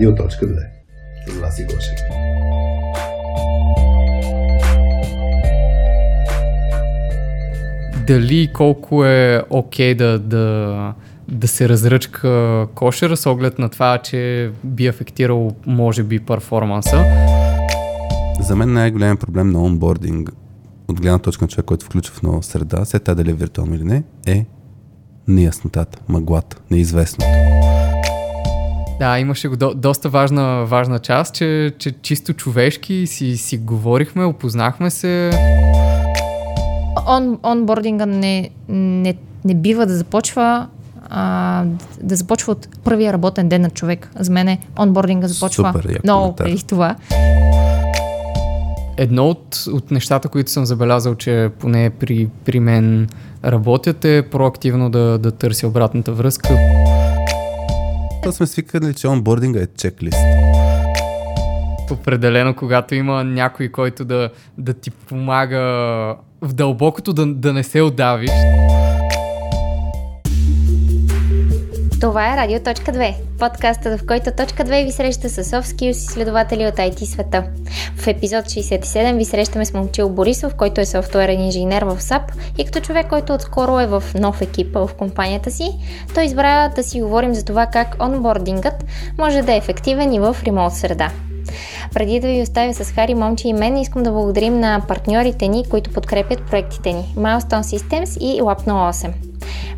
Радио.2 с Васи Гошев. Дали колко е окей okay да, да, да се разръчка кошера с оглед на това, че би афектирал може би перформанса? За мен най-голям проблем на онбординг от гледна точка на човек, който включва в нова среда, след това дали е виртуално или не, е неяснотата, мъглата, неизвестното. Да, имаше го до, доста важна, важна част, че, че чисто човешки си, си говорихме, опознахме се. Он, онбординга не, не, не бива да започва а, да започва от първия работен ден на човек. За мен онбординга започва Супер, много преди това. Едно от, от нещата, които съм забелязал, че поне при, при мен работят е проактивно да, да търся обратната връзка. То сме свикали, че онбординга е чеклист. Определено, когато има някой, който да, да ти помага в дълбокото да, да не се отдавиш. Това е Радио.2, подкастът, в който Точка 2 ви среща с soft skills изследователи от IT света. В епизод 67 ви срещаме с Момчил Борисов, който е софтуерен инженер в SAP и като човек, който отскоро е в нов екип в компанията си, той избра да си говорим за това как онбордингът може да е ефективен и в ремонт среда. Преди да ви оставя с Хари, Момчи и мен, искам да благодарим на партньорите ни, които подкрепят проектите ни Milestone Systems и Lapno 8.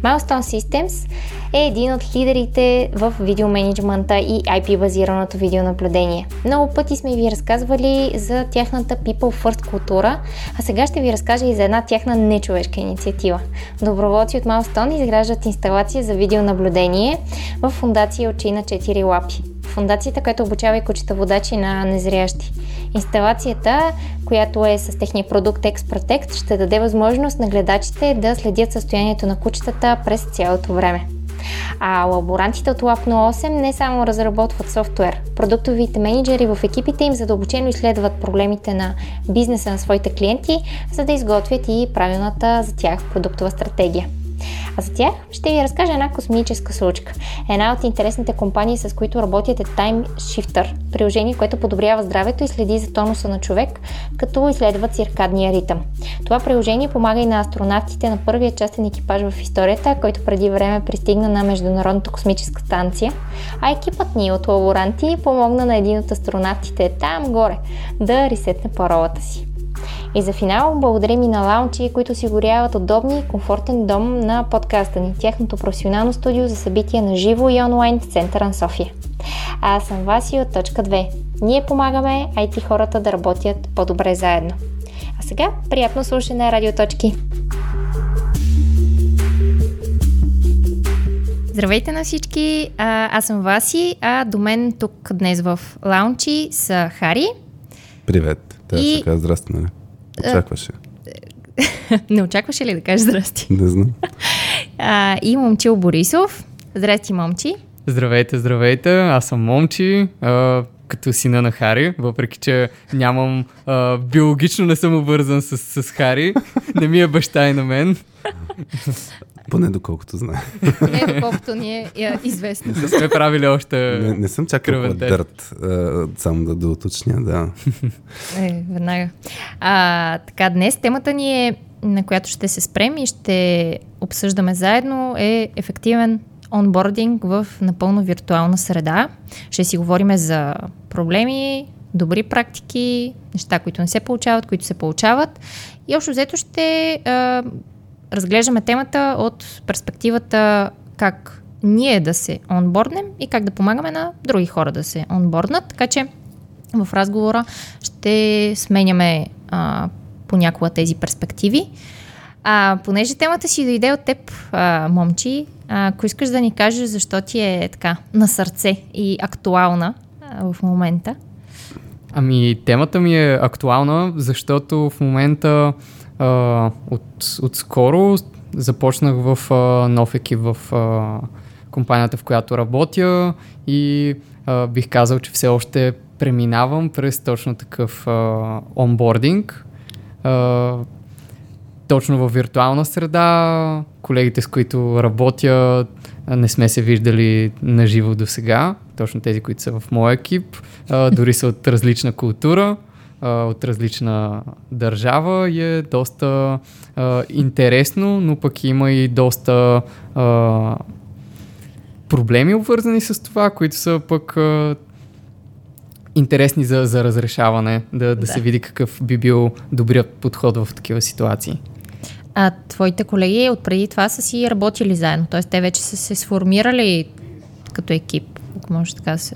Milestone Systems е един от лидерите в видеоменеджмента и IP-базираното видеонаблюдение. Много пъти сме ви разказвали за тяхната People First култура, а сега ще ви разкажа и за една тяхна нечовешка инициатива. Доброволци от Milestone изграждат инсталация за видеонаблюдение в фундация Очи на 4 лапи фундацията, която обучава и кучета водачи на незрящи. Инсталацията, която е с техния продукт ExpertEct, ще даде възможност на гледачите да следят състоянието на кучетата през цялото време. А лаборантите от Lab 08 не само разработват софтуер. Продуктовите менеджери в екипите им задълбочено изследват проблемите на бизнеса на своите клиенти, за да изготвят и правилната за тях продуктова стратегия. А за тях ще ви разкажа една космическа случка. Една от интересните компании, с които работят е Time Shifter, приложение, което подобрява здравето и следи за тонуса на човек, като изследва циркадния ритъм. Това приложение помага и на астронавтите на първия частен екипаж в историята, който преди време пристигна на Международната космическа станция, а екипът ни от лаборанти помогна на един от астронавтите там горе да ресетне паролата си. И за финал благодарим и на лаунчи, които осигуряват удобни и комфортен дом на подкаста ни, тяхното професионално студио за събития на живо и онлайн в центъра на София. А аз съм Васи от точка 2. Ние помагаме IT хората да работят по-добре заедно. А сега приятно слушане радиоточки! Здравейте на всички! А, аз съм Васи, а до мен тук днес в лаунчи са Хари. Привет! Трябва и... да кажа здрасти, нали? Очакваше. Не очакваше ли да кажеш здрасти? Не знам. А, и Момчил Борисов. Здрасти, Момчи. Здравейте, здравейте. Аз съм Момчи. А, като сина на Хари, въпреки че нямам а, биологично не съм обвързан с, с Хари. Не ми е баща и на мен. Поне доколкото знае. Не, доколкото ни е, е известно. Не сме правили още Не, не съм чакал дърт, само да доуточня, да. Е, веднага. А, така, днес темата ни е, на която ще се спрем и ще обсъждаме заедно, е ефективен онбординг в напълно виртуална среда. Ще си говорим за проблеми, добри практики, неща, които не се получават, които се получават. И общо взето ще а, разглеждаме темата от перспективата как ние да се онборднем и как да помагаме на други хора да се онборднат. Така че в разговора ще сменяме а, понякога тези перспективи. А, понеже темата си дойде от теб, а, момчи, а, ако искаш да ни кажеш защо ти е така на сърце и актуална а, в момента. Ами, темата ми е актуална, защото в момента а, от, от скоро започнах в а, нов екип в а, компанията, в която работя и а, бих казал, че все още преминавам през точно такъв а, онбординг. А, точно в виртуална среда. Колегите, с които работя, не сме се виждали наживо до сега. Точно тези, които са в моя екип. А, дори са от различна култура, а, от различна държава и е доста а, интересно, но пък има и доста а, проблеми обвързани с това, които са пък а, интересни за, за разрешаване, да, да, да се види какъв би бил добрият подход в такива ситуации. А твоите колеги от преди това са си работили заедно, т.е. те вече са се сформирали като екип, ако може така да се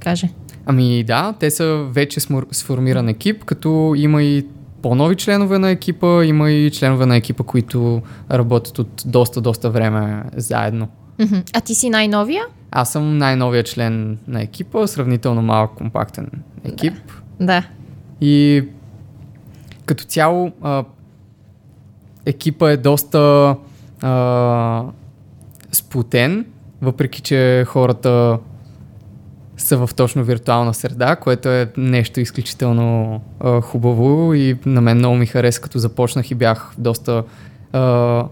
каже. Ами да, те са вече сформиран екип, като има и по-нови членове на екипа, има и членове на екипа, които работят от доста, доста време заедно. А ти си най-новия? Аз съм най-новия член на екипа, сравнително малък компактен екип. Да. да. И като цяло а, екипа е доста а, сплутен, въпреки че хората са в точно виртуална среда, което е нещо изключително а, хубаво и на мен много ми хареса, като започнах и бях доста а,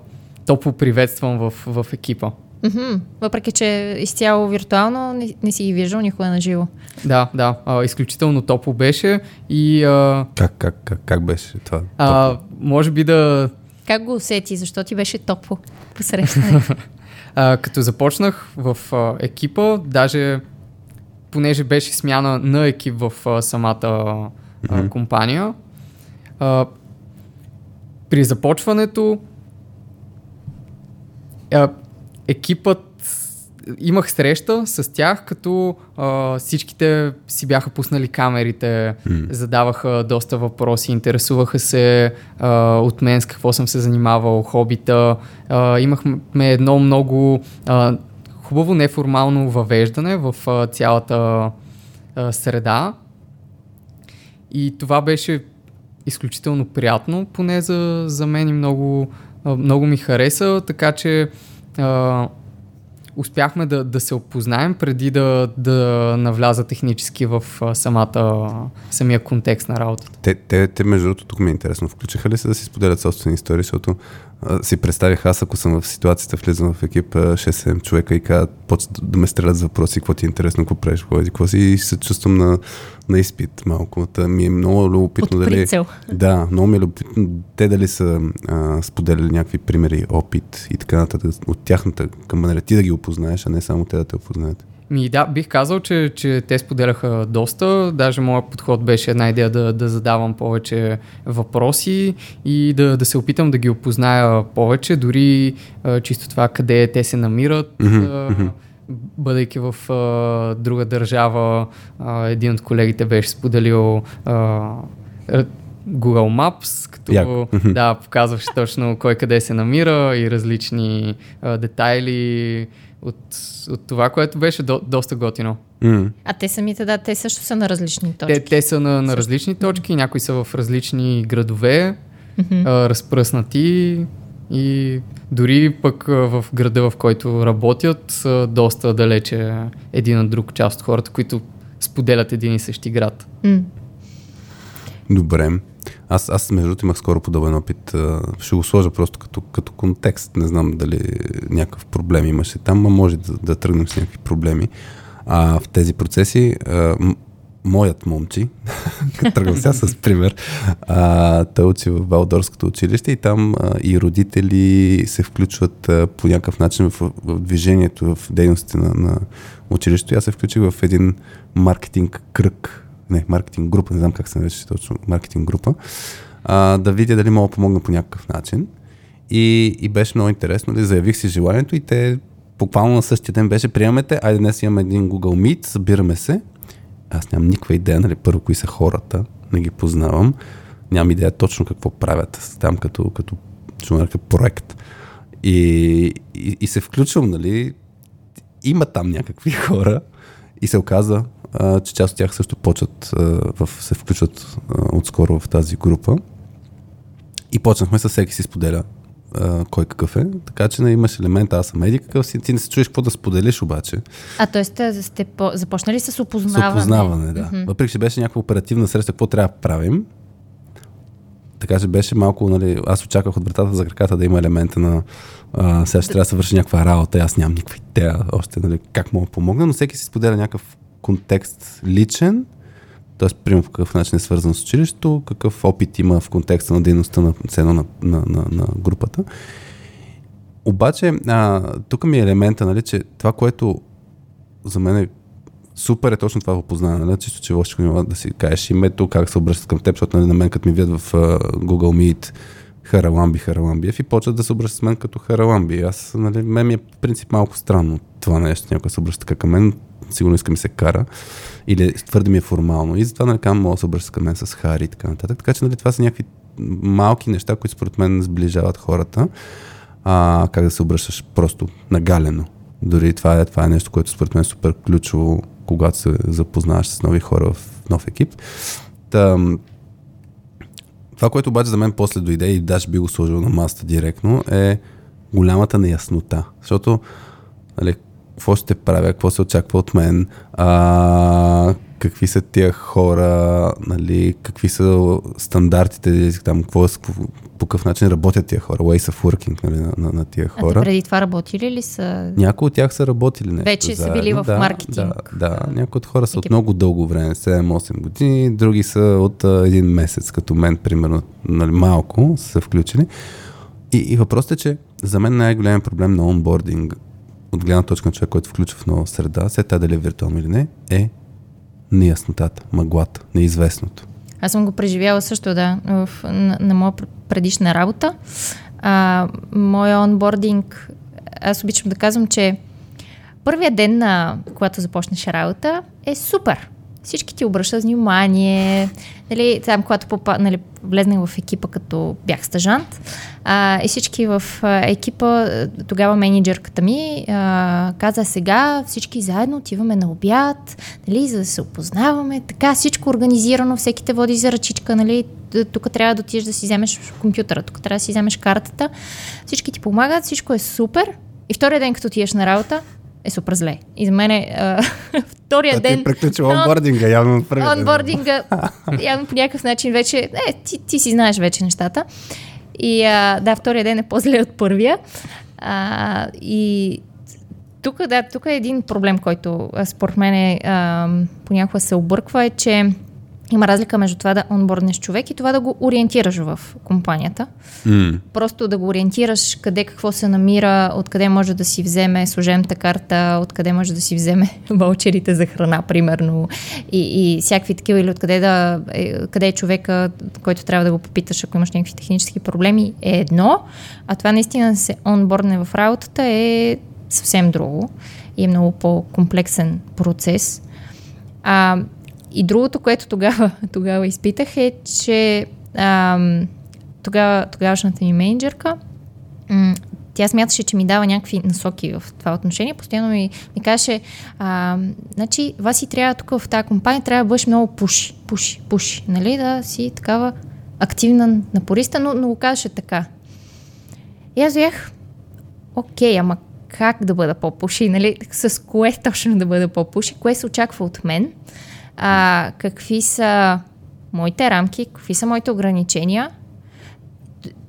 топло приветствам в, в екипа. Mm-hmm. Въпреки, че изцяло виртуално не, не си ги виждал никога на живо. Да, да. А, изключително топло беше и... А... Как, как, как, как беше това? А, може би да... Как го усети? Защо ти беше топло посрещане? а, като започнах в а, екипа, даже понеже беше смяна на екип в а, самата а, mm-hmm. компания, а, при започването а, екипът имах среща с тях, като а, всичките си бяха пуснали камерите, mm. задаваха доста въпроси, интересуваха се а, от мен с какво съм се занимавал, хобита. А, имахме едно много а, хубаво неформално въвеждане в а, цялата а, среда. И това беше изключително приятно, поне за, за мен и много, а, много ми хареса, така че а, успяхме да, да се опознаем преди да, да навляза технически в самата, самия контекст на работата. Те, те, те, между другото, тук ми е интересно. Включиха ли се да си споделят собствени истории, защото си представих аз, ако съм в ситуацията, влизам в екип 6-7 човека и казват, почват да ме стрелят за въпроси, какво ти е интересно, какво правиш, какво, какво си и се чувствам на, на изпит малко. Та ми е много любопитно дали... Да, много ми е любопитно те дали са а, споделяли някакви примери, опит и така нататък от тяхната към манера ти да ги опознаеш, а не само те да те опознаят. Ми да, бих казал, че, че те споделяха доста. Даже моят подход беше една идея да, да задавам повече въпроси и да, да се опитам да ги опозная повече, дори а, чисто това къде те се намират. Mm-hmm. А, бъдейки в а, друга държава, а, един от колегите беше споделил а, Google Maps, като yeah. да, показваше точно кой къде се намира и различни а, детайли от, от това, което беше до, доста готино. Mm. А те самите, да, те също са на различни точки. Те, те са на, на различни точки, някои са в различни градове, mm-hmm. а, разпръснати и дори пък в града, в който работят, са доста далече един от друг част от хората, които споделят един и същи град. Mm. Добре. Аз, аз между другото имах скоро подобен опит. Ще го сложа просто като, като контекст. Не знам дали някакъв проблем имаше там, а може да, да тръгнем с някакви проблеми. А, в тези процеси моят момчи, тръгвам сега с пример, а, той учи в Балдорското училище и там а, и родители се включват а, по някакъв начин в, в движението, в дейностите на, на училището. аз се включих в един маркетинг кръг, не, маркетинг група, не знам как се нарича точно, маркетинг група, а, да видя дали мога да помогна по някакъв начин. И, и беше много интересно, да заявих си желанието и те буквално на същия ден беше приемете, айде днес имаме един Google Meet, събираме се аз нямам никаква идея, нали, първо кои са хората, не ги познавам, нямам идея точно какво правят там като, като чумарка проект. И, и, и се включвам, нали, има там някакви хора и се оказа, а, че част от тях също почват, а, в, се включват а, отскоро в тази група. И почнахме със всеки си споделя а, кой какъв е. Така че не имаш елемент, аз съм еди какъв си, ти не се чуеш какво да споделиш обаче. А т.е. сте по- започнали с опознаване? С опознаване, да. Mm-hmm. Въпреки, че беше някаква оперативна среща, какво трябва да правим, така че беше малко, нали, аз очаквах от вратата за краката да има елемента на а, сега ще трябва да се върши някаква работа, аз нямам никаква идея още, нали, как мога да помогна, но всеки си споделя някакъв контекст личен, т.е. примерно по какъв начин е свързан с училището, какъв опит има в контекста на дейността на, на, на, на, на, на групата. Обаче, а, тук ми е елемента, нали, че това, което за мен е супер е точно това опознаване, нали? чисто, че още няма да си кажеш името, как се обръщат към теб, защото нали, на мен като ми видят в uh, Google Meet Хараламби Хараламбиев и почват да се обръщат с мен като Хараламби. Аз, нали, мен ми е принцип малко странно това нещо, някой се обръща към мен, сигурно иска ми се кара или твърде ми е формално. И затова нали, мога да се обръща към мен с Хари и така нататък. Така че нали, това са някакви малки неща, които според мен сближават хората. А, как да се обръщаш просто нагалено. Дори това е, това е нещо, което според мен е супер ключово когато се запознаваш с нови хора в нов екип. Та, това, което обаче за мен после дойде и даже би го сложил на масата директно, е голямата неяснота. Защото, нали, какво ще правя, какво се очаква от мен, а, какви са тия хора, нали, какви са стандартите, там, какво, по какъв начин работят тия хора, ways of working нали, на, на, на тия хора. А преди това работили ли са? Някои от тях са работили нещо Вече заедно. са били в да, маркетинг. Да, да, някои от хора са от много дълго време, 7-8 години, други са от а, един месец, като мен, примерно, нали, малко са включили. И, и въпросът е, че за мен най-големият проблем на онбординг от гледна точка на човек, който включва в нова среда, след тази дали е виртуално или не, е неяснотата, мъглата, неизвестното. Аз съм го преживяла също, да, в, на, на моя предишна работа. А, моя онбординг, аз обичам да казвам, че първият ден, на когато започнеш работа, е супер всички ти обръщат внимание. Нали, там, когато попа, нали, влезнах в екипа, като бях стажант, а, и всички в екипа, тогава менеджерката ми а, каза сега всички заедно отиваме на обяд, нали, за да се опознаваме. Така, всичко организирано, всеки те води за ръчичка, нали, тук трябва да отидеш да си вземеш компютъра, тук трябва да си вземеш картата. Всички ти помагат, всичко е супер. И втория ден, като отидеш на работа, е супер зле. И за мен е втория ден... Ти приключи онбординга, явно Онбординга, явно по някакъв начин вече... Е, ти, ти си знаеш вече нещата. И а, да, втория ден е по-зле от първия. А, и тук, да, тук е един проблем, който според мен е, а, понякога се обърква, е, че има разлика между това да онборднеш човек и това да го ориентираш в компанията. Mm. Просто да го ориентираш къде какво се намира, откъде може да си вземе служебната карта, откъде може да си вземе ваучерите за храна, примерно, и, и всякакви такива, или откъде да, е, къде е човека, който трябва да го попиташ, ако имаш някакви технически проблеми, е едно, а това наистина да се онбордне в работата е съвсем друго и е много по-комплексен процес. А, и другото, което тогава, тогава изпитах е, че ам, тогава, тогавашната ми менеджерка, м- тя смяташе, че ми дава някакви насоки в това отношение. Постоянно ми, ми каже, значи, Васи трябва тук в тази компания, трябва да бъдеш много пуши, пуши, пуши, нали, да си такава активна напориста, но, но го казваше така. И аз бях, окей, ама как да бъда по-пуши, нали, с кое точно да бъда по-пуши, кое се очаква от мен а, какви са моите рамки, какви са моите ограничения.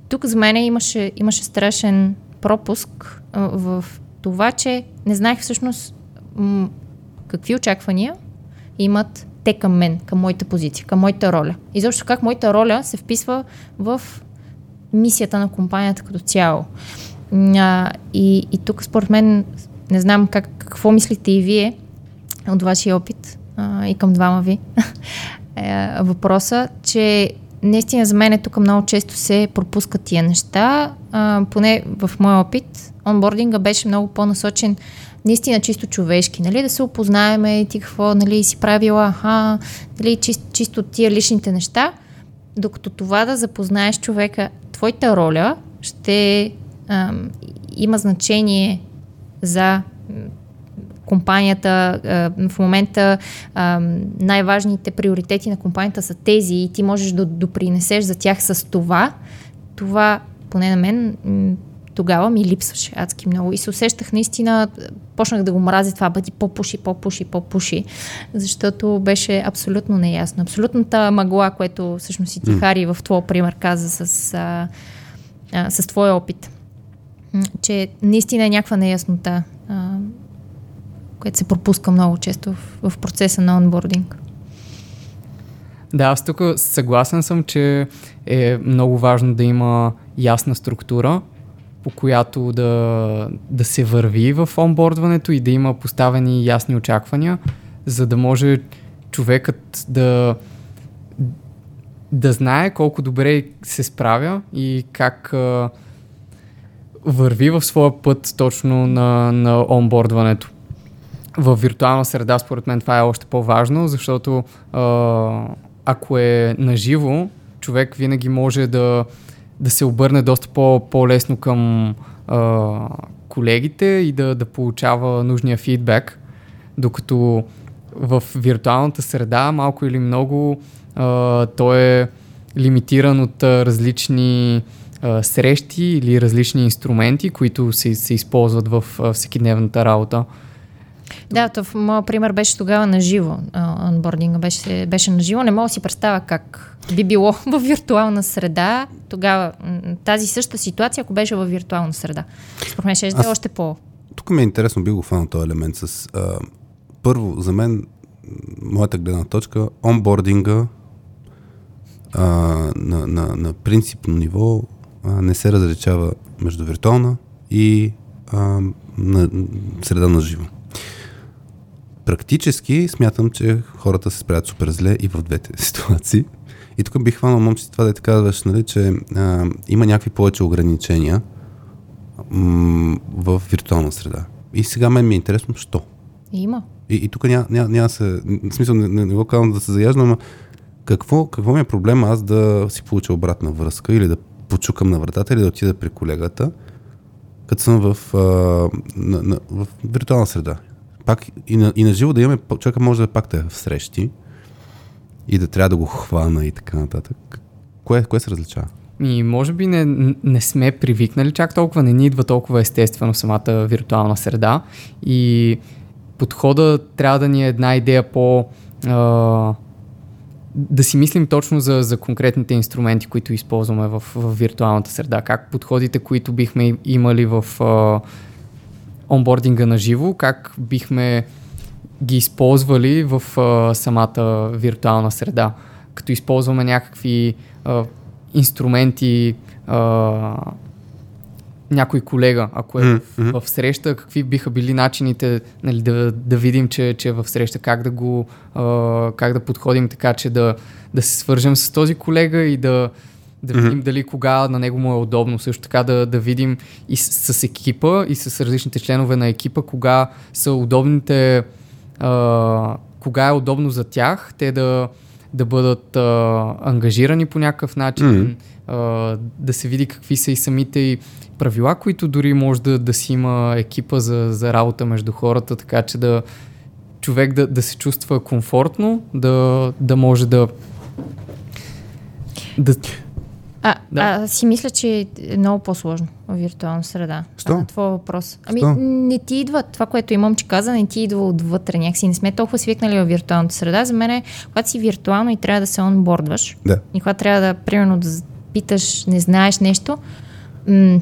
Тук за мен имаше, имаше страшен пропуск а, в това, че не знаех всъщност м- какви очаквания имат те към мен, към моята позиция, към моята роля. И защо как моята роля се вписва в мисията на компанията като цяло. А, и, и тук според мен, не знам как, какво мислите и вие от вашия опит, а, и към двама ви. Е, въпроса, че наистина за мен тук много често се пропускат тия неща. А, поне в моя опит, онбординга беше много по-насочен наистина чисто човешки, нали, да се опознаеме ти какво нали, си правила, аха, нали, чисто, чисто тия личните неща, докато това да запознаеш човека, твоята роля ще ам, има значение за компанията, в момента най-важните приоритети на компанията са тези и ти можеш да допринесеш за тях с това, това, поне на мен, тогава ми липсваше адски много и се усещах наистина, почнах да го мразя това, бъди по-пуши, по-пуши, по-пуши, защото беше абсолютно неясно. Абсолютната мъгла, което всъщност и ти, mm. Хари, в твоя пример каза с, а, а, с твоя опит, че наистина е някаква неяснота, а, което се пропуска много често в, в процеса на онбординг. Да, аз тук съгласен съм, че е много важно да има ясна структура, по която да, да се върви в онбордването и да има поставени ясни очаквания, за да може човекът да, да знае колко добре се справя и как а, върви в своя път точно на, на онбордването. В виртуална среда, според мен, това е още по-важно, защото а, ако е наживо, човек винаги може да, да се обърне доста по, по-лесно към а, колегите и да, да получава нужния фидбек, докато в виртуалната среда малко или много а, той е лимитиран от а, различни а, срещи или различни инструменти, които се, се използват в а, всекидневната работа. Да, то в моят пример беше тогава на живо. Онбординга беше, беше на живо. Не мога да си представя как би било в виртуална среда. Тогава тази същата ситуация, ако беше в виртуална среда. Според мен ще е още по... Тук ми е интересно, би го фанал този елемент с... А, първо, за мен, моята гледна точка, онбординга а, на, на, на принципно ниво а, не се различава между виртуална и а, на среда на живо. Практически смятам, че хората се справят супер зле и в двете ситуации. И тук бих хванал момче това да ти казваш, нали, че а, има някакви повече ограничения м- в виртуална среда. И сега мен ми е интересно, що? Има. И, и тук няма, няма, няма се, в смисъл не, не, не го казвам да се заяждам, но какво, какво ми е проблема аз да си получа обратна връзка или да почукам на вратата или да отида при колегата, като съм в, а, на, на, в виртуална среда пак и на, и на живо да имаме, човека може да пак да е в срещи и да трябва да го хвана и така нататък. Кое, кое се различава? И може би не, не сме привикнали чак толкова, не ни идва толкова естествено самата виртуална среда и подхода трябва да ни е една идея по... А, да си мислим точно за, за конкретните инструменти, които използваме в, в виртуалната среда, как подходите, които бихме имали в а, онбординга на живо, как бихме ги използвали в а, самата виртуална среда, като използваме някакви а, инструменти, а, някой колега, ако е mm-hmm. в, в среща, какви биха били начините нали, да, да видим, че, че е в среща, как да го, а, как да подходим така, че да, да се свържем с този колега и да, да видим mm-hmm. дали кога на него му е удобно. Също така да, да видим и с, с екипа, и с различните членове на екипа, кога са удобните, а, кога е удобно за тях, те да, да бъдат а, ангажирани по някакъв начин, mm-hmm. а, да се види какви са и самите и правила, които дори може да, да си има екипа за, за работа между хората, така че да човек да, да се чувства комфортно, да, да може да да, а, да. а си мисля, че е много по-сложно в виртуална среда. Що? На твой въпрос. Ами Що? не ти идва това, което имам, че каза, не ти идва отвътре някакси. Не сме толкова свикнали в виртуалната среда. За мен е, когато си виртуално и трябва да се онбордваш, да. и когато трябва да, примерно, да питаш, не знаеш нещо, м-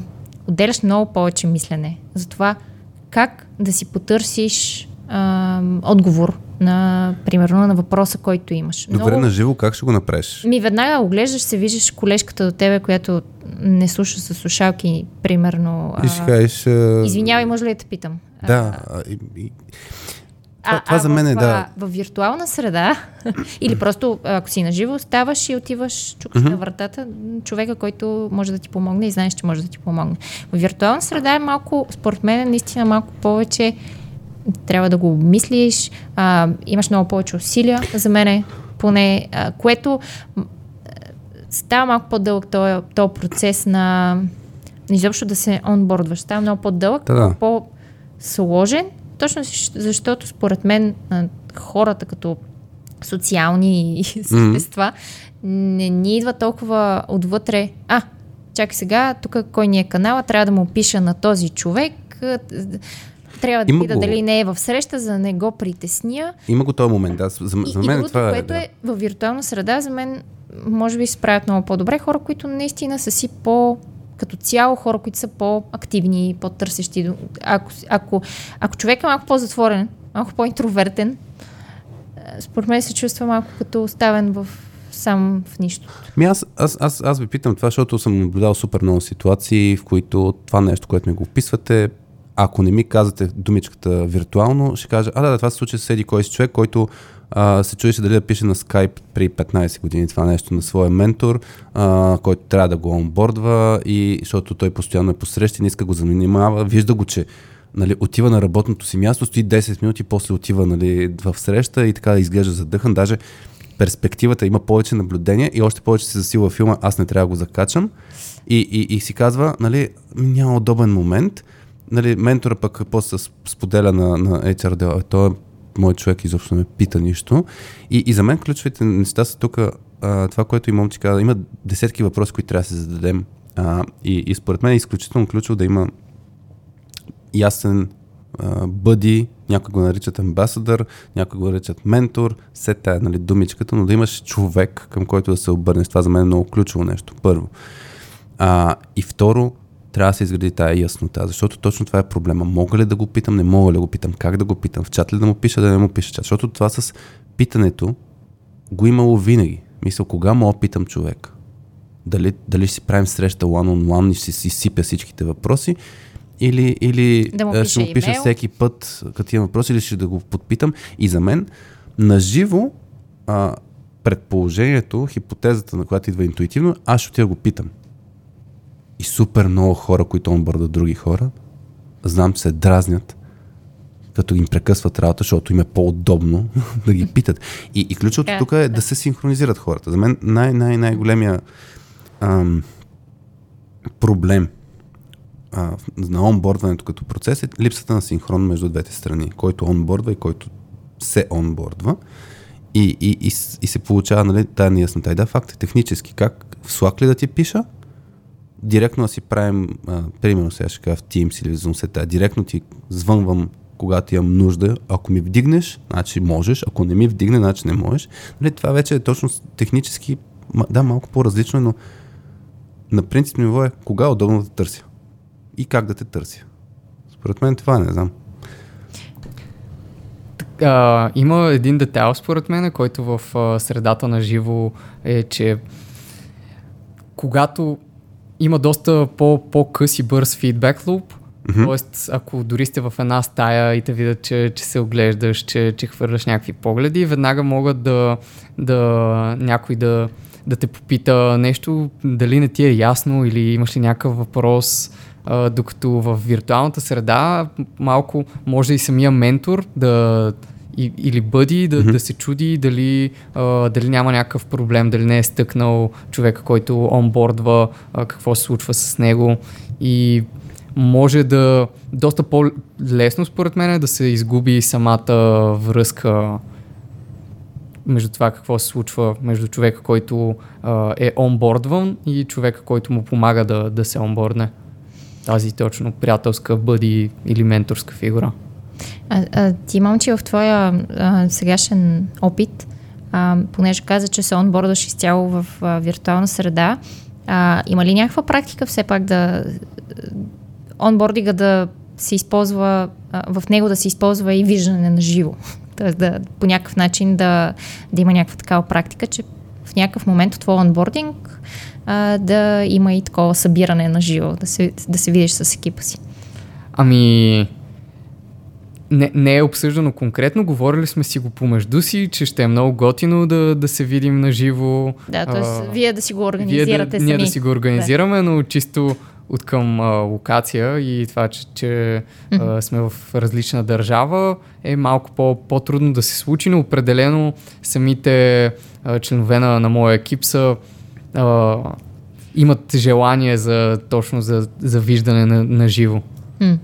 отделяш много повече мислене. За това как да си потърсиш а, отговор на, примерно, на въпроса, който имаш. Добре, Много... на живо как ще го направиш? Ми веднага оглеждаш се, виждаш колежката до тебе, която не слуша с слушалки, примерно. И ще кажеш... А... Извинявай, може ли да те питам? Да. А, и, и... Това, а, това а за мен е, да. В виртуална среда, или просто ако си наживо, ставаш и отиваш, чукаш mm-hmm. на вратата, човека, който може да ти помогне и знаеш, че може да ти помогне. В виртуална среда е малко, според мен, наистина малко повече трябва да го обмислиш, а, имаш много повече усилия за мене, поне, а, което става малко по-дълъг този, този процес на изобщо да се онбордваш. Става много по-дълъг, да. по-сложен, точно защото според мен хората като социални същества mm-hmm. не ни идва толкова отвътре. А, чакай сега, тук кой ни е канала, трябва да му пиша на този човек, трябва да го. дали не е в среща, за да не го притесня. Има го този момент. Аз, за, И, за и мен другото, това е... което да. е в виртуална среда, за мен може би се справят много по-добре хора, които наистина са си по като цяло хора, които са по-активни, по-търсещи. Ако, ако, ако човек е малко по-затворен, малко по-интровертен, е, според мен се чувства малко като оставен в сам в нищо. Ми аз, аз, аз, аз ви питам това, защото съм наблюдал супер много ситуации, в които това нещо, което ми го описвате, ако не ми казвате думичката виртуално, ще кажа, а да, да това се случи с еди кой си човек, който а, се чуеше дали да пише на Skype при 15 години това нещо на своя ментор, а, който трябва да го онбордва, и, защото той постоянно е посрещи, не иска го занимава, вижда го, че нали, отива на работното си място, стои 10 минути, после отива нали, в среща и така изглежда задъхан. Даже перспективата има повече наблюдение и още повече се засилва филма, аз не трябва да го закачам. И, и, и си казва, нали, няма удобен момент. Нали, ментора пък после споделя на, на HR дела, той е мой човек изобщо не ме пита нищо. И, и за мен ключовите неща са тук, това, което и момче каза, има десетки въпроси, които трябва да се зададем. А, и, и според мен е изключително ключово да има ясен бъди, някои го наричат амбасадър, някои го наричат ментор, все тая нали, думичката, но да имаш човек, към който да се обърнеш. Това за мен е много ключово нещо, първо. А, и второ, трябва да се изгради тая яснота, защото точно това е проблема. Мога ли да го питам, не мога ли да го питам, как да го питам, в чат ли да му пиша, да не му пиша чат. Защото това с питането го имало винаги. Мисля, кога мога да питам човек? Дали, дали ще си правим среща one-on-one и ще си сипя всичките въпроси, или, или Да му пиша ще му пиша имейл. всеки път, като имам въпроси, или ще да го подпитам. И за мен, наживо, а, предположението, хипотезата, на която идва интуитивно, аз ще отида да го питам. И супер много хора, които онбордат други хора, знам, се дразнят, като им прекъсват работа, защото им е по-удобно да ги питат. И, и ключовото Така е, тук е да. се синхронизират хората. За мен най- най- най-големия ам, проблем а, на онбордването като процес е липсата на синхрон между двете страни, който онбордва и който се онбордва. И, и, и, и се получава нали, тази неяснота. И да, факт е технически. Как в Slack ли да ти пиша? Директно да си правим, а, примерно сега ще кажа в Teams или в Zoom сета, директно ти звънвам когато имам нужда. Ако ми вдигнеш, значи можеш. Ако не ми вдигне, значи не можеш. Нали, това вече е точно технически, да, малко по-различно, е, но на принцип ниво е кога е удобно да търся и как да те търся. Според мен това не знам. А, има един детайл, според мен, който в а, средата на живо е, че когато има доста по, по-къс и бърз фидбек луп, mm-hmm. т.е. ако дори сте в една стая и те видят, че, че се оглеждаш, че, че хвърляш някакви погледи, веднага могат да, да някой да, да те попита нещо, дали не ти е ясно или имаш ли някакъв въпрос, а, докато в виртуалната среда малко може и самия ментор да и, или бъди да, mm-hmm. да се чуди дали, а, дали няма някакъв проблем, дали не е стъкнал човека, който онбордва, а, какво се случва с него и може да доста по-лесно според мен е да се изгуби самата връзка между това какво се случва между човека, който а, е онбордван и човека, който му помага да, да се онбордне. Тази точно приятелска бъди или менторска фигура. А, а, ти, момче, в твоя а, сегашен опит, а, понеже каза, че се онбордаш изцяло в а, виртуална среда, а, има ли някаква практика все пак да онбординга да се използва, а, в него да се използва и виждане на живо? Тоест да, по някакъв начин да, да има някаква такава практика, че в някакъв момент от твоя онбординг а, да има и такова събиране на живо, да се, да се видиш с екипа си. Ами, не, не е обсъждано конкретно, говорили сме си го помежду си, че ще е много готино да, да се видим на живо. Да, т.е. вие да си го организирате да, сами. Ние да си го организираме, да. но чисто от към а, локация и това, че, че а, сме в различна държава, е малко по, по-трудно да се случи, но определено самите а, членове на, на моя екип са а, имат желание за точно за, за виждане на, на живо. М.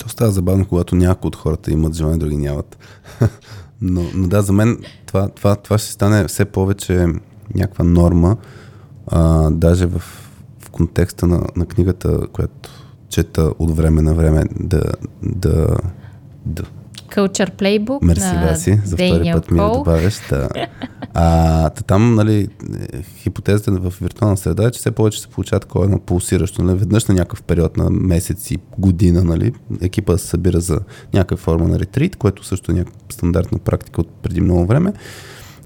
То става забавно, когато някои от хората имат желание, други нямат. но, но да, за мен това, това, това ще стане все повече някаква норма. А, даже в, в контекста на, на книгата, която чета от време на време, да, да, да Culture Playbook Мерси, на Гаси, за втори път ми добавяш. Да. А, та там, нали, хипотезата в виртуална среда е, че все повече се получава такова едно пулсиращо. Нали, веднъж на някакъв период на месец и година, нали, екипа се събира за някаква форма на ретрит, което също е някаква стандартна практика от преди много време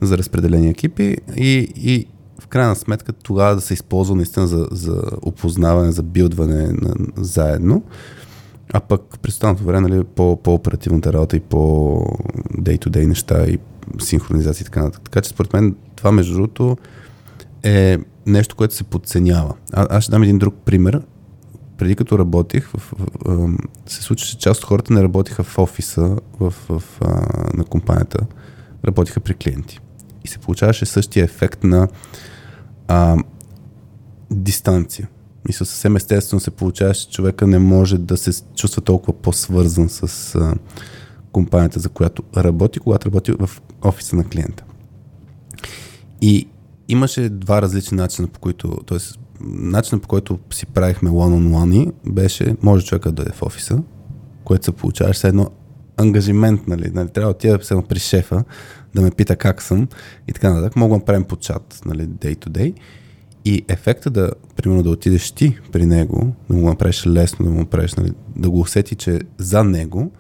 за разпределени екипи и, и в крайна сметка тогава да се използва наистина за, за опознаване, за билдване на, заедно. А пък през останалото време, нали, по, по-оперативната работа и по day-to-day неща и синхронизация и така нататък. Така че според мен това между другото е нещо, което се подценява. А, аз ще дам един друг пример. Преди като работих, в, в, в, се случи, че част от хората не работиха в офиса в, в, а, на компанията, работиха при клиенти. И се получаваше същия ефект на а, дистанция. Мисля, съвсем естествено се получава, че човека не може да се чувства толкова по-свързан с а, компанията, за която работи, когато работи в офиса на клиента. И имаше два различни начина, по които, т.е. начина по който си правихме one-on-one беше, може човека да дойде в офиса, което се получаваше с едно ангажимент, нали, нали трябва да отида да при шефа, да ме пита как съм и така нататък. Мога да правим по чат, нали, day to day. И ефекта да, примерно, да отидеш ти при него, да му направиш лесно, да му направиш, нали, да го усети, че за него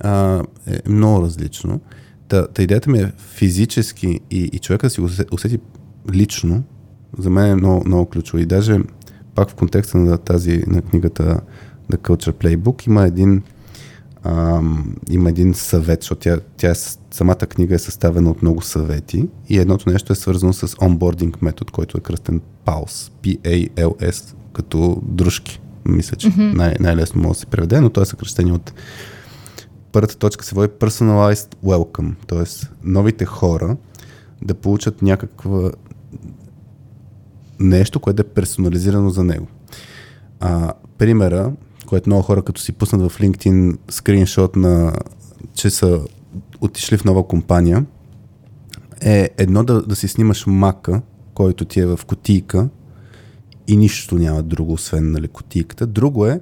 а, е много различно. Та, та идеята ми е физически и, и човека да си го усе- усети лично, за мен е много, много ключово. И даже пак в контекста на тази, на книгата The Culture Playbook има един ам, има един съвет, защото тя, тя е, самата книга е съставена от много съвети и едното нещо е свързано с онбординг метод, който е кръстен PALS, P-A-L-S, като дружки. Мисля, че mm-hmm. най- най-лесно може да се преведе, но то е съкръщение от първата точка се води Personalized Welcome, т.е. новите хора да получат някаква нещо, което е персонализирано за него. А, примера, което много хора като си пуснат в LinkedIn скриншот на, че са отишли в нова компания, е едно да, да си снимаш мака, който ти е в котийка и нищо няма друго, освен нали, котийката. Друго е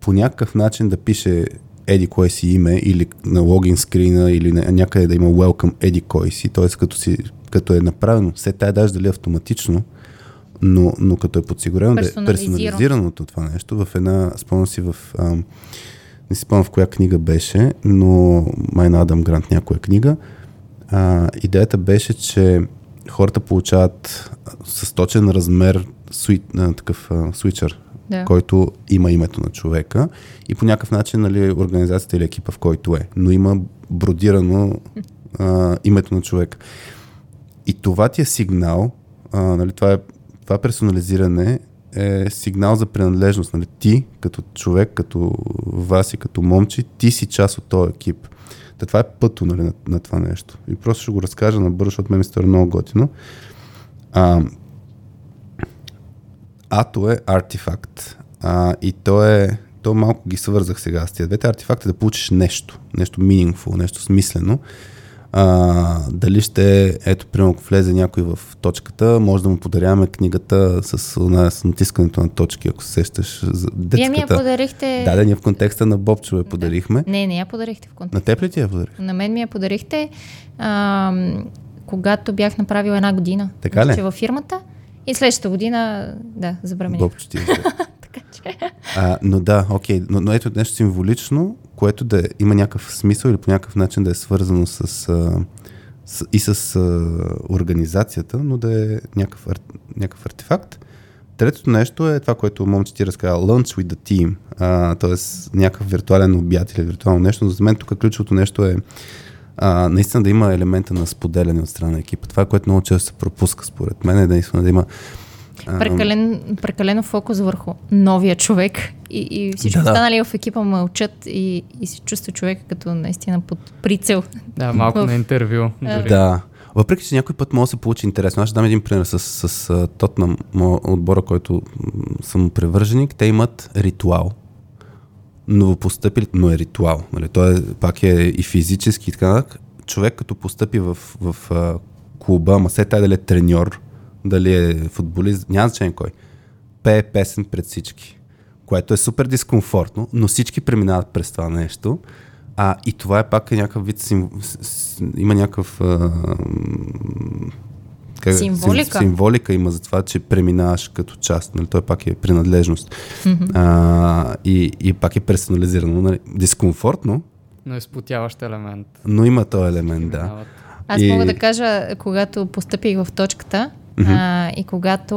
по някакъв начин да пише еди кое си име или на логин скрина или на, някъде да има welcome еди кой си, т.е. като, си, като е направено, все тая даже дали автоматично, но, но като е подсигурено да е Персонализирано. персонализираното това нещо в една, спомням си в, ам, не си спомням в коя книга беше, но май на Адам Грант някоя книга, а, идеята беше, че хората получават с точен размер суит, а, такъв а, свичър, Да. който има името на човека и по някакъв начин нали, организацията или екипа в който е, но има бродирано а, името на човека. И това ти е сигнал, а, нали, това, е, това персонализиране е сигнал за принадлежност. Нали? Ти, като човек, като вас и като момче, ти си част от този екип. Та това е пъто нали, на, на това нещо. И просто ще го разкажа набързо, защото мен ми стори много готино. А, Ато е артефакт. А, и то е, то малко ги свързах сега с тия двете. Артефакт е да получиш нещо, нещо meaningful, нещо смислено. А, дали ще, ето, примерно, ако влезе някой в точката, може да му подаряваме книгата с, с натискането на точки, ако се сещаш за детската. Вие ми я подарихте... Да, да, ние в контекста на Бобчо я подарихме. Не, не я подарихте в контекст. На теб ли ти я подарих? На мен ми я подарихте, а, когато бях направила една година. Така ли? че във фирмата. И следващата година, да, забремених. Бобчо ти я взе. А, но да, окей, но, но ето нещо символично, което да има някакъв смисъл или по някакъв начин да е свързано с, а, с и с а, организацията, но да е някакъв, някакъв артефакт. Третото нещо е това, което момче ти разказа, lunch with the team, т.е. някакъв виртуален обяд или виртуално нещо, но за мен тук ключовото нещо е а, наистина да има елемента на споделяне от страна на екипа. Това, което много често се пропуска според мен е наистина да има Прекален, прекалено фокус върху новия човек и, и всички Да, да. останали в екипа мълчат и, и се чувства човек като наистина под прицел. Да, малко В- на интервю. Дори. Да. Въпреки, че някой път може да се получи интересно. Аз ще дам един пример с, с, с Тотнам, отбора, който съм привърженик. Те имат ритуал. Новопостъпили, но е ритуал. Нали? Той е, пак е и физически и така. Човек като постъпи в, в а, клуба, ама се тая дали е треньор, дали е футболист, няма значение кой. пее песен пред всички, което е супер дискомфортно, но всички преминават през това нещо. А, и това е пак някакъв вид, сим, има някакъв... А, как, Символика. Сим, символика има за това, че преминаваш като част. Нали? Той пак е принадлежност. Mm-hmm. А, и, и пак е персонализирано. Нали? Дискомфортно, Но е елемент. но има този елемент, да. Аз И- мога да кажа, когато постъпих в точката а, и когато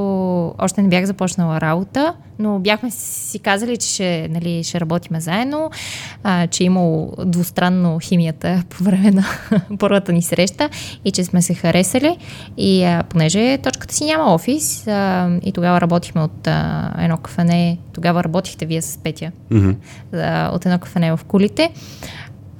още не бях започнала работа, но бяхме си казали, че ще, нали, ще работиме заедно, а, че е имало двустранно химията по време на първата ни среща и че сме се харесали. И а, понеже точката си няма офис а, и тогава работихме от а, едно кафене, тогава работихте вие с Петя Мгм. а, от едно кафене в кулите.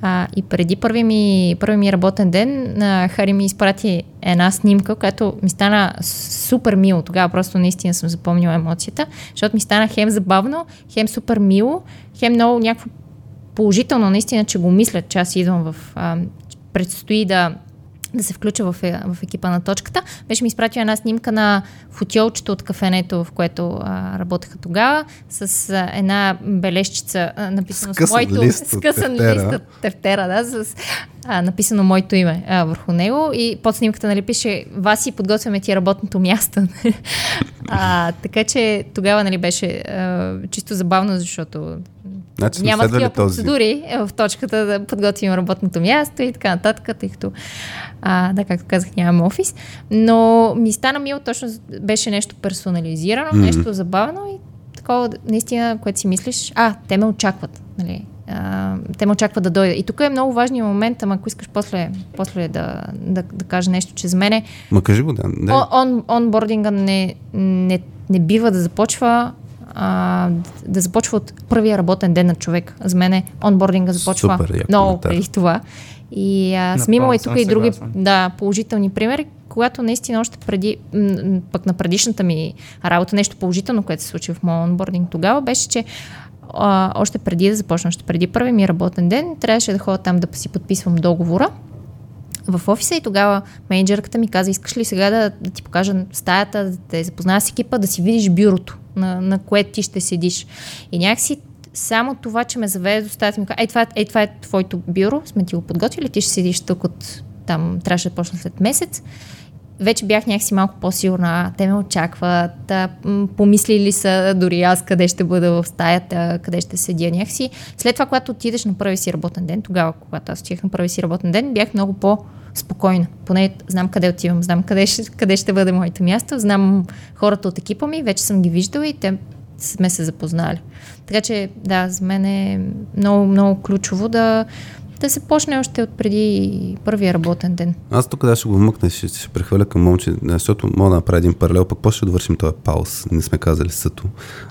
А, и преди първи ми, първи ми работен ден, а, Хари ми изпрати една снимка, която ми стана супер мило. Тогава просто наистина съм запомнила емоцията, защото ми стана хем забавно, хем супер мило, хем много някакво положително, наистина, че го мисля, че аз идвам в... А, предстои да да се включа в, е- в екипа на точката. Беше ми изпратил една снимка на футиолчето от кафенето, в което а, работеха тогава, с а, една бележчица, а, написано с, Скъсан моето... лист скъсан тефтера. лист от тефтера, да, с а, написано моето име а, върху него и под снимката нали, пише Васи, подготвяме ти работното място. а, така че тогава нали, беше а, чисто забавно, защото Значи няма такива този. процедури е, в точката да подготвим работното място и така нататък, тъй като, а, да, както казах, нямам офис. Но ми стана мило, точно беше нещо персонализирано, Мгм. нещо забавно и такова, наистина, което си мислиш, а, те ме очакват, нали? А, те ме очакват да дойда. И тук е много важният момент, ама ако искаш после, после да, да, да кажа нещо, че за мен е Ма кажи го, да. да. Он, онбординга не, не, не бива да започва а, да започва от първия работен ден на човек. За мен онбординга започва Супер много преди това. И а, Напълно съм имала и тук и други да, положителни примери, когато наистина още преди, пък на предишната ми работа, нещо положително, което се случи в моят онбординг тогава, беше, че а, още преди да започна, още преди първи ми работен ден, трябваше да ходя там да си подписвам договора в офиса и тогава менеджерката ми каза, искаш ли сега да, да ти покажа стаята, да те запозная с екипа, да си видиш бюрото, на, на което ти ще седиш. И някакси само това, че ме заведе до стаята ми каза, ей това, ей, това е твоето бюро, сме ти го подготвили, ти ще седиш тук от там, трябваше да почна след месец. Вече бях някакси малко по-сигурна, те ме очакват, помислили са дори аз къде ще бъда в стаята, къде ще седя някакси. След това, когато отидеш на първи си работен ден, тогава, когато аз отидах на първи си работен ден, бях много по-спокойна. Поне знам къде отивам, знам къде ще, къде ще бъде моето място, знам хората от екипа ми, вече съм ги виждала и те сме се запознали. Така че, да, за мен е много, много ключово да, да се почне още от преди първия работен ден. Аз тук да ще го вмъкна, ще, ще прехвърля към момче, защото мога да направя един паралел, пък после ще довършим този пауз. Не сме казали съто.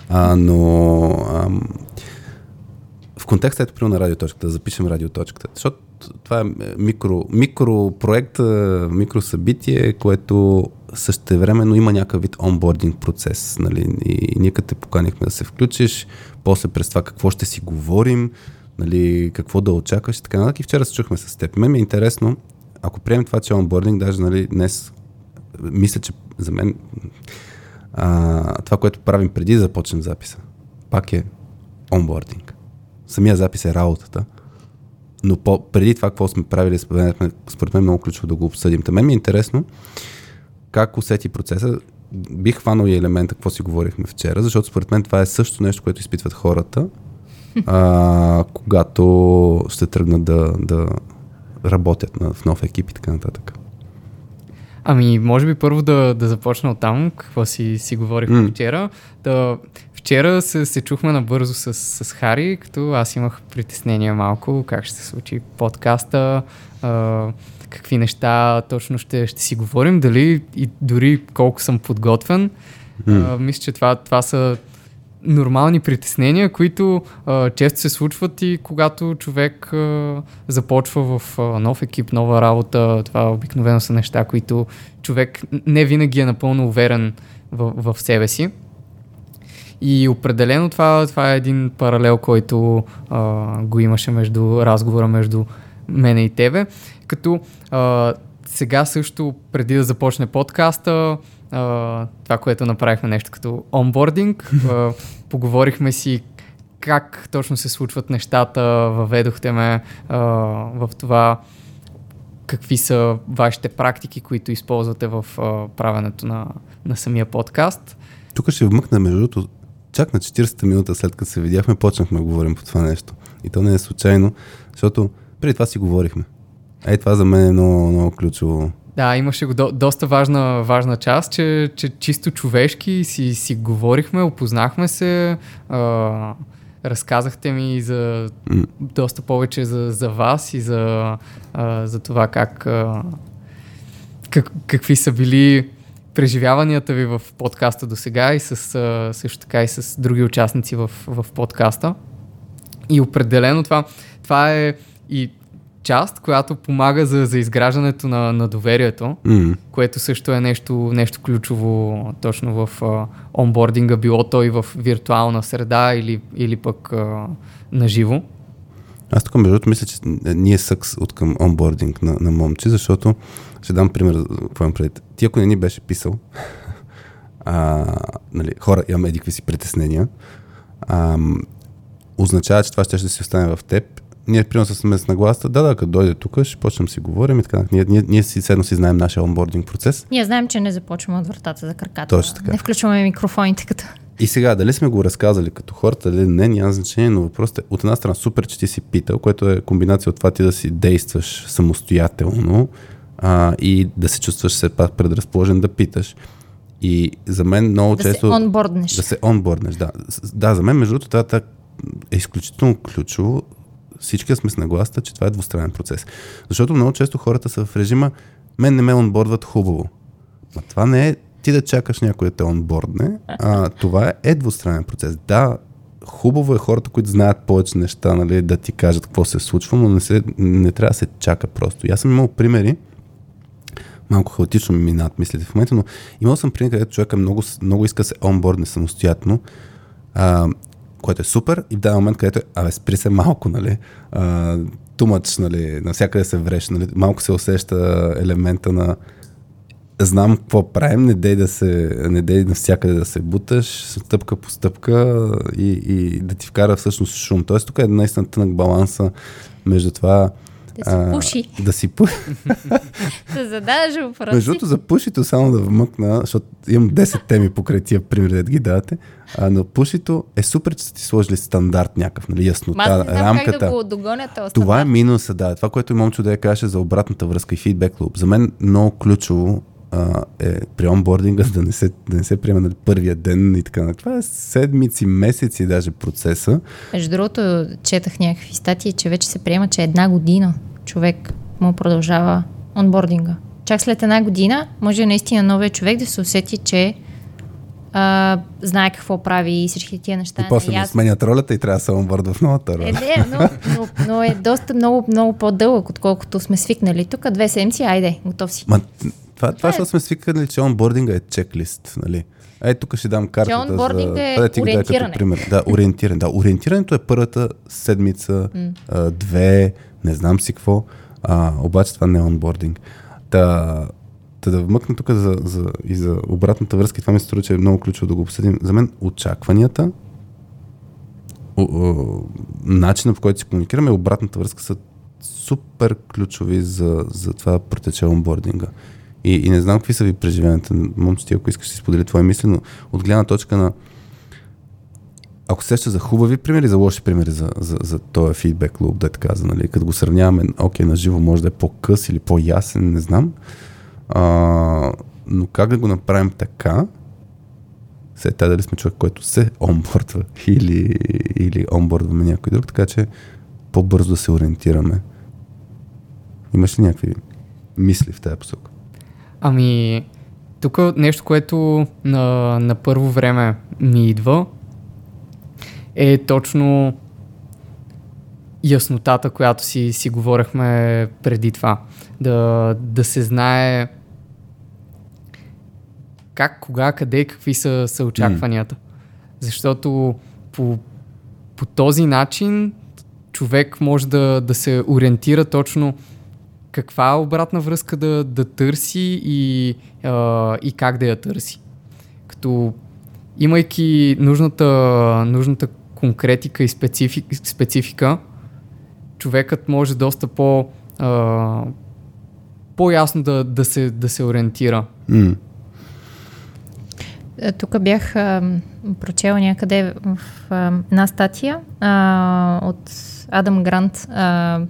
А, но ам, в контекста ето на радиоточката, да запишем радиоточката. Защото това е микро, микропроект, микросъбитие, което същевременно има някакъв вид онбординг процес. Нали? И ние като те поканихме да се включиш, после през това какво ще си говорим, нали, какво да очакваш и така нататък. И вчера се чухме с теб. Мен ми е интересно, ако приемем това, че е онбординг, даже нали, днес мисля, че за мен а, това, което правим преди да започнем записа, пак е онбординг. Самия запис е работата. Но по, преди това, какво сме правили, според мен, според мен много ключово да го обсъдим. Та мен ми е интересно как усети процеса. Бих хванал и елемента, какво си говорихме вчера, защото според мен това е също нещо, което изпитват хората, а, когато ще тръгнат да, да работят на, в нов екип и така нататък. Ами, може би първо да, да започна от там, какво си, си говорихме mm. вчера. Да, вчера се, се чухме набързо с, с Хари, като аз имах притеснения малко, как ще се случи подкаста, а, какви неща точно ще, ще си говорим, дали и дори колко съм подготвен. А, мисля, че това, това са нормални притеснения, които а, често се случват и когато човек а, започва в а, нов екип, нова работа. Това обикновено са неща, които човек не винаги е напълно уверен в, в себе си. И определено това, това е един паралел, който а, го имаше между разговора между мене и тебе. Като а, сега също, преди да започне подкаста, а, това, което направихме нещо като онбординг. А, поговорихме си как точно се случват нещата, въведохте ме а, в това какви са вашите практики, които използвате в а, правенето на, на самия подкаст. Тук ще вмъкна, между другото, чак на 40-та минута след като се видяхме, почнахме да говорим по това нещо. И то не е случайно, защото преди това си говорихме. Ей, това за мен е много, много ключово. Да, имаше го до, доста важна, важна част, че, че чисто човешки си, си говорихме, опознахме се, а, разказахте ми за М. доста повече за, за вас и за, а, за това как, а, как, какви са били преживяванията ви в подкаста до сега и с, а, също така и с други участници в, в подкаста. И определено това, това е и част, която помага за, за изграждането на, на доверието, М. което също е нещо, нещо ключово точно в а, онбординга, било то и в виртуална среда или, или пък а, наживо. Аз тук, между другото, мисля, че ние съкс от към онбординг на, на момче, защото ще дам пример, какво имам предвид. Ти ако не ни беше писал, а, нали, хора, имаме едикви си притеснения, а, означава, че това ще, ще си остане в теб. Ние, примерно, сме с нагласта, да, да, като дойде тук, ще почнем си говорим и така. Ние, ние, ние си седно си знаем нашия онбординг процес. Ние знаем, че не започваме от вратата за краката. Точно така. Не включваме микрофоните като... И сега, дали сме го разказали като хората, дали не, няма значение, но въпросът е от една страна супер, че ти си питал, което е комбинация от това ти да си действаш самостоятелно а, и да се чувстваш все пак предразположен да питаш. И за мен много Да често... се онборднеш. Да се онборднеш, да. Да, за мен, между другото, това е изключително ключово. Всички сме с нагласта, че това е двустранен процес. Защото много често хората са в режима, мен не ме онбордват хубаво. Ма това не е ти да чакаш някой да те онбордне, а това е двустранен процес. Да, хубаво е хората, които знаят повече неща, нали, да ти кажат какво се случва, но не, се, не трябва да се чака просто. И аз съм имал примери, малко хаотично ми минават мислите в момента, но имал съм пример, където човека много, много иска се онбордне самостоятелно, а, което е супер и в даден момент, където е, абе, спри се малко, нали, а, тумач, нали, навсякъде се вреш, нали, малко се усеща елемента на знам какво правим, не дей да се, не дей навсякъде да се буташ, стъпка по стъпка и, и да ти вкара всъщност шум. Тоест тук е наистина тънък баланса между това Да си пуши. да си пуши. Да задаваш въпроси. Между другото, за пушито само да вмъкна, защото имам 10 теми покрай тия примери, да ги давате. А, но пушито е супер, че са ти сложили стандарт някакъв, нали, яснота, аз не знам рамката. как да го догоня Това е минуса, да. Това, което и момче да я каже за обратната връзка и фидбек луп. За мен много ключово а, е при онбординга да не се, да не се приема нали, първия ден и така. Това е седмици, месеци даже процеса. Между другото, четах някакви статии, че вече се приема, че една година човек му продължава онбординга. Чак след една година може наистина новия човек да се усети, че а, знае какво прави и всички тия неща. и после му наясно. сменят ролята и трябва да се онбордва в новата роля. Е, не, но, но, но е доста много, много по-дълъг, отколкото сме свикнали. Тук две седмици, айде, готов си. Ма, това, това, е- защото сме свикали, че онбординга е чеклист, нали? Ей, тук ще дам картата за... онбординг е това да ти дам като ориентиране. пример. Да, ориентиране. Да, ориентирането е първата седмица, две, не знам си какво, а, обаче това не е онбординг. Та, та да вмъкна тук за, за, и за обратната връзка, и това ми се струва, че е много ключово да го обсъдим. За мен очакванията, о, о, начинът по който си комуникираме обратната връзка са супер ключови за, за това протече онбординга. И, и не знам какви са ви преживенията. Момче, ти ако искаш да си сподели твои мисли, но от гледна точка на ако се сеща за хубави примери, за лоши примери за, за, за този фидбек луп, да така каза, нали? Като го сравняваме, окей, на живо може да е по-къс или по-ясен, не знам. А, но как да го направим така, след това дали сме човек, който се онбордва или, или онбордваме някой друг, така че по-бързо да се ориентираме. Имаш ли някакви мисли в тази посока? Ами, тук нещо, което на, на първо време ми идва, е точно яснотата, която си, си говорихме преди това. Да, да се знае как, кога, къде какви са, са очакванията. Защото по, по този начин човек може да, да се ориентира точно каква обратна връзка да, да търси и, а, и как да я търси. Като имайки нужната, нужната конкретика и специфик, специфика, човекът може доста по, а, по-ясно да, да, се, да се ориентира. Е, Тук бях а, прочела някъде в а, една статия а, от Адам Грант. А,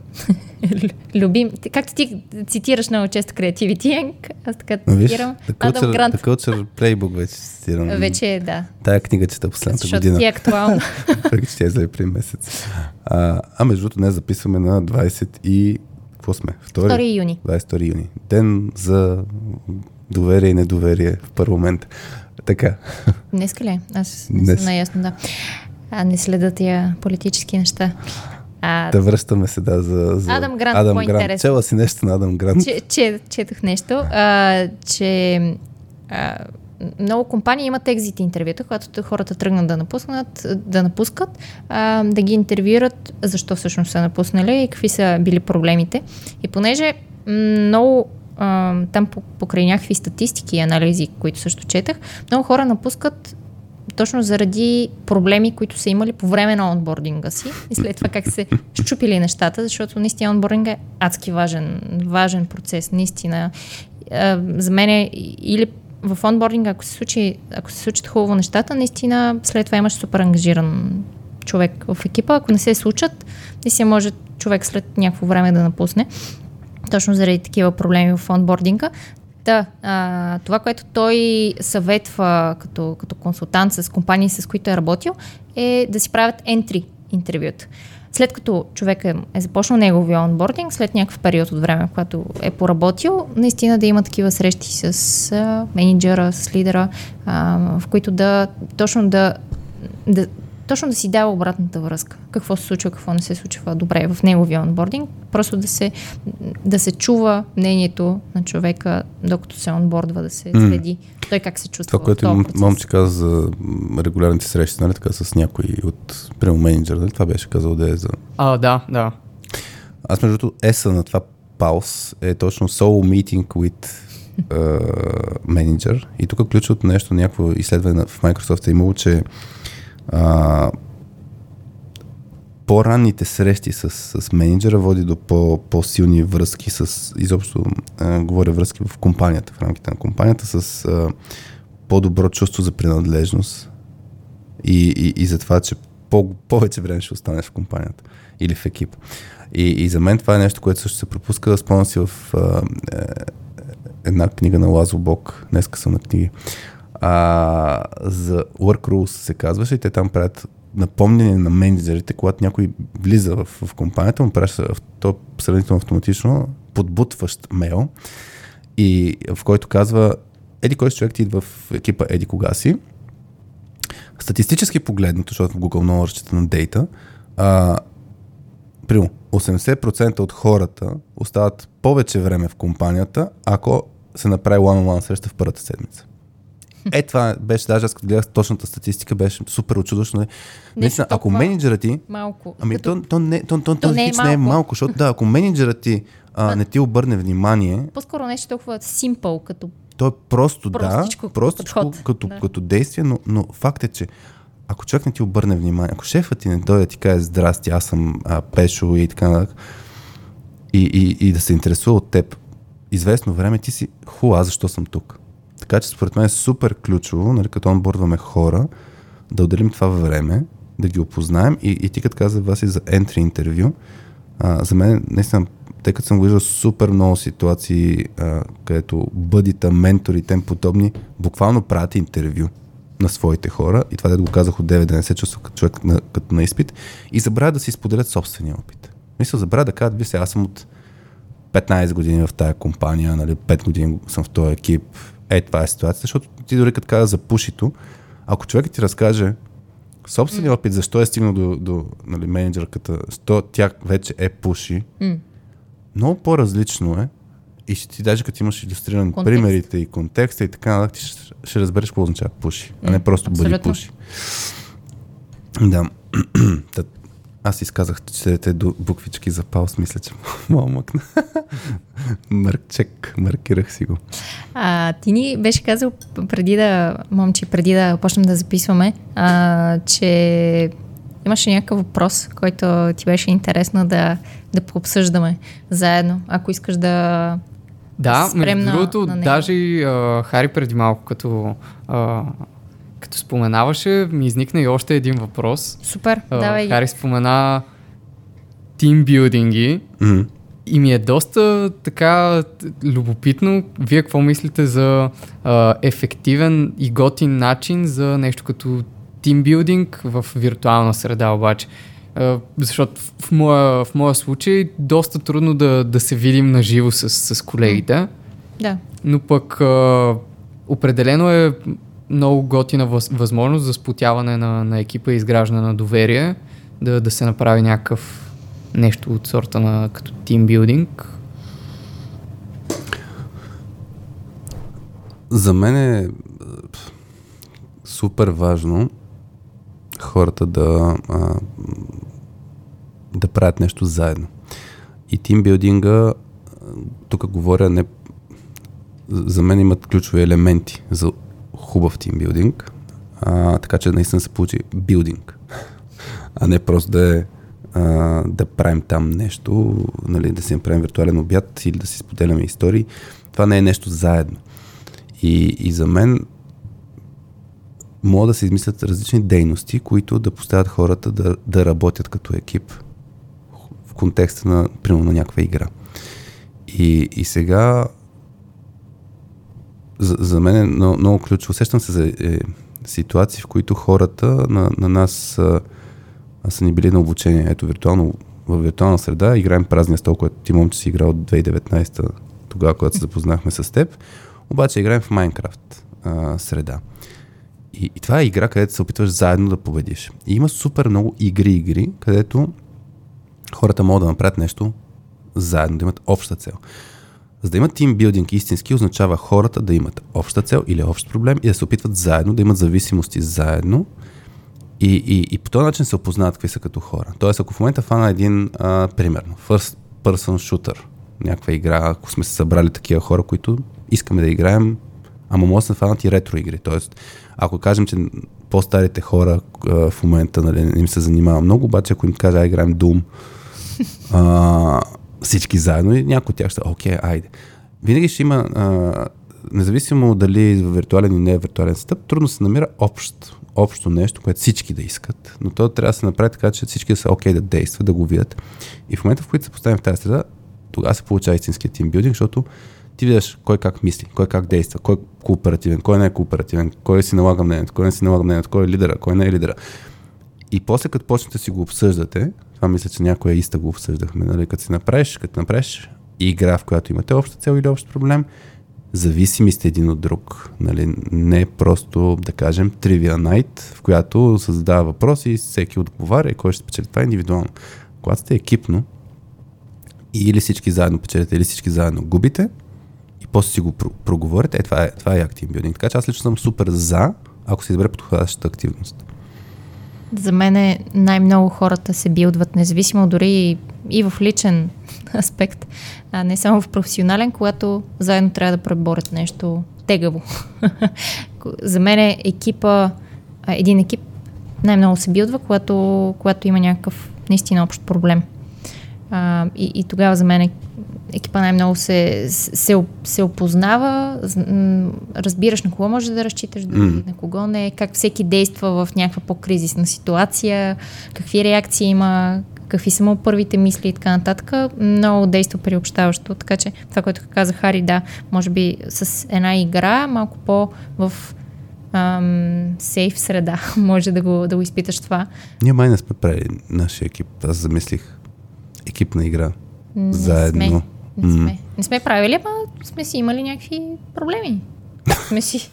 любим. Както ти цитираш много често Creativity, аз така цитирам. Адам Culture, Грант The Culture Playbook вече цитирам. вече е, да. Тая книга чета последната Защото година. ти е актуално. Въпреки, че тя излезе при месец. А, а между другото, днес записваме на 20 и... Какво сме? 2 юни. 22 юни. Ден за доверие и недоверие в парламент. Така. Днеска ли? е? Аз не Днес. съм наясно, да. А не следа тия политически неща. А, Да връщаме се, да, за... за Адам Грант, Адам по-интересно. Чела си нещо на Адам Грант. че, че, четах нещо, а, че а, много компании имат екзит интервюта, когато хората тръгнат да напуснат, да напускат, а, да ги интервюират защо всъщност са напуснали и какви са били проблемите. И понеже много а, там по- покрай някакви статистики и анализи, които също четах, много хора напускат точно заради проблеми, които са имали по време на онбординга си и след това как се щупили нещата, защото наистина онбординга е адски важен, важен процес, наистина. За мен е или в онбординга, ако се, случи, ако се случат хубаво нещата, наистина след това имаш супер ангажиран човек в екипа. Ако не се случат, наистина може човек след някакво време да напусне. Точно заради такива проблеми в онбординга. Да, а, това, което той съветва като, като консултант с компании, с които е работил, е да си правят entry интервюта. След като човек е, започнал неговия онбординг, след някакъв период от време, когато е поработил, наистина да има такива срещи с а, менеджера, с лидера, а, в които да точно да, да точно да си дава обратната връзка. Какво се случва, какво не се случва добре в неговия онбординг. Просто да се, да се чува мнението на човека, докато се онбордва, да се следи той как се чувства. Това, което мом- момче каза за регулярните срещи, нали така, с някой от прямо менеджер, нали? Това беше казал да е за... А, да, да. Аз между другото, еса на това паус е точно solo meeting with uh, manager. И тук ключът нещо, някакво изследване в Microsoft е имало, че по-ранните срещи с, с менеджера води до по, по-силни връзки с, изобщо а, говоря връзки в компанията, в рамките на компанията, с а, по-добро чувство за принадлежност и, и, и за това, че по, повече време ще останеш в компанията или в екип. И, и за мен това е нещо, което също се пропуска. Спомням си в а, е, една книга на Лазо Бог, днеска съм на книги, а, за Work Rules се казваше и те там правят напомняне на менеджерите, когато някой влиза в, в компанията, му праща то сравнително автоматично подбутващ мейл и в който казва Еди кой човек ти идва в екипа Еди кога си. Статистически погледнато, защото в Google много разчита на дейта, а, примерно 80% от хората остават повече време в компанията, ако се направи one-on-one среща в първата седмица. Е, това беше, даже аз като гледах точната статистика, беше супер очудващо. Наистина, ако менеджера ти Малко. Ами Като- то, то, не, то, то, То то не е хич не е малко. малко, защото да, ако менеджерът ти а, не ти обърне внимание, По-скоро нещо толкова simple, като то е просто Простичко да, простичко подход, като, да. като действие, но, но факт е, че ако човек не ти обърне внимание, ако шефът ти не дойде да ти каже здрасти, аз съм а, Пешо и така нататък, и, и, и да се интересува от теб, известно време ти си, ху, аз защо съм тук? Така че според мен е супер ключово, нали, като онбордваме хора, да отделим това време, да ги опознаем и, и ти като каза вас и за entry интервю, за мен наистина, тъй като съм виждал супер много ситуации, а, където ментори и тем подобни, буквално правят интервю на своите хора и това да го казах от 9 да не се чувства като човек на, като на изпит и забравят да си споделят собствения опит. Мисля, забравят да кажат, ви сега аз съм от 15 години в тая компания, нали, 5 години съм в този екип, е, това е ситуацията, защото ти дори като каза за пушито, ако човекът ти разкаже собствения опит, защо е стигнал до, до нали, менеджерката, що тя вече е пуши, М. много по-различно е и ще ти даже като имаш иллюстрирани Контекст. примерите и контекста и така нататък, ти ще, ще разбереш какво означава пуши, а не просто бъди абсолютно. пуши. Да. Аз изказах четирите буквички за пауз, мисля, че мога мъкна. Мъркчек, маркирах си го. А, ти ни беше казал преди да, момче, преди да почнем да записваме, а, че имаше някакъв въпрос, който ти беше интересно да, да пообсъждаме заедно, ако искаш да Да, спрем между другото, на даже а, Хари преди малко, като, а, като споменаваше, ми изникна и още един въпрос. Супер, А, давай. Хари спомена тимбилдинги М. и ми е доста така любопитно. Вие какво мислите за а, ефективен и готин начин за нещо като тимбилдинг в виртуална среда обаче? А, защото в, в, моя, в моя случай доста трудно да, да се видим на живо с, с колегите. Да. Но пък а, определено е много готина въз, възможност за сплотяване на, на екипа и изграждане на доверие, да, да се направи някакъв нещо от сорта на като тимбилдинг. За мен е супер важно хората да, да правят нещо заедно. И тимбилдинга, тук говоря не... За мен имат ключови елементи за хубав тимбилдинг, а, така че наистина се получи билдинг, а не просто да е а, да правим там нещо, нали, да си направим виртуален обяд или да си споделяме истории. Това не е нещо заедно. И, и за мен могат да се измислят различни дейности, които да поставят хората да, да работят като екип в контекста на, примерно, на някаква игра. И, и сега за, за мен е много, много ключово. Усещам се за е, ситуации, в които хората на, на нас а, са ни били на обучение. Ето, виртуално, в виртуална среда играем празния стол, който ти момче си играл от 2019 тогава, когато се запознахме с теб. Обаче играем в Майнкрафт а, среда. И, и това е игра, където се опитваш заедно да победиш. И има супер много игри-игри, където хората могат да направят нещо заедно, да имат обща цел. За да имат тимбилдинг истински, означава хората да имат обща цел или общ проблем и да се опитват заедно, да имат зависимости заедно и, и, и по този начин се опознават какви са като хора. Тоест, ако в момента фана един, а, примерно, first person shooter, някаква игра, ако сме се събрали такива хора, които искаме да играем, ама може да се фанат и ретро игри. Тоест, ако кажем, че по-старите хора а, в момента нали, им се занимава много, обаче ако им кажа, ай, играем Doom, а, всички заедно и някой от тях ще окей, айде. Винаги ще има, а, независимо дали в виртуален или не е виртуален стъп, трудно се намира общ, общо нещо, което всички да искат. Но то трябва да се направи така, че всички да са окей да действат, да го видят. И в момента, в който се поставим в тази среда, тогава се получава истинския тимбилдинг, защото ти виждаш кой как мисли, кой как действа, кой е кооперативен, кой не е кооперативен, кой си налага мнението, кой не си налага мнението, кой е лидера, кой не е лидера. И после, като почнете си го обсъждате, това мисля, че някоя иста го обсъждахме, нали, като си направиш, като направиш игра, в която имате обща цел или общ проблем, зависими сте един от друг. Нали, не е просто, да кажем, Trivia Night, в която се задава въпроси и всеки отговаря и кой ще спечели. Това индивидуално. Когато сте екипно, или всички заедно печелите, или всички заедно губите, и после си го про- проговорите, е, това е, това е актив билдинг. Така че аз лично съм супер за, ако се избере подходящата активност. За мен е най-много хората се билдват, независимо дори и, и в личен аспект, а не само в професионален, когато заедно трябва да преборят нещо тегаво. За мен е екипа, един екип най-много се билдва, когато, когато има някакъв наистина общ проблем. А, и, и тогава за мен е- екипа най-много се, се, се опознава, разбираш на кого може да разчиташ, М. на кого не, как всеки действа в някаква по-кризисна ситуация, какви реакции има, какви са му първите мисли и така нататък. Много действа приобщаващо, така че това, което каза Хари, да, може би с една игра, малко по в ам, сейф среда, може да го, да го изпиташ това. Ние май не сме правили нашия екип. Аз замислих екипна игра. Не Заедно. Сме, не, сме. не сме правили, ама сме си имали някакви проблеми. сме си,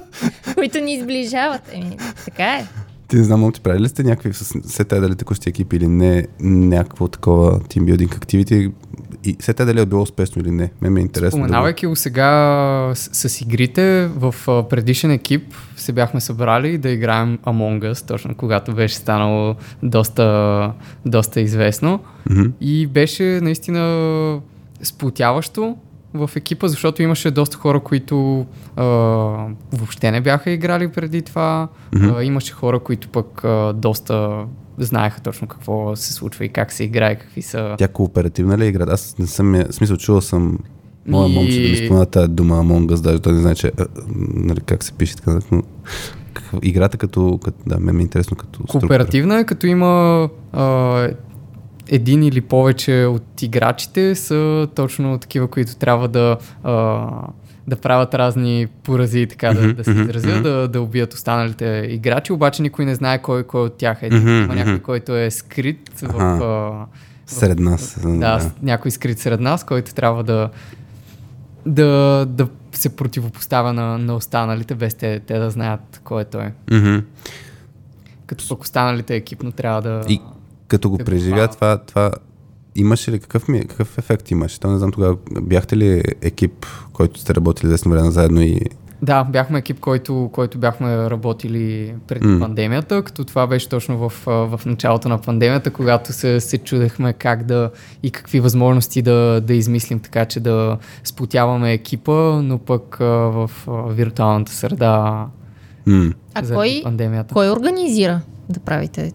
които ни изближават. Еми, така е. Ти не знам, ти правили ли сте някакви с се те дали текущи екипи или не, някакво такова тимбилдинг активити, и след те дали е било успешно или не. Ме ми е интересно. Споменавайки го сега с, с игрите, в предишен екип се бяхме събрали да играем Among Us, точно когато беше станало доста, доста известно. Мгм. И беше наистина сплотяващо в екипа, защото имаше доста хора, които а, въобще не бяха играли преди това. Мгм. А, имаше хора, които пък а, доста знаеха точно какво се случва и как се играе, какви са... Тя кооперативна ли е игра? Аз не съм, в смисъл, чувал съм моя И- момче да ми спомена тази дума Among Us, даже той не знае, че, а, нали, как се пише така, но играта като, като да, ме е интересно като структура. Кооперативна е, като има а, един или повече от играчите са точно такива, които трябва да, а, да правят разни порази, така да, Мгм, да се мгм, изразя, мгм. да, да убият останалите играчи, обаче никой не знае кой, кой от тях е. Има някой, който е скрит в... А, Сред нас. да, с- някой скрит сред нас, който трябва да, да, да се противопоставя на, на останалите, без те, те да знаят кой е той. Мгм. Като пък останалите екипно трябва да... И като го Те го преживя това, това имаше ли, какъв, ми, какъв ефект имаше? То не знам тогава, бяхте ли екип, който сте работили известно време заедно и... Да, бяхме екип, който, който бяхме работили преди mm. пандемията, като това беше точно в, в началото на пандемията, когато се, се чудехме как да и какви възможности да, да измислим, така че да сплотяваме екипа, но пък в виртуалната среда М. А кой, пандемията. кой организира да правите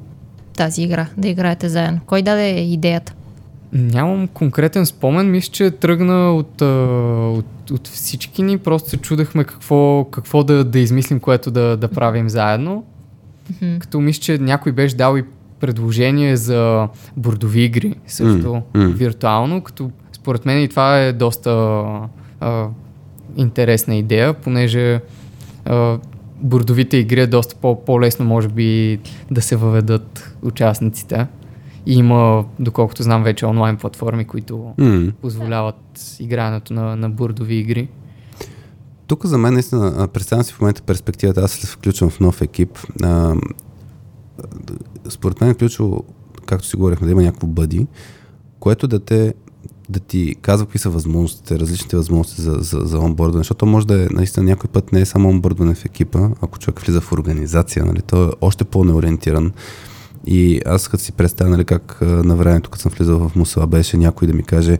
тази игра, да играете заедно? Кой даде идеята? Нямам конкретен спомен, мисля, че тръгна от, от, от всички ни, просто се чудехме какво, какво да, да измислим, което да, да правим заедно. Мгм. Като мисля, че някой беше дал и предложение за бордови игри, също м. виртуално, като според мен и това е доста а, интересна идея, понеже а, бордовите игри е доста по- по-лесно, може би, да се въведат участниците. И има, доколкото знам, вече онлайн платформи, които М. позволяват игрането на, на бордови игри. Тук за мен наистина, представям си в момента перспективата, аз се включвам в нов екип. А, според мен е ключово, както си говорихме, да има някакво бъди, което да те да ти казва какви са възможностите, различните възможности за, за, за онбордване, защото може да е наистина някой път не е само онбордване в екипа, ако човек влиза в организация, нали, той е още по-неориентиран. И аз като си представя нали, как на времето, като съм влизал в Мусала, беше някой да ми каже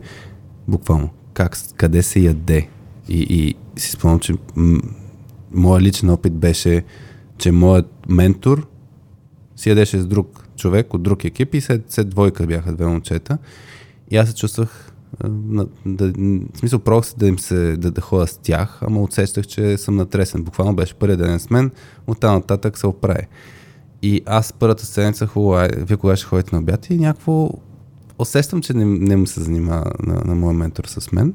буквално как, къде се яде. И, и си спомням, че м- моят личен опит беше, че моят ментор си ядеше с друг човек от друг екип и след, след двойка бяха две момчета. И аз се чувствах, да, в смисъл, пробвах се да им се, да, да ходя с тях, ама усещах, че съм натресен. Буквално беше първият ден с мен, оттам нататък се оправи. И аз първата седмица, хубаво, вие кога ще ходите на обяд и някакво усещам, че не, не му се занимава на, на моя ментор с мен.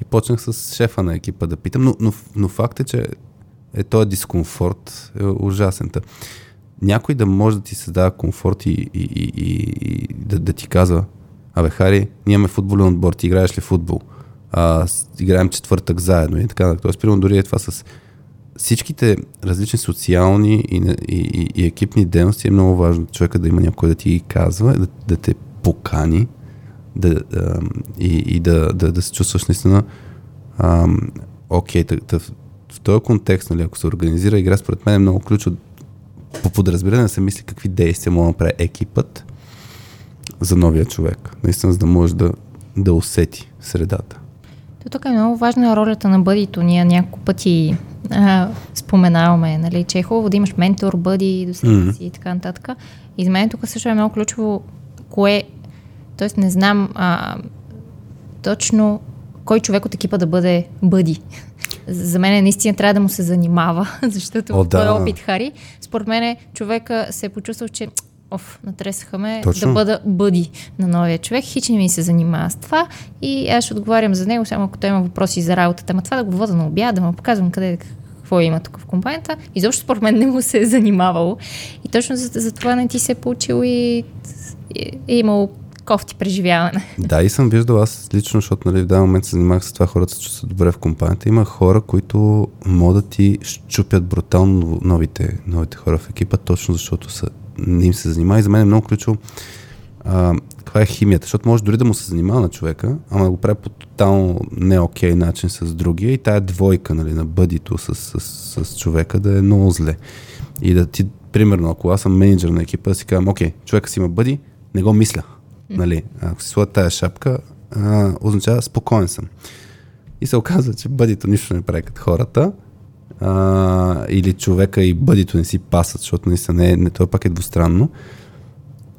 И почнах с шефа на екипа да питам, но, но, но факт е, че е този дискомфорт е ужасен. Някой да може да ти създава комфорт и, и, и, и да, да ти казва, абе Хари, ние имаме футболен отбор, ти играеш ли футбол? А, играем четвъртък заедно и така. Тоест, примерно дори е това с всичките различни социални и, и, и, и екипни дейности е много важно човека да има някой да ти ги казва, да, да те покани да, а, и, и да, да, да се чувстваш наистина окей, тъ, в, този контекст, нали, ако се организира игра, според мен е много ключово по подразбиране да се мисли какви действия може да направи екипът за новия човек. Наистина, за да може да, да усети средата. То тук е много важна ролята на бъдито. Ние няколко пъти а, споменаваме, нали, че е хубаво да имаш ментор, бъди до Мгм. си и така нататък. И за мен тук също е много ключово кое, т.е. не знам а, точно кой човек от екипа да бъде бъди. За мен наистина трябва да му се занимава, защото О, да. опит Хари, според мен човека се е почувствал, че оф, натресаха ме Точно. да бъда бъди на новия човек. Хич не ми се занимава с това и аз ще отговарям за него, само ако той има въпроси за работата. Ма това да го вода на обяд, да му показвам къде какво има тук в компанията. Изобщо според мен не му се е занимавало. И точно за, за това не ти се е получил и и- е имал кофти преживяване. Да, и съм виждал аз лично, защото нали, в даден момент се занимавах с това, хората се чувстват добре в компанията. Има хора, които могат да ти щупят брутално новите, новите хора в екипа, точно защото са, не им се занимава. И за мен е много ключово. А, какво това е химията, защото може дори да му се занимава на човека, ама да го прави по тотално не окей начин с другия и тая двойка нали, на бъдито с, с, с, с човека да е много зле. И да ти, примерно, ако аз съм менеджер на екипа, да си казвам, окей, човека си има бъди, не го мисля. Нали, ако си сложа тая шапка, а, означава спокоен съм. И се оказва, че бъдито нищо не прави като хората, а, или човека и бъдито не си пасат, защото наистина не, не това пак е двустранно.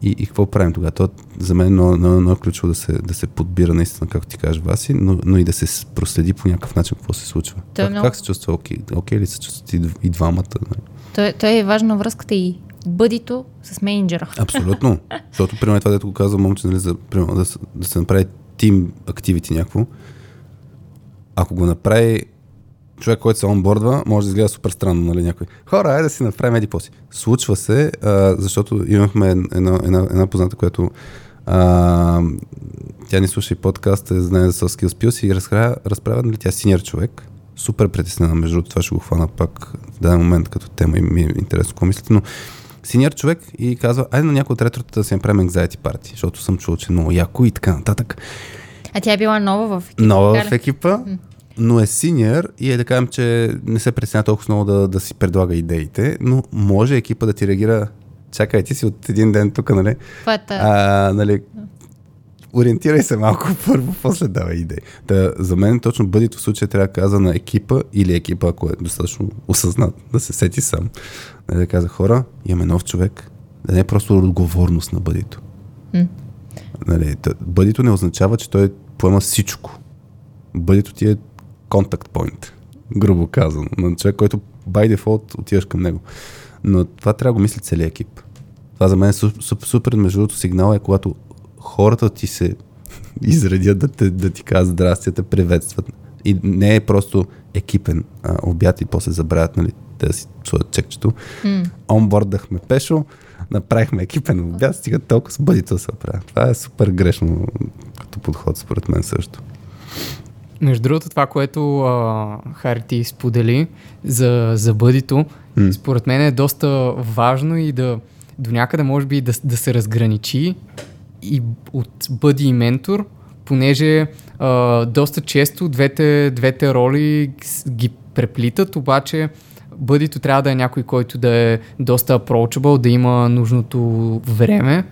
И, и какво правим тогава? То за мен е много, много, много ключово да се, да се подбира наистина, както ти кажеш, Васи, но, но и да се проследи по някакъв начин какво се случва. То е как, много- как се чувства? Окей, окей ли се чувстват и, и двамата? Нали? Той, той е важна връзката и бъдито с менеджера. Абсолютно. Защото, примерно, това, дето го казва момче, нали, за, примерно, да, се- да се направи тим активити някакво. Ако го направи човек, който се онбордва, може да изгледа супер странно, нали, някой. Хора, айде да си направим еди поси. Случва се, а, защото имахме една, една, една позната, която а, тя ни слуша и подкаста, знае за Skills Pills и разправя, разправя нали, тя е синьор човек. Супер притеснена, между другото, това ще го хвана пак в даден момент като тема и ми е интересно какво мислите, но синьор човек и казва, айде на някой от ретрото да си направим anxiety party, защото съм чул, че е много яко и така нататък. А тя е била нова в екипа. Нова в екипа, но е синьор и е да кажем, че не се притеснява толкова много да, да си предлага идеите, но може екипа да ти реагира чакай, ти си от един ден тук, нали? Това е та... А, нали, ориентирай се малко първо, после давай идеи. Да, за мен точно бъдето в случая трябва да каза на екипа или екипа, ако е достатъчно осъзнат, да се сети сам. Нали, да каза хора, имаме нов човек, да не е просто отговорност на бъдето. М. Нали, бъдето не означава, че той поема всичко. Бъдето ти е контакт point, грубо казано, на човек, който by default отиваш към него. Но това трябва да го мисли целият екип. Това за мен е су- су- супер, между другото, сигнал е, когато хората ти се изредят да, те, да ти казват здрасти, те приветстват. И не е просто екипен а, обяд и после забравят, нали, да си сложат чекчето. М. Онбордахме Пешо, направихме екипен обяд, стига толкова с бъдито да се оправя. Това е супер грешно като подход, според мен също. Между другото, това, което а, Хари ти сподели за, за бъдито, М. според мен е доста важно и да до някъде може би да, да се разграничи и от бъди и ментор, понеже а, доста често двете, двете роли ги преплитат, обаче бъдито трябва да е някой, който да е доста approachable, да има нужното време,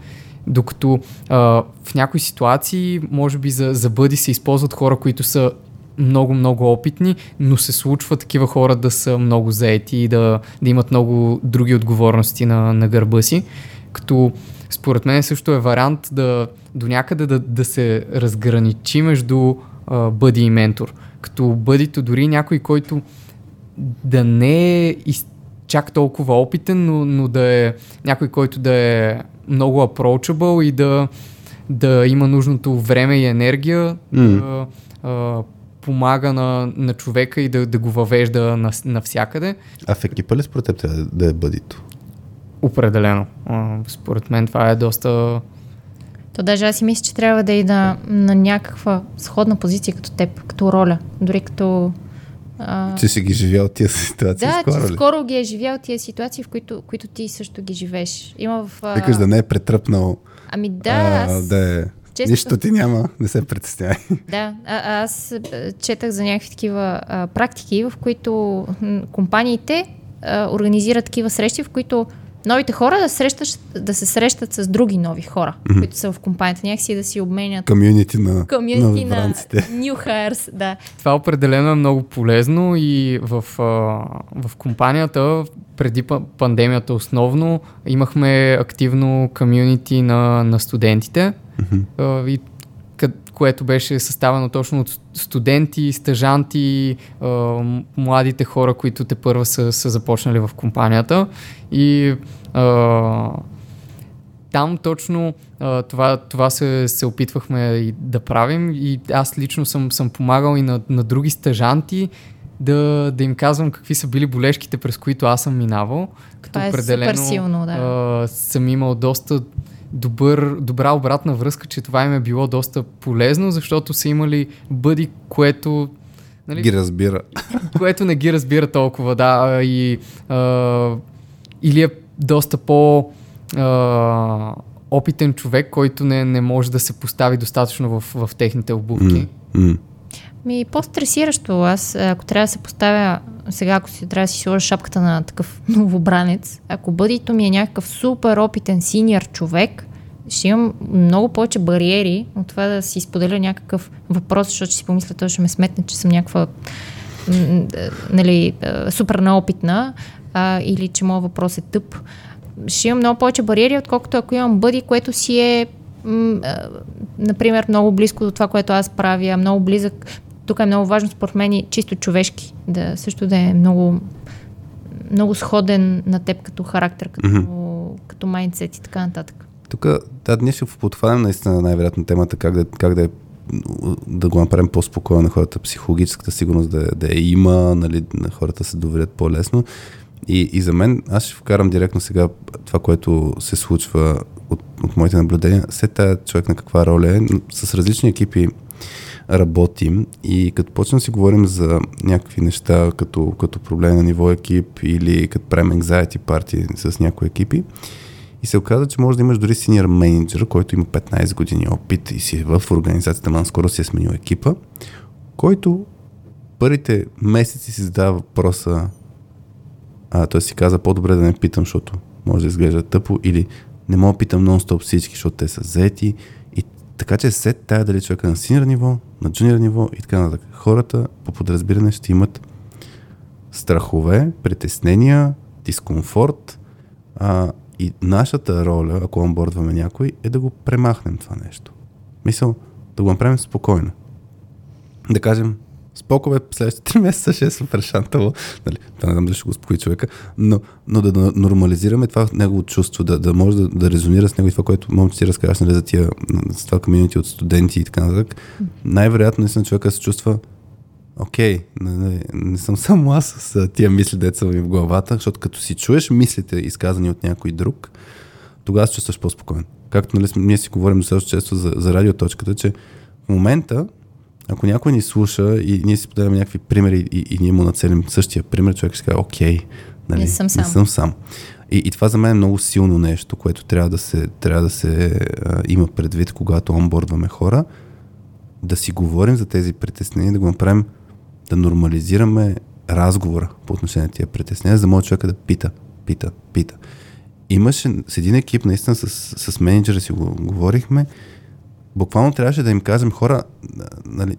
докато а, в някои ситуации, може би за, за бъди се използват хора, които са много, много опитни, но се случва такива хора да са много заети и да, да имат много други отговорности на, на гърба си. Като според мен също е вариант да до някъде да, да се разграничи между а, бъди и ментор. Като бъдито дори някой, който да не е из, чак толкова опитен, но, но да е някой, който да е много approachable и да, да има нужното време и енергия М. да а, помага на, на човека и да, да го въвежда на, навсякъде. А в екипа ли според теб трябва да- да е бъдито? Определено. А, според мен това е доста... То даже аз си мисля, че трябва да е на, на някаква сходна позиция като теб, като роля. Дори като... А... Че си ги живял тия ситуации Да, скоро че скоро ги е живял тия ситуации, в които, които ти също ги живееш. Има в... А... Викаш да не е претръпнал, Ами да, а, аз... да е... често- Нищо ти няма, не се притеснявай. Да, а, аз четах за някакви такива а, практики, в които компаниите а, организират такива срещи, в които новите хора да, срещаш, да се срещат с други нови хора, mm-hmm. които са в компанията, някакси да си обменят Комюнити на, комьюнити на на. New Hires, да. Това определено е много полезно и в, в компанията преди па- пандемията основно имахме активно комюнити на, на студентите, а, и, което беше съставено точно от студенти, стъжанти, младите хора, които те първа са, са започнали в компанията и там точно а, това, това се, се опитвахме и да правим и аз лично съм, съм помагал и на, на други стъжанти да, да им казвам какви са били болешките, през които аз съм минавал. Като Това е определено супер силно, да. а, съм имал доста добър, добра обратна връзка, че това им е било доста полезно, защото са имали бъди, което нали, Ги разбира. което не ги разбира толкова, да, и а, или е доста по а, опитен човек, който не, не може да се постави достатъчно в, в техните обувки. М, м. Ми, по-стресиращо. Аз, ако трябва да се поставя, сега ако си трябва да си сложа шапката на такъв новобранец, ако бъдито ми е някакъв супер опитен синьор човек, ще имам много повече бариери от това да си споделя някакъв въпрос, защото ще си помисля, той ще ме сметне, че съм някаква нали, супер неопитна а, или че моят въпрос е тъп. Ще имам много повече бариери, отколкото ако имам бъди, което си е например, много близко до това, което аз правя, много близък. Тук е много важно според мен и чисто човешки, да също да е много, много сходен на теб като характер, като, mm-hmm. като майндсет и така нататък. Тук, да, ние ще подхванем наистина най-вероятно темата как да, как да, е, да го направим по-спокойно на хората, психологическата сигурност да, да я има, нали, на хората се доверят по-лесно. И, и за мен, аз ще вкарам директно сега това, което се случва от, от моите наблюдения. Все тая човек на каква роля е, с различни екипи работим и като почнем да си говорим за някакви неща, като, като проблем на ниво екип или като правим anxiety party с някои екипи, и се оказа, че може да имаш дори синьор менеджер, който има 15 години опит и си е в организацията, но скоро си е сменил екипа, който първите месеци си задава въпроса, а, той си каза по-добре да не питам, защото може да изглежда тъпо, или не мога да питам нон-стоп всички, защото те са заети. Така че след тая дали човека на синьор ниво, на джуниор ниво и така нататък. Хората по подразбиране ще имат страхове, притеснения, дискомфорт, а, и нашата роля, ако онбордваме някой, е да го премахнем това нещо. Мисъл, да го направим спокойно. Да кажем, спокове, следващите 3 месеца ще е супер шантаво. Нали, това не знам дали ще го успокои човека, но, но да, да нормализираме това негово чувство, да, да може да, да резонира с него и това, което момче си разказваш нали, за тия, с това комьюнити от студенти и така нататък. Най-вероятно наистина човека се чувства окей, не, не, не съм само аз с тия мисли, деца ми в главата, защото като си чуеш мислите, изказани от някой друг, тогава се чувстваш по-спокоен. Както нали, ние си говорим достатъчно често за, за радиоточката, че в момента, ако някой ни слуша и ние си поделяме някакви примери и, и ние му нацелим същия пример, човек ще каже, окей, нали, Не съм сам. Не съм сам. И, и това за мен е много силно нещо, което трябва да се, трябва да се а, има предвид, когато онбордваме хора, да си говорим за тези притеснения, да го направим да нормализираме разговора по отношение на тия притеснения, за да може човека да пита, пита, пита. Имаше с един екип, наистина с, с менеджера си го говорихме, буквално трябваше да им кажем хора, нали,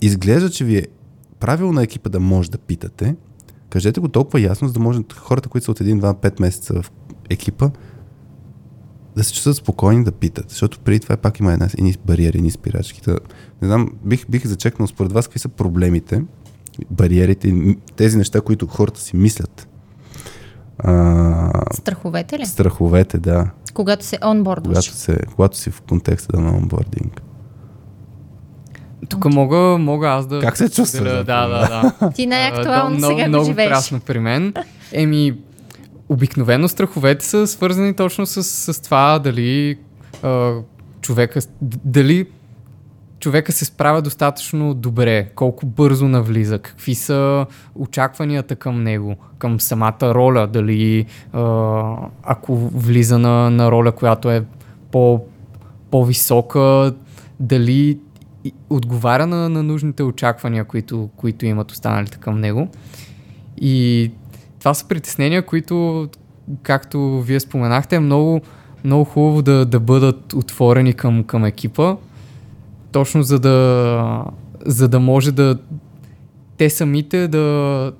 изглежда, че ви е правило на екипа да може да питате, кажете го толкова ясно, за да може хората, които са от 1, 2, 5 месеца в екипа, да се чувстват спокойни да питат, защото преди това пак има една, едни бариери, едни спирачки. Да, не знам, бих, бих зачекнал според вас какви са проблемите, бариерите, тези неща, които хората си мислят. А, Страховете ли? страховете, да. Когато се онбордваш. Когато, се, когато си в контекста на онбординг. Тук мога, мога аз да... Как се чувстваш? Да, да, да. да. Ти най-актуално да, сега го много живееш. прясно при мен. Еми, обикновено страховете са свързани точно с, с това дали а, човека, дали човека се справя достатъчно добре, колко бързо навлиза, какви са очакванията към него, към самата роля, дали ако влиза на, на роля, която е по, по-висока, дали отговаря на, на нужните очаквания, които, които имат останалите към него. И това са притеснения, които, както вие споменахте, е много, много хубаво да, да бъдат отворени към, към екипа, точно за да, за да може да те самите да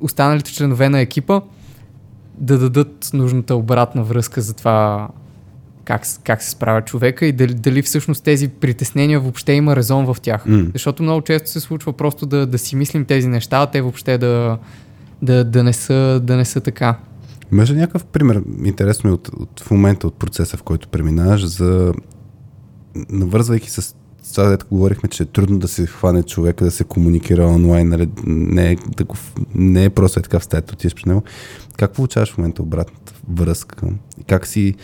останалите членове на екипа да дадат нужната обратна връзка за това как, как се справя човека и дали, дали всъщност тези притеснения въобще има резон в тях. М. Защото много често се случва просто да, да си мислим тези неща, а те въобще да, да, да, не, са, да не са така. Имаш ли някакъв пример, интересно ми от, от, в момента от процеса, в който преминаваш, за навързвайки с това, дето говорихме, че е трудно да се хване човека, да се комуникира онлайн, нали, не, е, да го, не е просто е така в стаята, отиваш при него. Как получаваш в момента обратната връзка? Как си,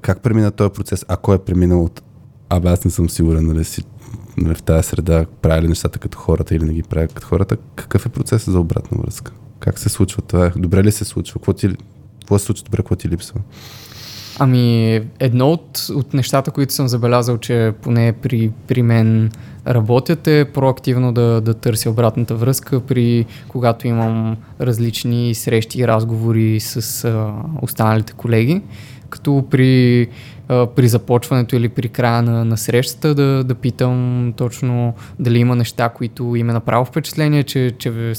как премина този процес, ако е преминал от абе аз не съм сигурен, нали, си нали, в тази среда правя ли нещата като хората или не ги правя като хората, какъв е процесът за обратна връзка? Как се случва това? Добре ли се случва? Какво, ти, какво се случва добре, какво ти липсва? Ами, едно от, от нещата, които съм забелязал, че поне при, при мен работят е проактивно да, да търся обратната връзка при когато имам различни срещи и разговори с а, останалите колеги, като при, а, при започването или при края на, на срещата да, да питам точно дали има неща, които им е направо впечатление, че, че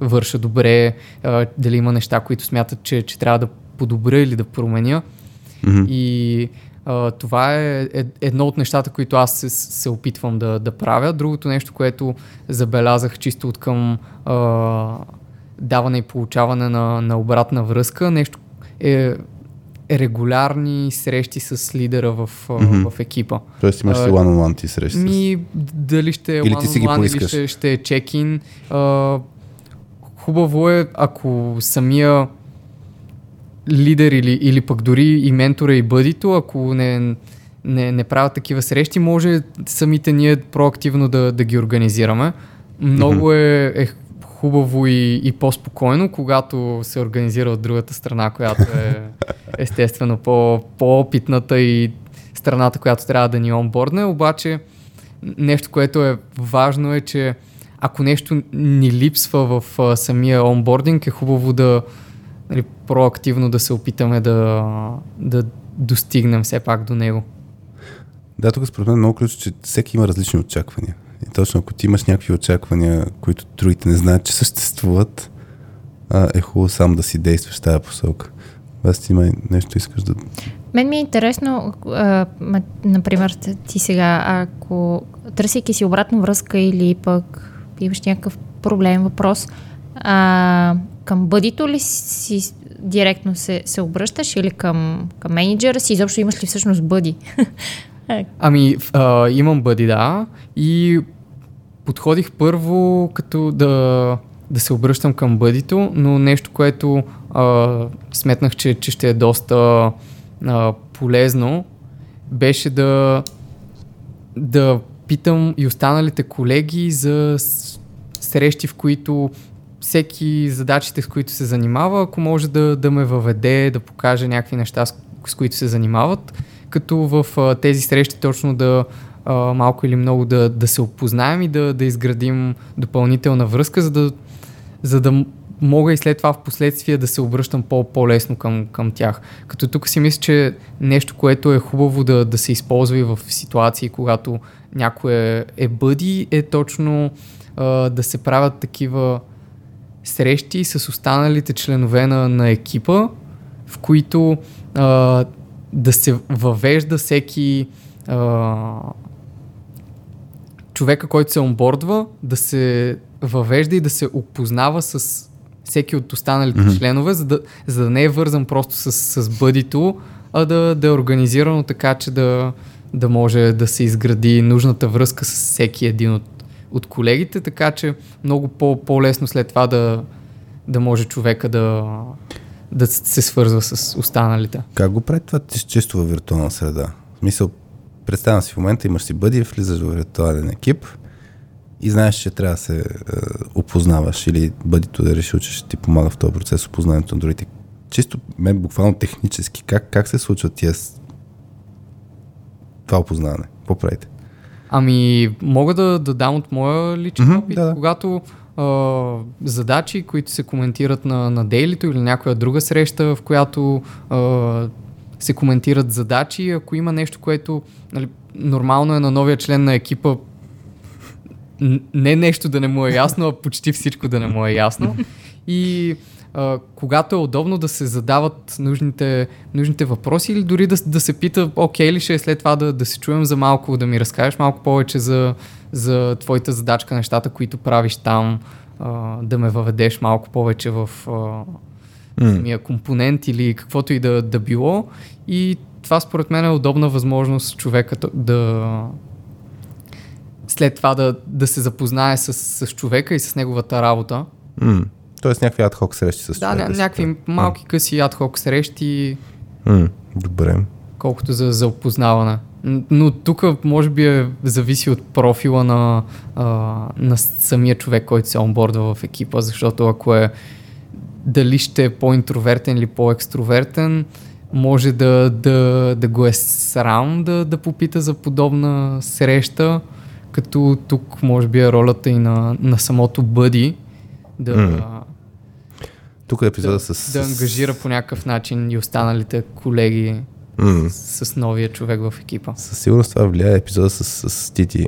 върша добре, а, дали има неща, които смятат, че, че трябва да подобря или да променя. Мгм. И а, това е, е едно от нещата, които аз се, се опитвам да, да правя. Другото нещо, което забелязах чисто от към а, даване и получаване на, на обратна връзка, нещо е регулярни срещи с лидера в, Мгм. в екипа. Тоест имаш си one-on-one ти срещи. Ми, дали ще е Или one-on-one, или ще, ще е чекин. Хубаво е, ако самия лидер или, или пък дори и ментора и бъдито, ако не, не, не правят такива срещи, може самите ние проактивно да, да ги организираме. Много е, е хубаво и, и по-спокойно, когато се организира от другата страна, която е естествено по, по-опитната и страната, която трябва да ни онбордне, обаче нещо, което е важно е, че ако нещо ни липсва в а, самия онбординг, е хубаво да нали, проактивно да се опитаме да, да достигнем все пак до него. Да, тук според мен е много ключ, че всеки има различни очаквания. И точно ако ти имаш някакви очаквания, които другите не знаят, че съществуват, а, е хубаво сам да си действаш в тази посока. Аз ти има нещо искаш да... Мен ми е интересно, а, например, ти сега, ако търсейки си обратна връзка или пък имаш някакъв проблем, въпрос, а, към бъдито ли си директно се, се обръщаш или към, към менеджера си? Изобщо имаш ли всъщност бъди? Ами, в- а, имам бъди, да. И подходих първо като да, да се обръщам към бъдито, но нещо, което а, сметнах, че, че ще е доста а, полезно, беше да, да питам и останалите колеги за срещи, в които всеки задачите, с които се занимава, ако може да, да ме въведе, да покаже някакви неща, с, с които се занимават, като в а, тези срещи точно да а, малко или много да, да се опознаем и да, да изградим допълнителна връзка, за да, за да мога и след това в последствие да се обръщам по- по-лесно към, към тях. Като тук си мисля, че нещо, което е хубаво да, да се използва и в ситуации, когато някой е, е бъди, е точно а, да се правят такива срещи с останалите членове на, на екипа, в които а, да се въвежда всеки а, човека, който се онбордва, да се въвежда и да се опознава с всеки от останалите mm-hmm. членове, за да, за да не е вързан просто с, с бъдито, а да, да е организирано така, че да, да може да се изгради нужната връзка с всеки един от, от колегите, така че много по, по-лесно след това да, да може човека да, да се свързва с останалите. Как го прави това ти чисто във виртуална среда? В смисъл, представям си в момента, имаш си бъди, влизаш в виртуален екип и знаеш, че трябва да се е, опознаваш или бъдито да решил, че ще ти помага в този процес опознаването на другите. Чисто, мен буквално технически, как, как се случва тия това опознаване? Какво правите? Ами, мога да, да дам от моя личен Мгм, опит, да, да. когато а, задачи, които се коментират на, на дейлито или някоя друга среща, в която а, се коментират задачи, ако има нещо, което нали, нормално е на новия член на екипа не нещо да не му е ясно, а почти всичко да не му е ясно. И а, когато е удобно да се задават нужните, нужните въпроси или дори да, да се пита, окей ли ще е след това да, да се чуем за малко, да ми разкажеш малко повече за, за твоята задачка, нещата, които правиш там, а, да ме въведеш малко повече в а, самия компонент или каквото и да, да било. И това според мен е удобна възможност човека да след това да, да се запознае с, с човека и с неговата работа. М. Тоест някакви адхок срещи с Да, ня, някакви малки къси адхок срещи, М. Добре. колкото за, за опознаване. Но тук може би е, зависи от профила на, а, на самия човек, който се онбордва в екипа, защото ако е дали ще е по-интровертен или по-екстровертен, може да, да, да го е срам да, да попита за подобна среща, като тук може би е ролята и на, на самото бъди да, М. Тук е епизода да, с... да ангажира по някакъв начин и останалите колеги М. с, с новия човек в екипа. Със сигурност това влияе епизода с, с Тити,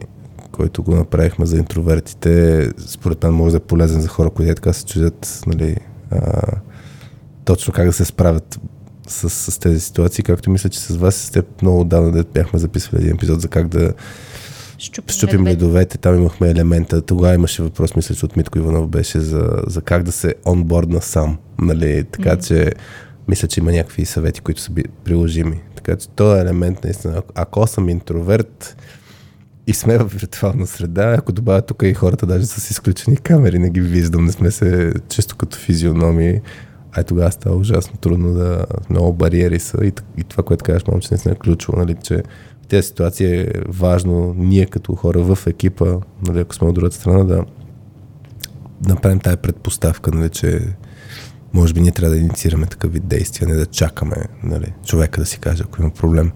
който го направихме за интровертите. Според мен може да е полезен за хора, които е така се чудят, нали, а, точно как да се справят с, с тези ситуации, както мисля, че с вас и с теб много отдавна да бяхме записвали един епизод за как да Щупим, щупим ледовете. ледовете. Там имахме елемента. Тогава имаше въпрос, мисля, че от Митко Иванов беше за, за как да се онбордна сам. Нали? Така Мгм. че мисля, че има някакви съвети, които са приложими. Така че този елемент наистина, ако- съм интроверт и сме в виртуална среда, ако добавя тук и хората даже с изключени камери, не ги виждам, не сме се чисто като физиономии, ай тогава става ужасно трудно да много бариери са и, и това, което казваш, мам, че наистина е ключово, нали, че тези ситуации е важно ние като хора в екипа, нали, ако сме от другата страна, да направим тая предпоставка, нали, че може би ние трябва да инициираме такъв вид действия, не да чакаме нали, човека да си каже, ако има проблем.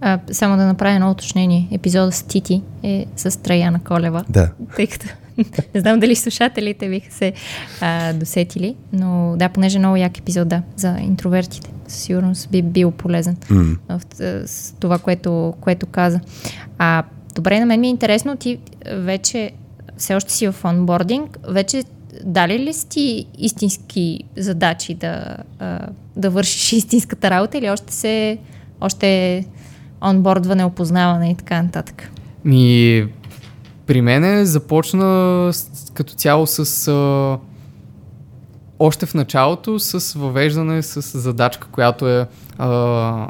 А, само да направя едно уточнение. Епизода с Тити е с Траяна Колева. Да, Тъй като не знам дали слушателите биха се а, досетили, но да, понеже е много як епизод, да, за интровертите. Със сигурност би бил полезен м- в, с това, което, което каза. А, добре, на мен ми е интересно, ти вече все още си в онбординг, вече дали ли си ти истински задачи да, да вършиш истинската работа или още се още е онбордване, опознаване и така нататък? Ми, при мен започна с, като цяло с... А, още в началото с въвеждане с задачка, която е а,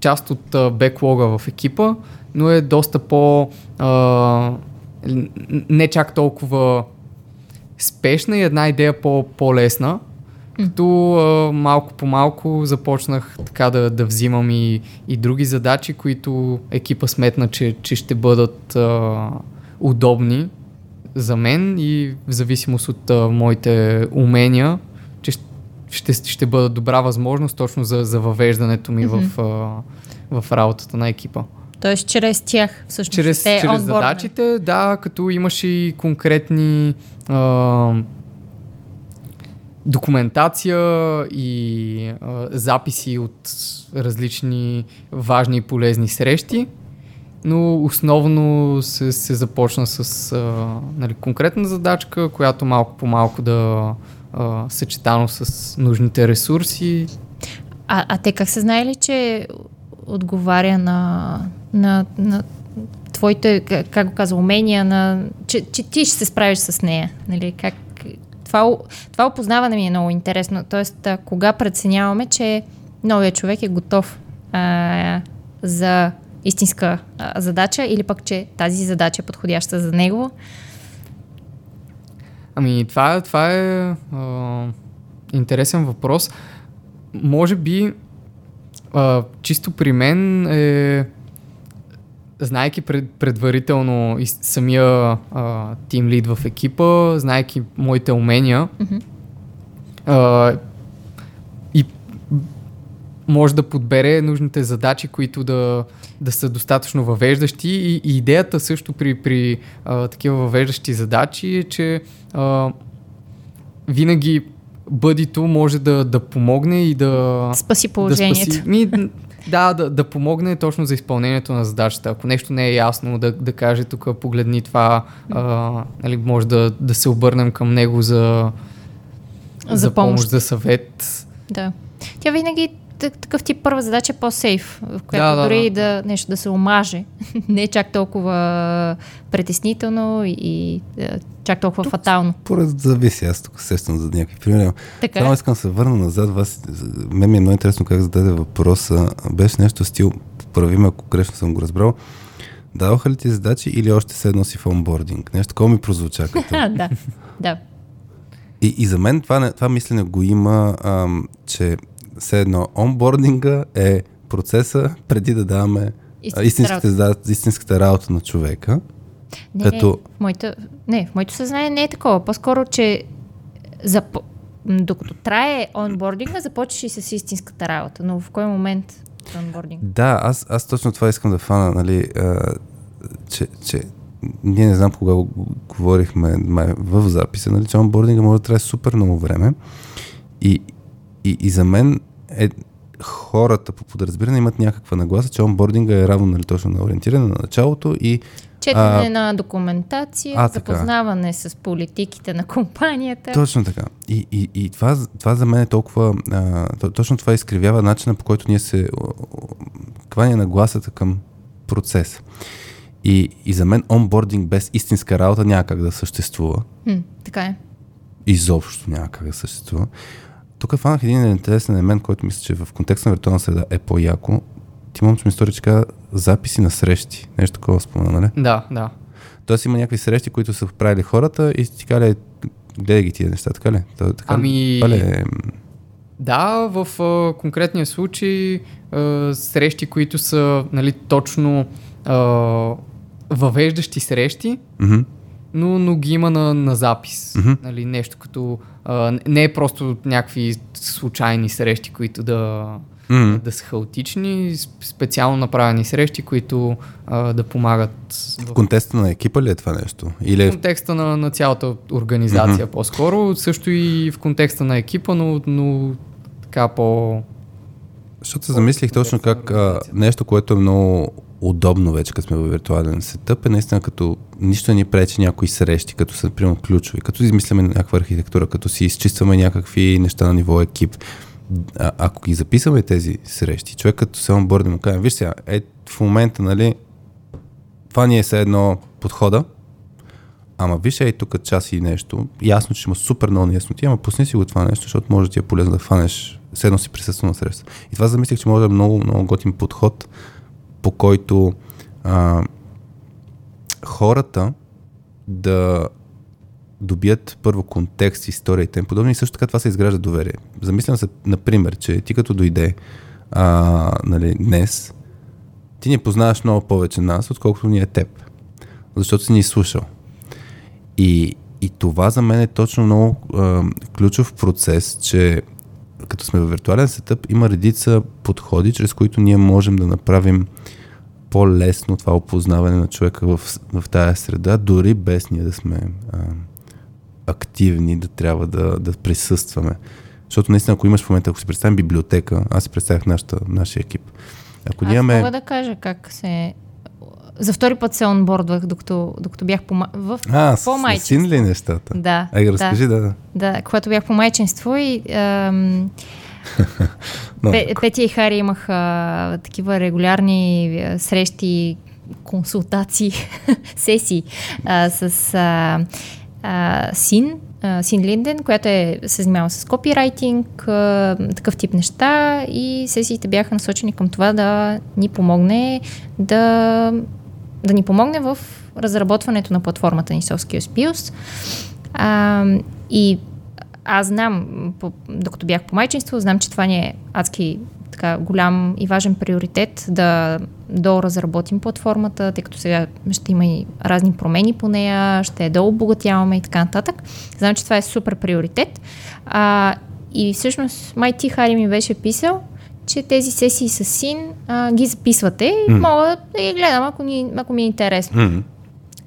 част от а, беклога в екипа, но е доста по... А, не чак толкова спешна и една идея по, по-лесна. Като а, малко по малко започнах така да, да взимам и, и други задачи, които екипа сметна, че, че ще бъдат а, удобни за мен и в зависимост от а, моите умения, че ще, ще бъдат добра възможност точно за, за въвеждането ми Мгм. в, а, в работата на екипа. Тоест, чрез тях, всъщност. Чрез, те чрез онбордване. задачите, да, като имаш и конкретни а, документация и а, записи от различни важни и полезни срещи, но основно се, се започна с а, нали, конкретна задачка, която малко по малко да а, съчетано с нужните ресурси. А, а те как са знаели, че отговаря на, на, на твоите, как, го каза, умения, на, че, че ти ще се справиш с нея? Нали? Как, това, това опознаване ми е много интересно. Тоест, кога преценяваме, че новия човек е готов а, за истинска а, задача или пък, че тази задача е подходяща за него. Ами, това, това е а, интересен въпрос. Може би, а, чисто при мен е, знайки пред, предварително и самия тим лид в екипа, знайки моите умения, Мгм. а, може да подбере нужните задачи, които да, да са достатъчно въвеждащи. И, и идеята също при, при а, такива въвеждащи задачи е, че а, винаги бъдито може да, да помогне и да, Спаси да положението. спаси. Ми, да, да, да помогне точно за изпълнението на задачата. Ако нещо не е ясно, да, да каже тук, погледни това, а, нали, може да, да се обърнем към него за, За помощ. за съвет. Да. Тя винаги такъв тип първа задача е по-сейф, в която Да, да, дори да. да, нещо да се омаже, не е чак толкова притеснително и, и е, чак толкова фатално. Поред зависи, аз тук сещам за някакви примери. Така. Само искам да се върна назад. Вас, мен ми е много интересно как зададе въпроса. Беше нещо стил, прави ме, ако грешно съм го разбрал. Даваха ли ти задачи или още се едно си в онбординг? Нещо такова ми прозвуча като. Да, да. И, и за мен това, това мислене го има, ам, че все едно онбординга е процеса преди да даваме Истинската да, истинската работа на човека. Не, Като- не, в моето, не, в моето съзнание не е такова. По-скоро, че за, докато трае онбординга, започваш и с истинската работа. Но в кой момент онбординг? Да, аз, аз точно това искам да фана, нали, а, че, че ние не знам кога го говорихме май, в записа, нали, че онбординга може да трае супер много време и, и, и за мен е, хората по подразбиране имат някаква нагласа, че онбординга е равно нали, точно на ориентиране на началото и Четене А, на документация, а, така. запознаване с политиките на компанията. Точно така. И, и, и това, това за мен е толкова... А, то- точно това изкривява начина по който ние се о- о- кланя нагласата към процес. И, и за мен онбординг без истинска работа няма как да съществува. Хм, така е. Изобщо няма как да съществува. Тук фанах един интересен елемент, който мисля, че в контекста на виртуална среда е по-яко. Ти момче ми стори, че каза записи на срещи. Нещо такова спомена, нали? Да, да. Тоест има някакви срещи, които са правили хората и ти казали, гледай ги тия неща, така ли? То- Така, ли? Ами- Това ли е? Да, в а, конкретния случай а, срещи, които са нали, точно а, въвеждащи срещи, Мгм. Но, но ги има на, на запис. Мгм. Нали, нещо като... А, не е просто някакви случайни срещи, които да, Мгм. да са хаотични, специално направени срещи, които а, да помагат В контекста на екипа ли е това нещо? Или е в... контекста на, на цялата организация по-скоро, също и в контекста на екипа, но, но така по... Защото се замислих точно как а, нещо, което е много удобно вече, като сме в виртуален сетъп, е наистина като нищо ни пречи някои срещи, като са, примерно, ключови, като измисляме някаква архитектура, като си изчистваме някакви неща на ниво екип. А, ако ги записваме тези срещи, човек като се онборди му каже, виж сега, е в момента, нали, това ни е все едно подхода, Ама виж, ей тук час и нещо. Ясно, че има супер много неясноти, ама пусни си го това нещо, защото може да ти е полезно да фанеш, все едно си присъства на среща. И това замислих, че може да е много, много готин подход, по който а, хората да добият първо контекст, история и тем подобни. И също така това се изгражда доверие. Замислям се, например, че ти като дойде а, нали, днес, ти не познаваш много повече нас, отколкото ние теб. Защото си ни слушал. И, и това за мен е точно много а, ключов процес, че като сме в виртуален сетъп, има редица подходи, чрез които ние можем да направим по-лесно това опознаване на човека в, в тази среда, дори без ние да сме а, активни, да трябва да, да присъстваме. Защото наистина, ако имаш в момента, ако си представим библиотека, аз си представях нашата, нашия екип. Ако Аз ние имаме... мога да кажа как се... За втори път се онбордвах, докато, докато бях по, в А, с по-майчинство. син ли нещата? Да. Ай, разкажи, да. да. да, когато бях по майчинство и ам, Петя и Хари имаха такива регулярни срещи, консултации, сесии а, с а, а, Син, а, Син Линден, която е, се занимава с копирайтинг, а, такъв тип неща и сесиите бяха насочени към това да ни помогне да, да ни помогне в разработването на платформата ни Soft Skills Plus. А, и аз знам, по, докато бях по майчинство, знам, че това ни е адски така, голям и важен приоритет да доразработим платформата, тъй като сега ще има и разни промени по нея, ще я дообогатяваме и така нататък. Знам, че това е супер приоритет. А, и всъщност май ти Хари ми беше писал, че тези сесии с син а, ги записвате и М. мога да ги гледам, ако, ни, ако ми е интересно. М.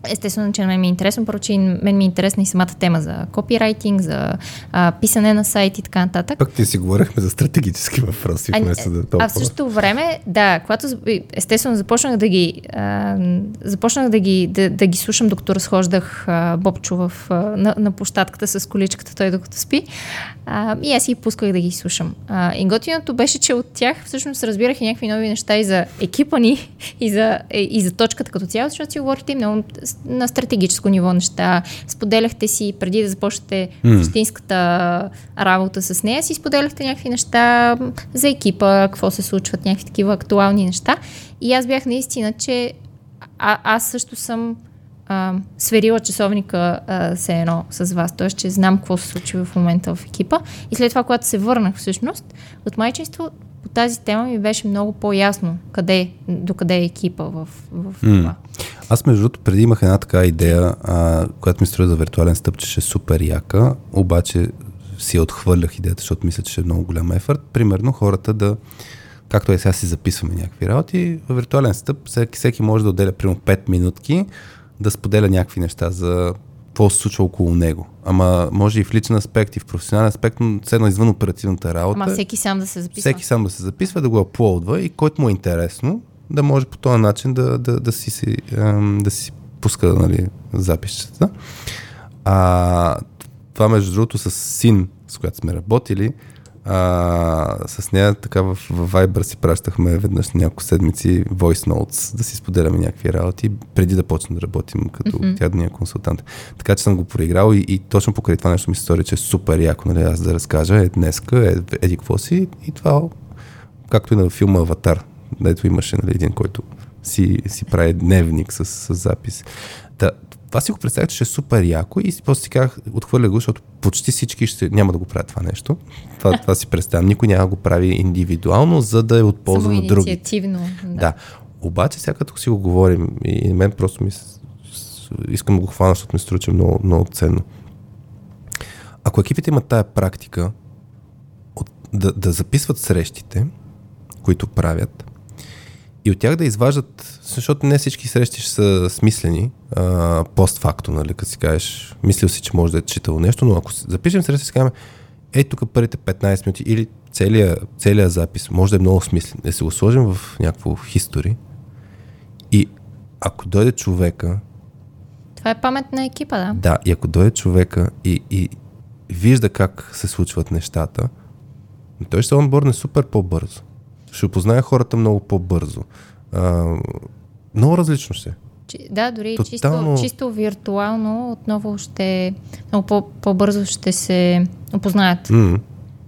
Естествено, че на мен ми е интересно, първо, че и мен ми е интересна и самата тема за копирайтинг, за а, писане на сайт и така нататък. Пък ти си говорихме за стратегически въпроси, А, вместо да толкова. а в същото време, да, когато естествено започнах да ги, а, започнах да ги, да, да ги слушам, докато разхождах а, Бобчо в, а, на, на площадката с количката, той докато спи. А, и аз си пусках да ги слушам. А, и готиното беше, че от тях всъщност разбирах и някакви нови неща и за екипа ни, и за, и, и за точката като цяло, защото си говорите и много на стратегическо ниво неща. Споделяхте си, преди да започнете М. истинската работа с нея, си споделяхте някакви неща за екипа, какво се случват, някакви такива актуални неща. И аз бях наистина, че а, аз също съм а, сверила часовника а, все едно с вас, т.е. че знам какво се случи в момента в екипа. И след това, когато се върнах всъщност от майчинство, по тази тема ми беше много по-ясно къде, докъде е екипа в, в това. Аз между другото преди имах една така идея, а, която ми строи за виртуален стъп, че ще е супер яка, обаче си отхвърлях идеята, защото мисля, че ще е много голям ефорт. Примерно хората да, както е сега си записваме някакви работи, в виртуален стъп всеки, всеки може да отделя примерно 5 минутки да споделя някакви неща за какво се случва около него. Ама може и в личен аспект, и в професионален аспект, но ценно извън оперативната работа. Ама всеки сам да се записва. Всеки сам да се записва, да го аплодва и който му е интересно, да може по този начин да, да, да, си, си, да си пуска нали, записчета. А, това между другото с Син, с която сме работили, а, с нея така в, в Viber си пращахме веднъж няколко седмици voice notes, да си споделяме някакви работи, преди да почнем да работим като mm-hmm. тя да ни е консултант. Така че съм го проиграл и, и точно покрай това нещо ми се стори, че е супер яко, нали, аз да разкажа, е днеска, е, еди какво си и това, както и на филма Аватар, дето имаше нали, един, който си, си прави дневник с, с запис. Да, това си го представях, че ще е супер яко и после си казах, отхвърля го, защото почти всички ще, няма да го правят това нещо. Това, това си представям. Никой няма да го прави индивидуално, за да е от полза на други. Да. да. Обаче, сега като си го говорим и мен просто ми искам да го хвана, защото ми струва, много, много ценно. Ако екипите имат тая практика от, да, да записват срещите, които правят, и от тях да изваждат, защото не всички срещи ще са смислени, а, постфакто, нали, като си кажеш, мислил си, че може да е читал нещо, но ако запишем среща, си кажем, ей тук първите 15 минути или целият, целият запис може да е много смислен, да се го сложим в някакво хистори и ако дойде човека... Това е памет на екипа, да? Да, и ако дойде човека и, и вижда как се случват нещата, той ще онборне супер по-бързо ще опознае хората много по-бързо. А, много различно ще. Да, дори Тотално... чисто, чисто виртуално отново ще много по- по-бързо ще се опознаят. Mm.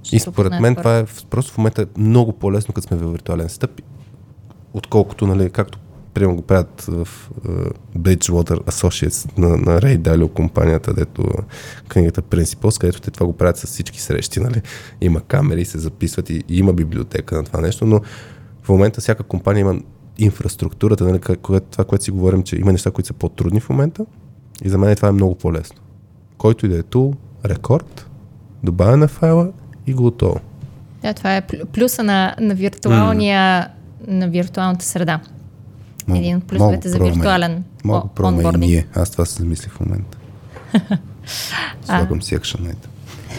Ще и според мен това е просто в момента е много по-лесно, като сме в виртуален стъп, отколкото, нали, както примерно го правят в uh, Bridgewater Associates на, на Ray Dalio компанията, дето книгата Principles, където те това го правят с всички срещи, нали? Има камери, се записват и, и има библиотека на това нещо, но в момента всяка компания има инфраструктурата, нали, това, което си говорим, че има неща, които са по-трудни в момента и за мен това е много по-лесно. Който и да е тул, рекорд, добавя на файла и готово. Да, това е плюса на, на виртуалния mm. на виртуалната среда. Един от плюсовете за виртуален Мога пробваме и ние. Аз това се замислих в момента. Слагам си акшенайта.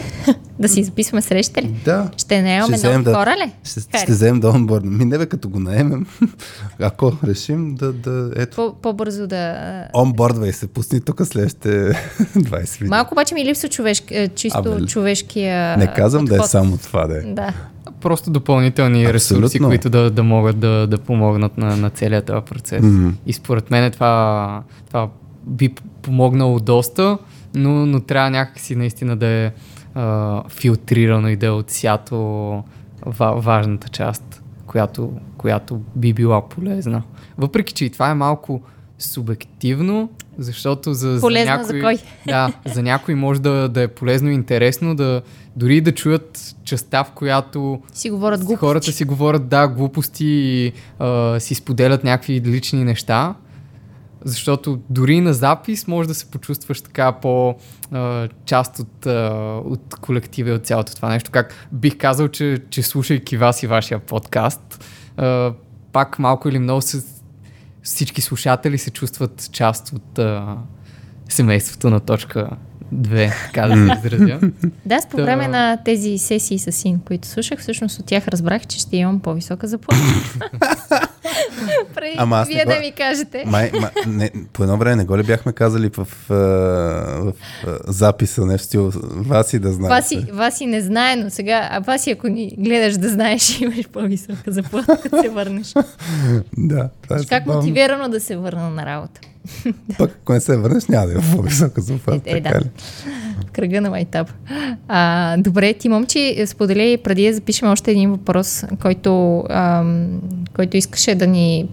да си записваме среща ли? Да. Ще наемаме нови да, хора ли? Ще, ще вземем да онборда. Ми не бе като го наемем. Ако решим да, да ето. По, по-бързо да... Онбордвай се, пусни тук следващите 20 видео. Малко обаче ми липсва човешки, е, чисто а, човешкия Не казвам подход. да е само това да е. Да. Просто допълнителни Абсолютно. ресурси, които да, да могат да, да помогнат на, на целият този процес. Mm-hmm. И според мен това, това би помогнало доста, но, но трябва някакси наистина да е а, филтрирано и да е отсято ва, важната част, която, която би била полезна. Въпреки, че и това е малко субективно, защото за, за някой... за кой? Да, за някой може да, да е полезно и интересно да дори да чуят частта, в която си говорят глупости. хората си говорят да, глупости и а, си споделят някакви лични неща, защото дори на запис може да се почувстваш така по а, част от, а, от колектива и от цялото това нещо. Как бих казал, че, че слушайки вас и вашия подкаст, а, пак малко или много се, всички слушатели се чувстват част от а, семейството на точка две, така да се изразя. да, по време на тези сесии с син, които слушах, всъщност от тях разбрах, че ще имам по-висока заплата. Преди Ама аз вие да ми кажете. Май, ма, не, по едно време не го ли бяхме казали в, в, в, в записа, нещо стил Васи да знае. Васи, Васи не знае, но сега, а Васи ако ни гледаш да знаеш, имаш по-висока заплата, като се върнеш. да. Това е как мотивирано да се върна на работа. Пък, ако не се върнеш, няма да има по-висока заплата. Е, е, да. Кръга на майтап. А, добре, ти, момчи, сподели преди да запишем още един въпрос, който, ам, който искаше да ни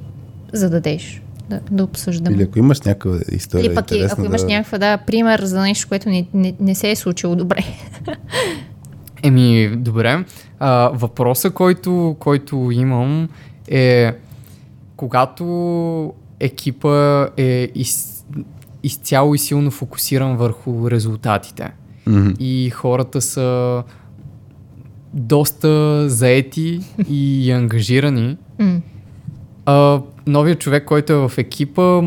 зададеш. Да, да обсъждаме. Или ако имаш някаква история. Или пък ако имаш да... някаква да, пример за нещо, което не, не, не се е случило добре. Еми, добре. А, въпроса, който, който имам е когато екипа е из, изцяло и силно фокусиран върху резултатите. Мгм. и хората са доста заети и ангажирани. М. А, новият човек, който е в екипа,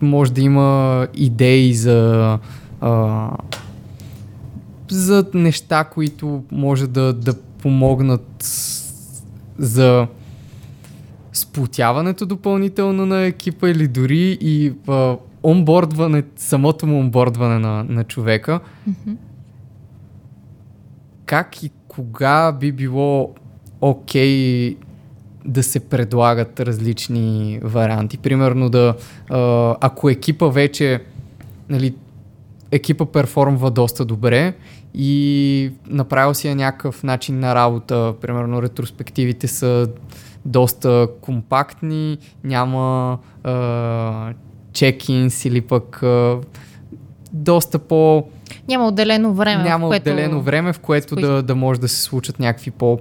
може да има идеи за, а, за неща, които може да, да помогнат за сплотяването допълнително на екипа или дори и а, онбордване, самото му онбордване на, на човека. Как и кога би било окей да се предлагат различни варианти. Примерно да, а, ако екипа вече, нали, екипа перформва доста добре и направил си е някакъв начин на работа, примерно ретроспективите са доста компактни, няма чекинс или пък а, доста по... Няма отделено време. няма в което... отделено време, в което да, да може да се случат някакви по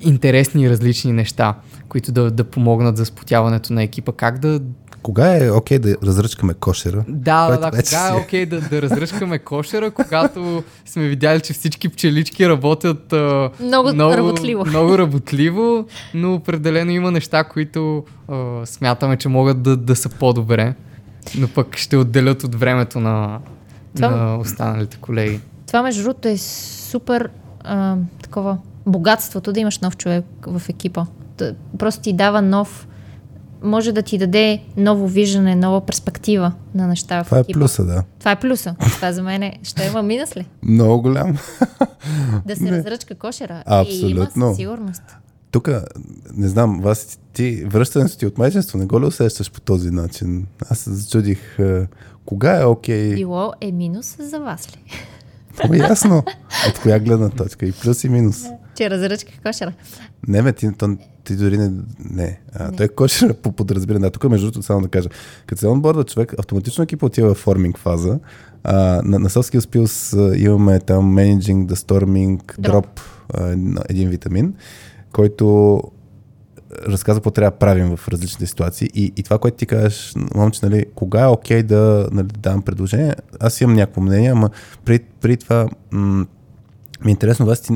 интересни и различни неща, които да, да помогнат за спотяването на екипа. Как да... Кога е окей да разръчкаме кошера? Да, да, да, кога си е е. окей да, да разръшкаме кошера, когато сме видяли, че всички пчелички работят а, Много работливо. много работливо, но определено има неща, които а, смятаме, че могат да, да са по-добре, но пък ще отделят от времето на, Това- на останалите колеги. Това, между другото, е супер а, такова богатството да имаш нов човек в екипа. Просто ти дава нов. Може да ти даде ново виждане, нова перспектива на неща в Това е екипа. плюса, да. Това е плюса. Това за мен е. Ще има минус ли? Много голям. Да се разръчка кошера. Е, има Абсолютно. със сигурност. Тук, не знам, вас ти, връщането ти от майчинство, не го ли усещаш по този начин? Аз се зачудих, е, кога е окей? Било е минус за вас ли? Много ясно. От коя гледна точка? И плюс и минус. Че разръчка кошера. Не, бе, ти, то, ти дори не... Не. А, той е кошер по подразбиране. Да, тук между другото само да кажа. Като се онборда човек, автоматично екипа отива в форминг фаза. А, на, на Soft Skills Pills а, имаме там Managing the Storming Drop. Drop, а, един- витамин, който разказва какво трябва да правим в различните ситуации. И, и това, което ти кажеш, момче, нали, кога е окей да, нали, да давам предложение, аз имам някакво мнение, ама преди, преди това м- ми е интересно вас ти,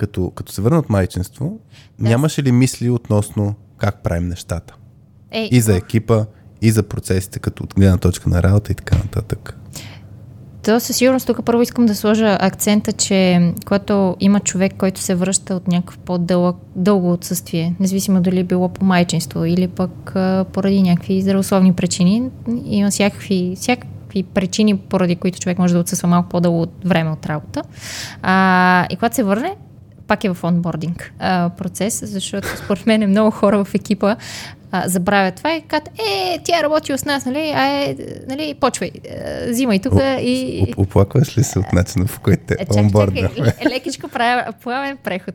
като, като се върна от майчинство, Да. нямаше ли мисли относно как правим нещата? Е, И за екипа, и за процесите, като от гледна точка на работа и така нататък. То със сигурност тук първо искам да сложа акцента, че когато има човек, който се връща от някакъв по-дълъг дълго отсъствие, независимо дали е било по майчинство или пък а, поради някакви здравословни причини, има всякакви, всякакви причини, поради които човек може да отсъства малко по-дълго време от работа. А, и когато се върне, пак е в онбординг а, процес, защото според мен много хора в екипа а, забравят това и казват, е, тя е работила с нас, нали, а е, нали, почвай, е, взимай тук и... Оп- Оплакваш ли се от начина, в който те Е, ле- лекичко правя плавен преход.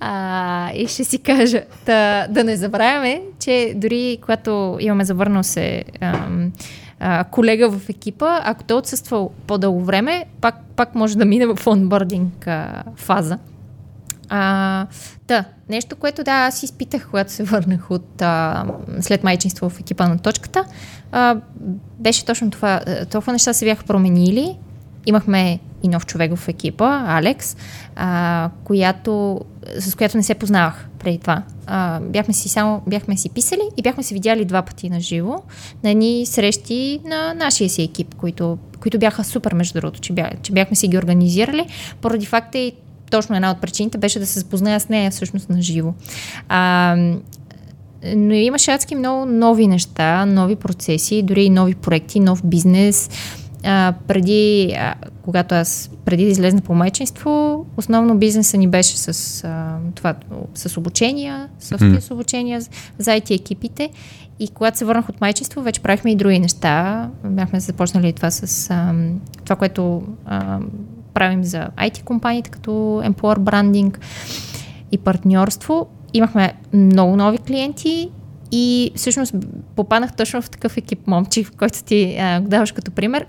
А, и ще си кажа, да, да не забравяме, че дори когато имаме завърнал се ам, а, колега в екипа, ако той отсъства по-дълго време, пак, пак може да мине в онбординг а, фаза. А, да, нещо, което да, аз изпитах, когато се върнах от а, след майчинство в екипа на точката, а, беше точно това. А, Толкова неща се бяха променили. Имахме и нов човек в екипа, Алекс, а, която, с която не се познавах преди това. А, бяхме си само, бяхме си писали и бяхме се видяли два пъти на живо на едни срещи на нашия си екип, които, които бяха супер, между другото, че, бях, че бяхме си ги организирали, поради факта и точно една от причините беше да се запозная с нея всъщност на живо. А, но имаше адски много нови неща, нови процеси, дори и нови проекти, нов бизнес. А, преди, а, когато аз, преди да излезна по майчинство, основно бизнеса ни беше с, а, това, с обучения, с обучения за IT екипите. И когато се върнах от майчинство, вече правихме и други неща. Бяхме започнали това с а, това, което а, правим за IT компаниите, като Employer Branding и партньорство. Имахме много нови клиенти и всъщност попаднах точно в такъв екип момчи, в който ти а, даваш като пример.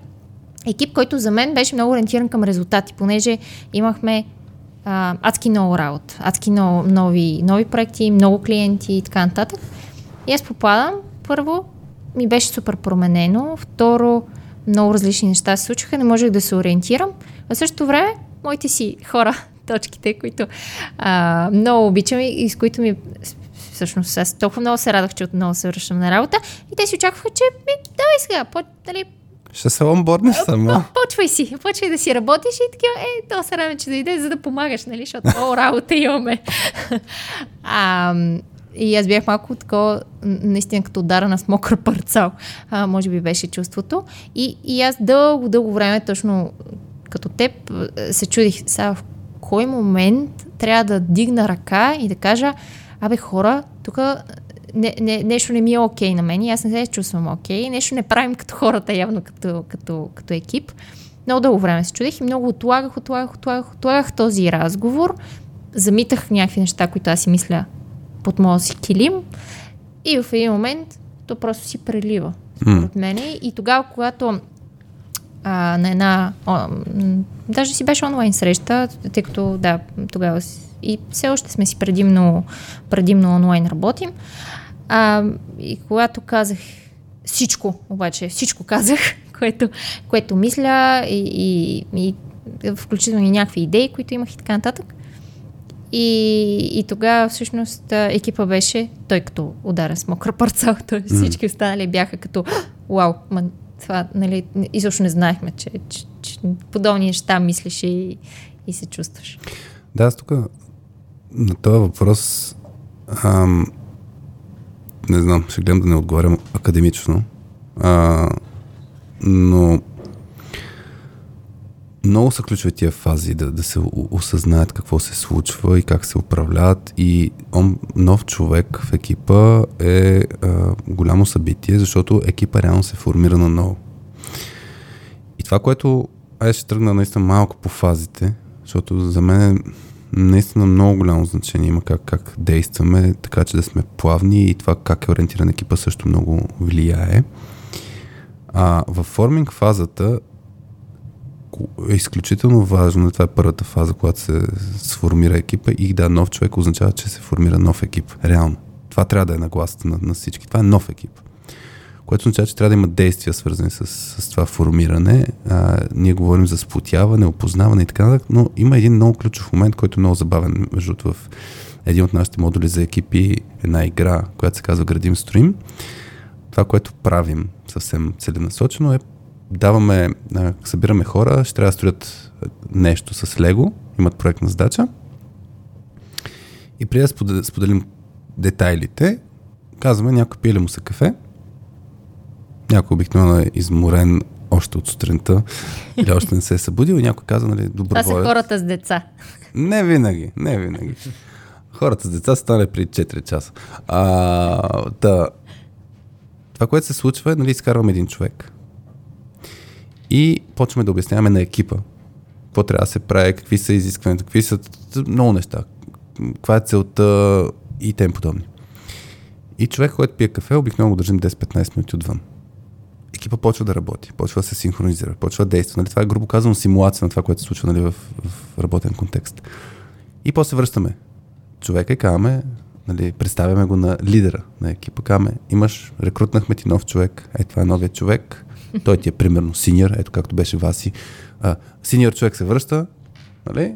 Екип, който за мен беше много ориентиран към резултати, понеже имахме а, адски много работа, адски много, нови, нови проекти, много клиенти и така нататък. И аз попадам, първо, ми беше супер променено, второ, много различни неща се случваха, не можех да се ориентирам. А в същото време, моите си хора, точките, които а, много обичам и с които ми всъщност аз толкова много се радвах, че отново се връщам на работа и те си очакваха, че ми, давай сега, по, дали, Ще се онборднеш сама. почвай си, почвай да си работиш и такива, е, то се радвам, че дойде, за да помагаш, нали, защото много работа имаме. а, и аз бях малко такова, наистина като ударена с мокра парцал, а, може би беше чувството. И, и аз дълго, дълго време, точно като теб, е, се чудих сега в кой момент трябва да дигна ръка и да кажа, абе хора, тук не, не, нещо не ми е окей на мен и аз не се чувствам окей, нещо не правим като хората явно като, като, като екип. Много дълго време се чудех и много отлагах, отлагах, отлагах, отлагах този разговор. Замитах някакви неща, които аз си мисля под моя си килим и в един момент то просто си прелива според мене. И тогава, когато а, на една, о, даже си беше онлайн среща, тъй като да, тогава и все още сме си предимно, предимно онлайн работим. А, и когато казах всичко, обаче всичко казах, което, което мисля и, и, и включително и някакви идеи, които имах и така нататък. И, и тогава всъщност екипа беше той като удара с мокра парцал, той всички останали бяха като вау, ма, това, нали, изобщо не знаехме, че, че, че подобни неща мислиш и, и се чувстваш. Да, аз тук на този въпрос ам, не знам, ще гледам да не отговарям академично, а, но много са ключови тия фази да, да се осъзнаят какво се случва и как се управляват и он, нов човек в екипа е а, голямо събитие, защото екипа реално се формира на ново. И това, което аз ще тръгна наистина малко по фазите, защото за мен е наистина много голямо значение има как, как действаме, така че да сме плавни и това как е ориентиран екипа също много влияе. А в форминг фазата е изключително важно, това е първата фаза, когато се сформира екипа и да, нов човек означава, че се формира нов екип. Реално. Това трябва да е нагласата на, на всички. Това е нов екип. Което означава, че трябва да има действия свързани с, с това формиране. А, ние говорим за сплотяване, опознаване и така нататък, но има един много ключов момент, който е много забавен. Между в един от нашите модули за екипи, една игра, която се казва Градим строим. Това, което правим съвсем целенасочено е даваме, а, събираме хора, ще трябва да строят нещо с Лего, имат проектна задача. И преди да споделим, детайлите, казваме някой пие ли му се кафе, някой обикновено е изморен още от сутринта или още не се е събудил и някой казва, нали, Това са хората с деца. Не винаги, не винаги. Хората с деца стане при 4 часа. А, да, това, което се случва е, нали, изкарваме един човек. И почваме да обясняваме на екипа какво трябва да се прави, какви са изискването, какви са много неща, каква е целта и тем подобни. И човек, който пие кафе, обикновено го държим 10-15 минути отвън. Екипа почва да работи, почва да се синхронизира, почва да действа. Нали? Това е грубо казано симулация на това, което се случва нали, в, в работен контекст. И после връщаме човека и казваме, нали, представяме го на лидера на екипа, казваме, имаш, рекрутнахме ти нов човек, е това е новият човек, той ти е примерно синьор, ето както беше Васи. А, синьор човек се връща, нали,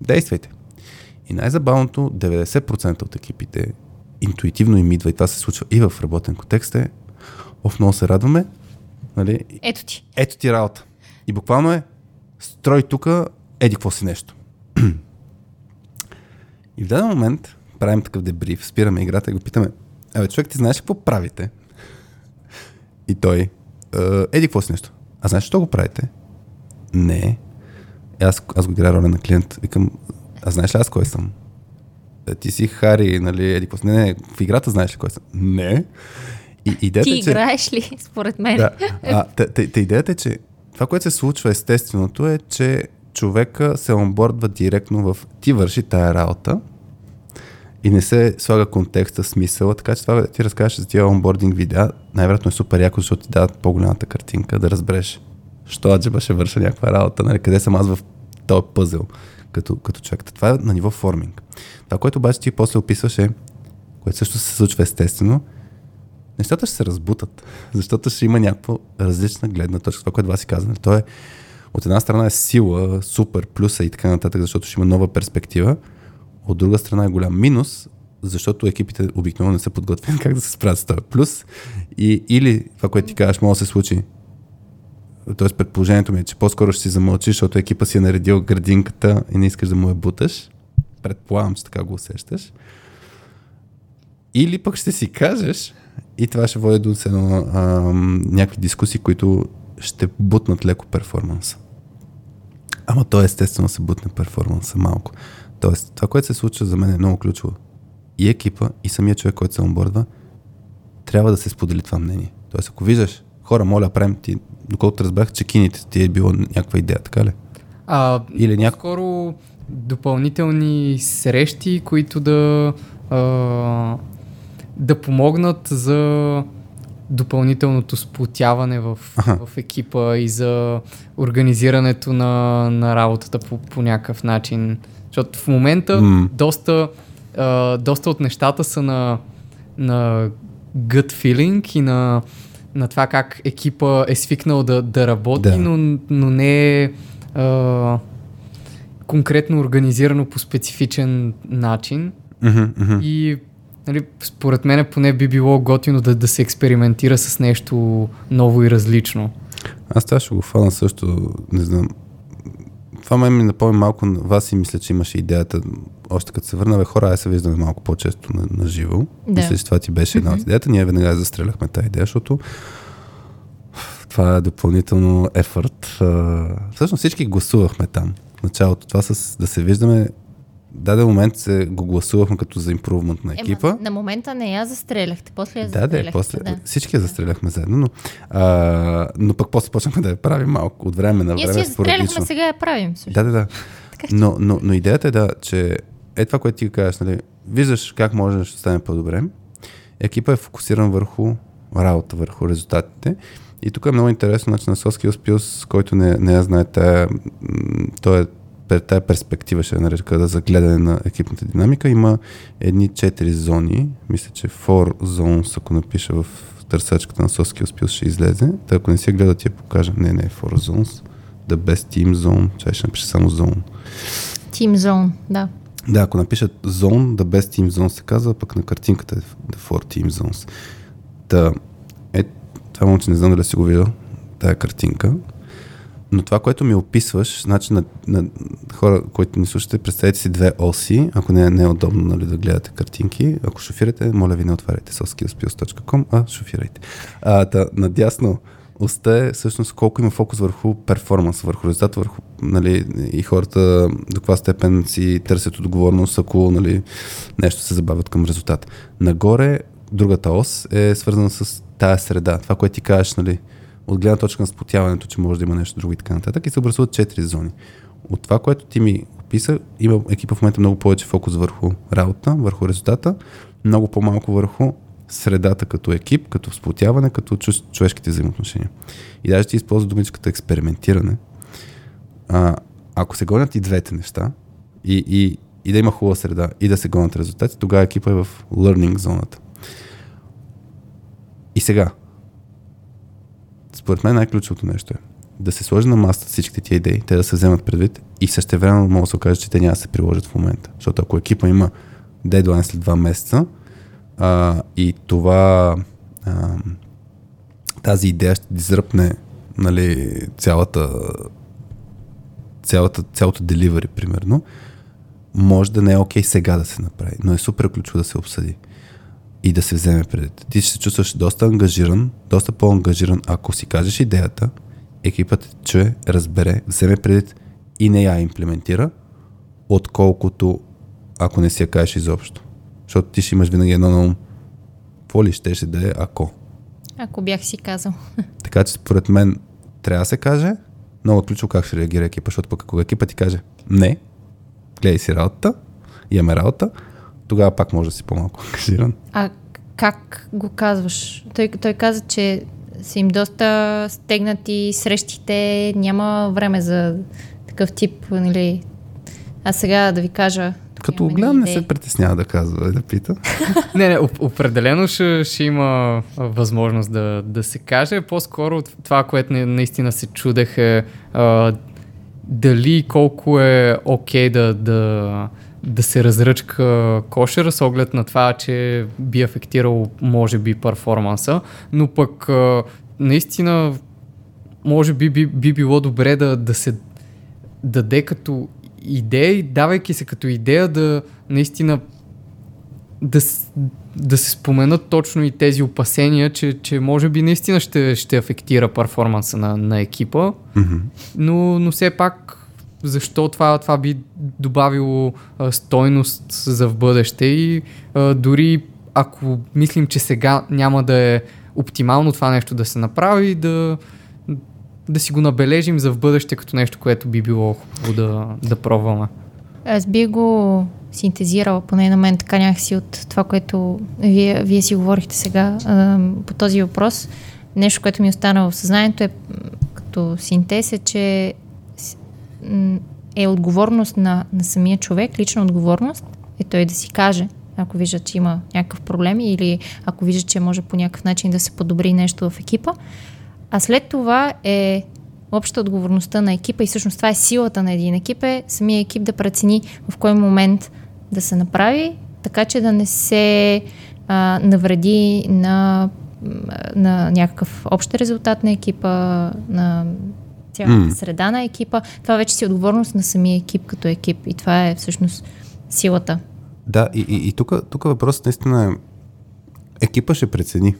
действайте. И най-забавното, 90% от екипите интуитивно им идва и това се случва и в работен контекст е, оф, много се радваме, нали, Ето ти. ето ти работа. И буквално е, строй тук, еди какво си нещо. и в даден момент правим такъв дебриф, спираме играта и го питаме, абе човек, ти знаеш какво правите? И той, «Е, еди какво си нещо. А знаеш, що го правите? Не. И аз, аз го играя роля на клиент. Викам, а знаеш ли аз кой съм? «Е, Ти си Хари, нали, еди какво си. Не, не, в играта знаеш ли кой съм? Не. И идеята Ти е, че... играеш ли, според мен? Да. А, та, та, та идеята е, че това, което се случва естественото е, че човека се онбордва директно в ти върши тая работа и не се слага контекста, смисъла, така че това ти разкажеш за тия онбординг видеа, най-вероятно е супер яко, защото ти дават по-голямата картинка, да разбереш, що аджеба ще върша някаква работа, нали, къде съм аз в този пъзел като, като човек. Това е на ниво форминг. Това, което обаче ти после описваш е, което също се случва естествено, нещата ще се разбутат, защото ще има някаква различна гледна точка. Това, което Васи каза, нали? то е от една страна е сила, супер, плюса и така нататък, защото ще има нова перспектива. От друга страна е голям минус, защото екипите обикновено не са подготвени как да се справят с този плюс. И, или това, което ти кажеш, може да се случи. Тоест предположението ми е, че по-скоро ще си замълчиш, защото екипа си е наредил градинката и не искаш да му я буташ. Предполагам, че така го усещаш. Или пък ще си кажеш и това ще води до едно, някакви дискусии, които ще бутнат леко перформанса. Ама то естествено се бутне перформанса малко. Тоест, това, което се случва за мен е много ключово. И екипа, и самия човек, който се онбордва, трябва да се сподели това мнение. Тоест, ако виждаш, хора, моля, правим ти, доколкото разбрах, че кините ти е било някаква идея, така ли? А, Или няко... Скоро допълнителни срещи, които да а, да помогнат за допълнителното сплотяване в, в екипа и за организирането на, на работата по, по някакъв начин. Защото в момента mm. доста, а, доста от нещата са на, на gut feeling и на, на това как екипа е свикнал да, да работи, да. Но, но не е а, конкретно организирано по специфичен начин. Mm-hmm, mm-hmm. И нали, според мен поне би било готино да, да се експериментира с нещо ново и различно. Аз това ще го фана също, не знам. Това ме ми напомня малко на вас и мисля, че имаше идеята, още като се върна, бе, хора, ай се виждаме малко по-често на, на живо. Да. Мисля, че това ти беше една от идеята. Ние веднага застреляхме тази идея, защото това е допълнително ефорт. Всъщност всички гласувахме там. В началото това с да се виждаме даден момент се го гласувахме като за импрувмент на екипа. Ема, на момента не я застреляхте, после я да, да, после, да. Всички я застреляхме заедно, но, а, но пък после почнахме да я правим малко от време на време. Ние си я застреляхме, сега я правим. Също. Да, да, да. Но, но, но идеята е да, че е това, което ти кажеш, нали, виждаш как може да стане по-добре. Екипа е фокусиран върху работа, върху резултатите. И тук е много интересно, значи на Soft Skills който не, не я знае, той е тая перспектива, ще нарека, да за гледане на екипната динамика, има едни четири зони. Мисля, че four zones, ако напиша в търсачката на Соски успил, ще излезе. Та ако не си гледа, ти я покажа. Не, не, four zones. The best team zone. Чай ще напиша само zone. Team zone, да. Да, ако напишат zone, the best team zone се казва, пък на картинката е the four team zones. Та, е, това момче не знам дали си го видел, тая картинка. Но това, което ми описваш, значи на, на хора, които ни слушате, представете си две оси, ако не, не е удобно нали, да гледате картинки. Ако шофирате, моля ви не отваряйте soskillspills.com, а шофирайте. А, та, надясно оста е всъщност колко има фокус върху перформанс, върху резултат, върху нали, и хората до каква степен си търсят отговорност, ако нали, нещо се забавят към резултат. Нагоре другата ос е свързана с тая среда. Това, което ти кажеш, нали, от гледна точка на спотяването, че може да има нещо друго и така нататък. И се образуват четири зони. От това, което ти ми описа, има екипа в момента много повече фокус върху работа, върху резултата, много по-малко върху средата като екип, като сплотяване, като човешките взаимоотношения. И даже ти използва думичката експериментиране. А, ако се гонят и двете неща, и, и, и да има хубава среда, и да се гонят резултати, тогава екипа е в learning зоната. И сега, според мен най-ключовото нещо е да се сложи на масата всичките тия идеи, те да се вземат предвид и също време може да се окаже, че те няма да се приложат в момента. Защото ако екипа има дедлайн след два месеца а, и това а, тази идея ще дизръпне нали, цялата, цялата, цялото деливари, примерно, може да не е окей okay сега да се направи, но е супер ключово да се обсъди и да се вземе предвид. Ти ще се чувстваш доста ангажиран, доста по-ангажиран, ако си кажеш идеята, екипът чуе, разбере, вземе предвид и не я имплементира, отколкото ако не си я кажеш изобщо. Защото ти ще имаш винаги едно на ум. Какво ли щеше да е ако? Ако бях си казал. Така че според мен трябва да се каже, много ключово как ще реагира екипа, защото пък ако екипа ти каже не, гледай си работата, имаме работа, тогава пак може да си по-малко ангажиран. А как го казваш? Той, той каза, че са им доста стегнати срещите, няма време за такъв тип, нали? А сега да ви кажа, Като гледам, не се притеснява да казва и да пита. Не, не, оп- определено ще, ще има възможност да, да се каже. По-скоро това, което не, наистина се чудех е а, дали колко е окей да, да, да се разръчка кошера с оглед на това, че би афектирало може би перформанса, но пък наистина може би би, би било добре да, да се даде като идея, давайки се като идея да наистина да, да се споменат точно и тези опасения, че, че може би наистина ще, ще афектира перформанса на, на екипа, Мгм. но, но все пак защо това, това би добавило а, стойност за в бъдеще и а, дори ако мислим, че сега няма да е оптимално това нещо да се направи, да, да си го набележим за в бъдеще като нещо, което би било хубаво да, да пробваме. Аз би го синтезирала, поне на мен така някакси от това, което вие, вие си говорихте сега а, по този въпрос. Нещо, което ми остана в съзнанието е като синтез е, че е отговорност на, на самия човек, лична отговорност е той да си каже, ако вижда, че има някакъв проблем или ако вижда, че може по някакъв начин да се подобри нещо в екипа. А след това е обща отговорността на екипа и всъщност това е силата на един екип е самия екип да прецени в кой момент да се направи, така че да не се а, навреди на, на някакъв общ резултат на екипа, на цялата М. среда на екипа. Това вече си е отговорност на самия екип като екип и това е всъщност силата. Да, и, и, и тук, въпросът наистина е екипа ще прецени.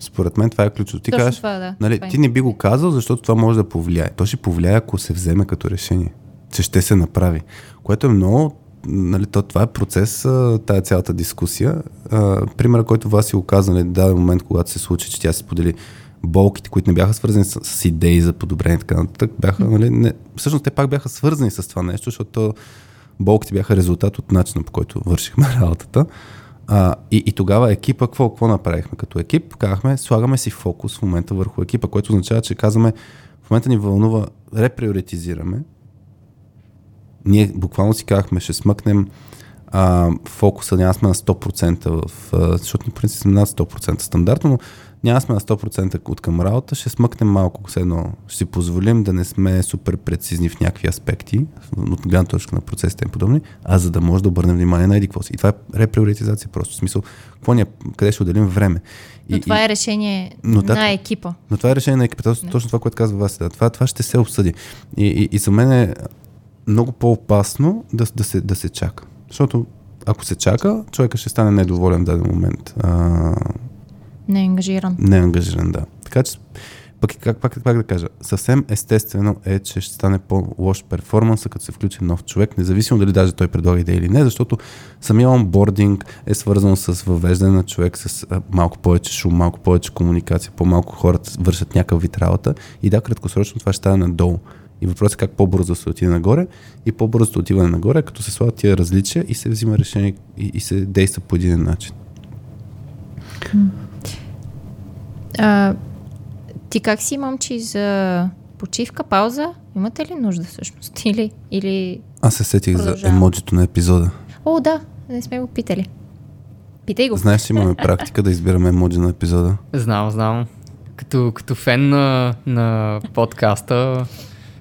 Според мен това е ключово. Ти Точно кажеш, това, да. нали, е. ти не би го казал, защото това може да повлияе. То ще повлияе, ако се вземе като решение, че ще се направи. Което е много, нали, то, това е процес, тая цялата дискусия. А, примера, който вас си го каза, нали, даден момент, когато се случи, че тя се сподели болките, които не бяха свързани с, с идеи за подобрение и така нататък, бяха, нали, не, всъщност те пак бяха свързани с това нещо, защото то, болките бяха резултат от начина по който вършихме работата. А, и, и тогава екипа, какво, какво направихме като екип? Казахме, слагаме си фокус в момента върху екипа, което означава, че казваме, в момента ни вълнува, реприоритизираме. Ние буквално си казахме, ще смъкнем а, фокуса, няма сме на 100% в, защото ни принцип сме над 100% стандартно, но няма сме на 100% от към работа, ще смъкнем малко, все едно ще си позволим да не сме супер прецизни в някакви аспекти, от гледна точка на процесите и подобни, а за да може да обърнем внимание на еди какво си. И това е реприоритизация просто. В смисъл, какво ни е, къде ще отделим време. Но И, това и, е решение но да, на екипа. но това е решение на екипа. Точно, точно това, което казва вас. Да. Това, това ще се обсъди. И, и, и за мен е много по-опасно да, да, се, да се чака. Защото ако се чака, човека ще стане недоволен в даден момент. А, Не е ангажиран. не е ангажиран, да. Така че, пък, как, пак, пак да кажа, съвсем естествено е, че ще стане по-лош перформанса, като се включи нов човек, независимо дали даже той предлага идея или не, защото самия онбординг е свързан с въвеждане на човек с малко повече шум, малко повече комуникация, по-малко хората вършат някакъв вид работа и да, краткосрочно това ще стане надолу. И въпросът е как по-бързо да се отиде нагоре и по-бързо отиване нагоре, като се слагат тия различия и се взима решение и, и се действа по един начин. А, ти как си, момчи, за почивка, пауза? Имате ли нужда всъщност? Или, или... Аз се сетих за емоджито на епизода. О, да, не сме го питали. Питай го. Знаеш, че имаме практика да избираме емоджи на епизода. Знам, знам. Като, като фен на, на подкаста,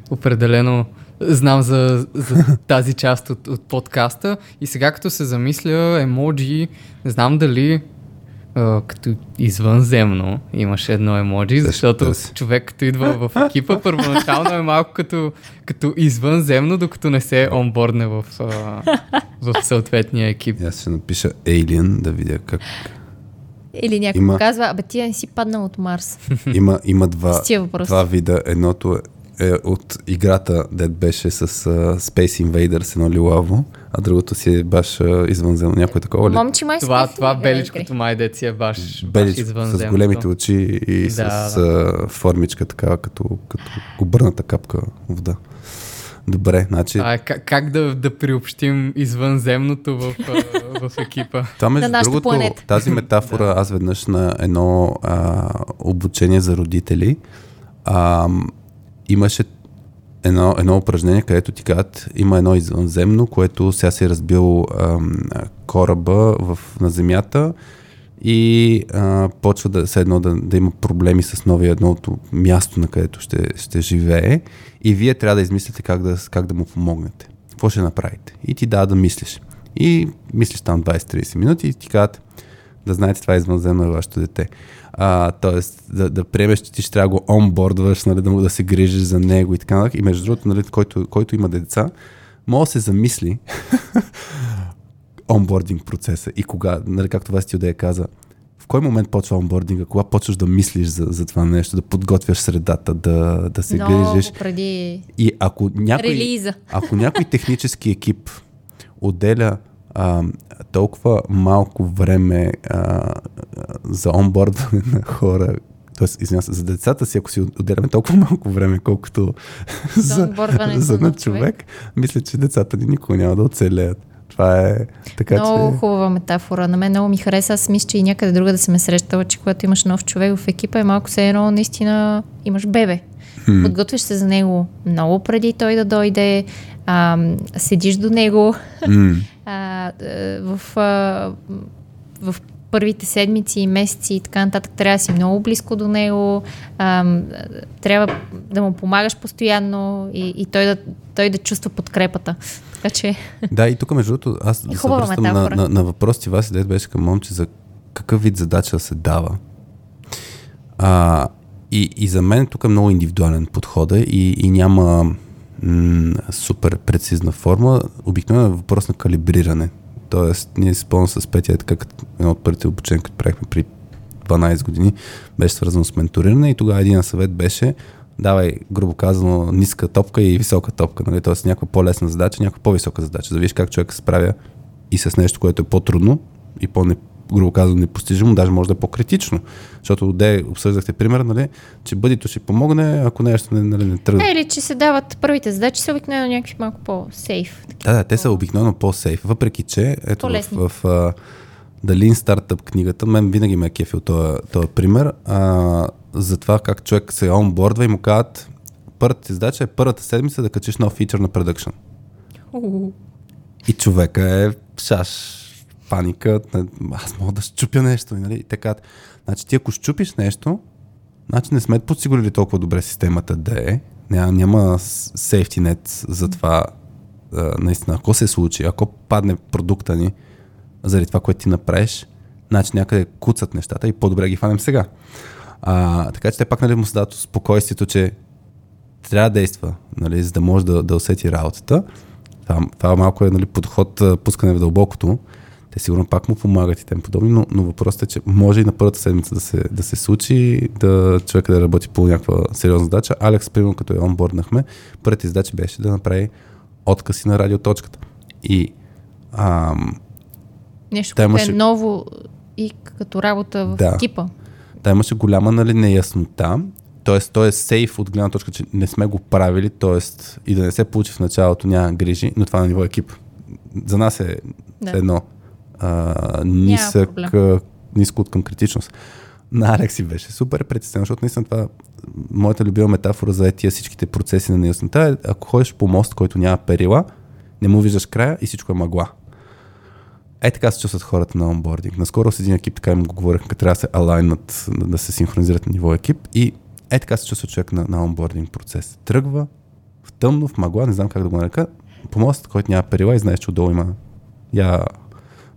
определено знам за, за тази част от, от подкаста и сега като се замисля, емоджи, не знам дали а, като извънземно имаше едно емоджи, защото човек като идва в екипа, първоначално е малко като, като извънземно, докато не се онбордне в, а, в съответния екип. Аз ще напиша Alien да видя как Или някой Има- казва, абе ти не си паднал от Марс. има, има два, два вида. Едното е е от играта, дед беше с uh, Space Invaders, едно лилаво, а другото си е баш uh, извънземно. Някой такова ли? Момче май Това, това беличкото май деца е баш, баш Беличко с големите очи и Да, с да. uh, формичка такава, като, като обърната капка вода. Добре, значи... А, как, как да, да приобщим извънземното в, в екипа? Това между На другото, планета. тази метафора аз веднъж на едно а, обучение за родители а, имаше едно, едно упражнение, където ти казват, има едно извънземно, което сега се е разбил ам, кораба в, на земята и а, почва да, едно да, да има проблеми с новия едното място, на където ще, ще живее и вие трябва да измислите как да, как да му помогнете. Какво ще направите? И ти дава да мислиш. И мислиш там 20-30 минути и ти казват да знаете това е извънземно на вашето дете. А, тоест да, да приемеш, че ти ще трябва да го онбордваш, нали, да, да се грижиш за него и така нататък. И между другото, нали, който, който има деца, може да се замисли онбординг процеса и кога, нали, както Васти Одея каза, в кой момент почва онбординга, кога почваш да мислиш за, за това нещо, да подготвяш средата, да, да се Но грижиш. преди И ако някой, релиза. ако някой технически екип отделя а, толкова малко време а, за онбордване на хора, т.е. извинявам се, за децата си, ако си отделяме толкова малко време, колкото за, за на човек, мисля, че децата ни никога няма да оцелеят. Това е така, много че... хубава метафора. На мен много ми хареса. Аз мисля, че и някъде друга да се ме срещала, че когато имаш нов човек в екипа е малко все едно наистина имаш бебе. Подготвяш се за него много преди той да дойде, а, седиш до него М, а, е, в, а, в първите седмици, месеци и така нататък трябва да си много близко до него, а, трябва да му помагаш постоянно и, и той, да, той да чувства подкрепата. Така че Да, и тук между другото, аз да се връщам на, на, на въпрос ти, Васи, дед беше към момче за какъв вид задача да се дава. А, и, и за мен тук е много индивидуален подхода и, и няма супер прецизна форма. Обикновено е въпрос на калибриране. Тоест, ние си спомням с Петя, така като едно от първите обучения, като правихме при 12 години, беше свързано с менториране и тогава един съвет беше давай, грубо казано, ниска топка и висока топка. Нали? Тоест някаква по-лесна задача, някаква по-висока задача. За да как човек се справя и с нещо, което е по-трудно и по грубо казано, непостижимо, даже може да е по-критично. Защото де обсъждахте пример, нали, че бъдито ще помогне, ако нещо не, нали, не тръгне. е, или че се дават първите задачи, са обикновено някакви малко по-сейф. Да, да, те са обикновено по-сейф, въпреки че ето По-лесни. в, в uh, The Lean Startup книгата, мен винаги ме е кефил този, пример, а, за това как човек се онбордва и му казват първата ти задача е първата седмица да качиш нов фичър на production. И човека е шаш, паника, аз мога да щупя нещо. Нали? И така, значи ти ако щупиш нещо, значи не сме подсигурили толкова добре системата да е. Няма, няма safety net за това. Наистина, ако се случи, ако падне продукта ни заради това, което ти направиш, значи някъде куцат нещата и по-добре ги фанем сега. А, така че те пак нали, му се дадат спокойствието, че трябва да действа, нали, за да може да, да усети работата. Това, това малко е нали, подход, пускане в дълбокото. Те сигурно пак му помагат и тем подобни, но, но въпросът е, че може и на първата седмица да се, да се случи, да човека да работи по някаква сериозна задача. Алекс, примерно, като я онборднахме, първата задача беше да направи откъси на радиоточката. И ам, Нещо, Та което имаше- е ново и като работа в Да. екипа. Да, имаше голяма нали, неяснота. Тоест, той е сейф от гледна точка, че не сме го правили, т.е. и да не се получи в началото, няма грижи, но това е на ниво екип. За нас е да. едно а, нисък, ниско от към критичност. На Алекси беше супер притеснен, защото наистина това моята любима метафора за тия всичките процеси на неяснота е, ако ходиш по мост, който няма перила, не му виждаш края и всичко е мъгла. Е така се чувстват хората на онбординг. Наскоро с един екип така им го говорих, като трябва да се алайнат, да се синхронизират на ниво екип и е така се чувства човек на, на онбординг процес. Тръгва в тъмно, в мъгла, не знам как да го нарека, по мост, който няма перила и знаеш, че отдолу има я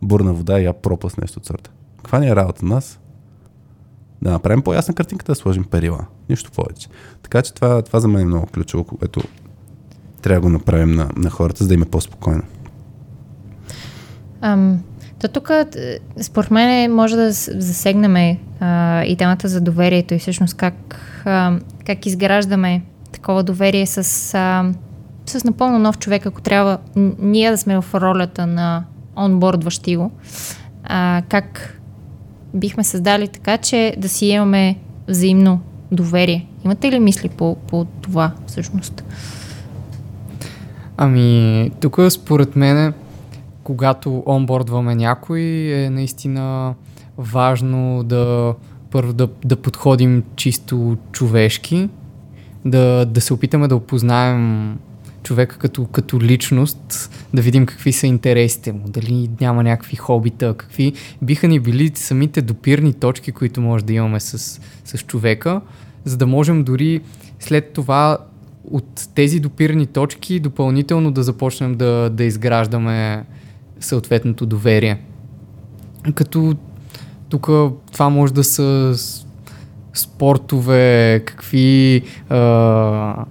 бурна вода, я пропаст, нещо от сорта. Каква ни е работа на нас? Да направим по-ясна картинка, да сложим перила. Нищо повече. Така че това, това за мен е много ключово, което трябва да го направим на, на хората, за да им е по-спокойно. Ам, то тук, е, според мен, може да засегнем а, и темата за доверието и всъщност как, а, как изграждаме такова доверие с, а, с напълно нов човек, ако трябва ние да сме в ролята на онбордващи го. А, как бихме създали така, че да си имаме взаимно доверие. Имате ли мисли по, по това всъщност? Ами, тук според мен, когато онбордваме някой, е наистина важно да първо да, да подходим чисто човешки, да, да се опитаме да опознаем човека като, като личност, да видим какви са интересите му, дали няма някакви хобита, какви биха ни били самите допирни точки, които може да имаме с, с човека, за да можем дори след това от тези допирни точки допълнително да започнем да, да изграждаме съответното доверие. Като тук това може да са спортове, какви а,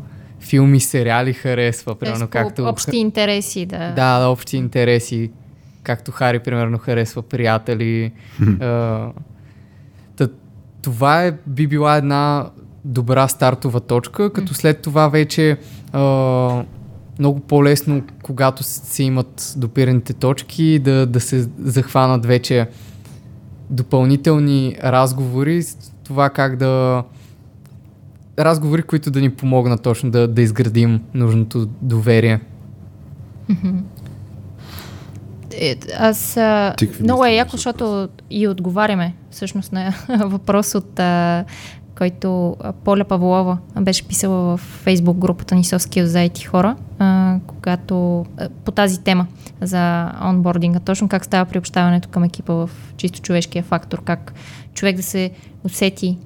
филми, сериали харесва, примерно както... Общи интереси, да. Да, да, общи интереси. Както Хари, примерно, харесва приятели. а, тъ, това е, би била една добра стартова точка, като след това вече а, много по-лесно, когато се имат допираните точки, да, да се захванат вече допълнителни разговори, това как да разговори, които да ни помогнат точно да, да изградим нужното доверие. Е, аз а, много е яко, защото и отговаряме всъщност на въпрос от а, който Поля Павлова беше писала в фейсбук групата ни Soft за IT хора, а, когато а, по тази тема за онбординга, точно как става приобщаването към екипа в чисто човешкия фактор, как човек да се усети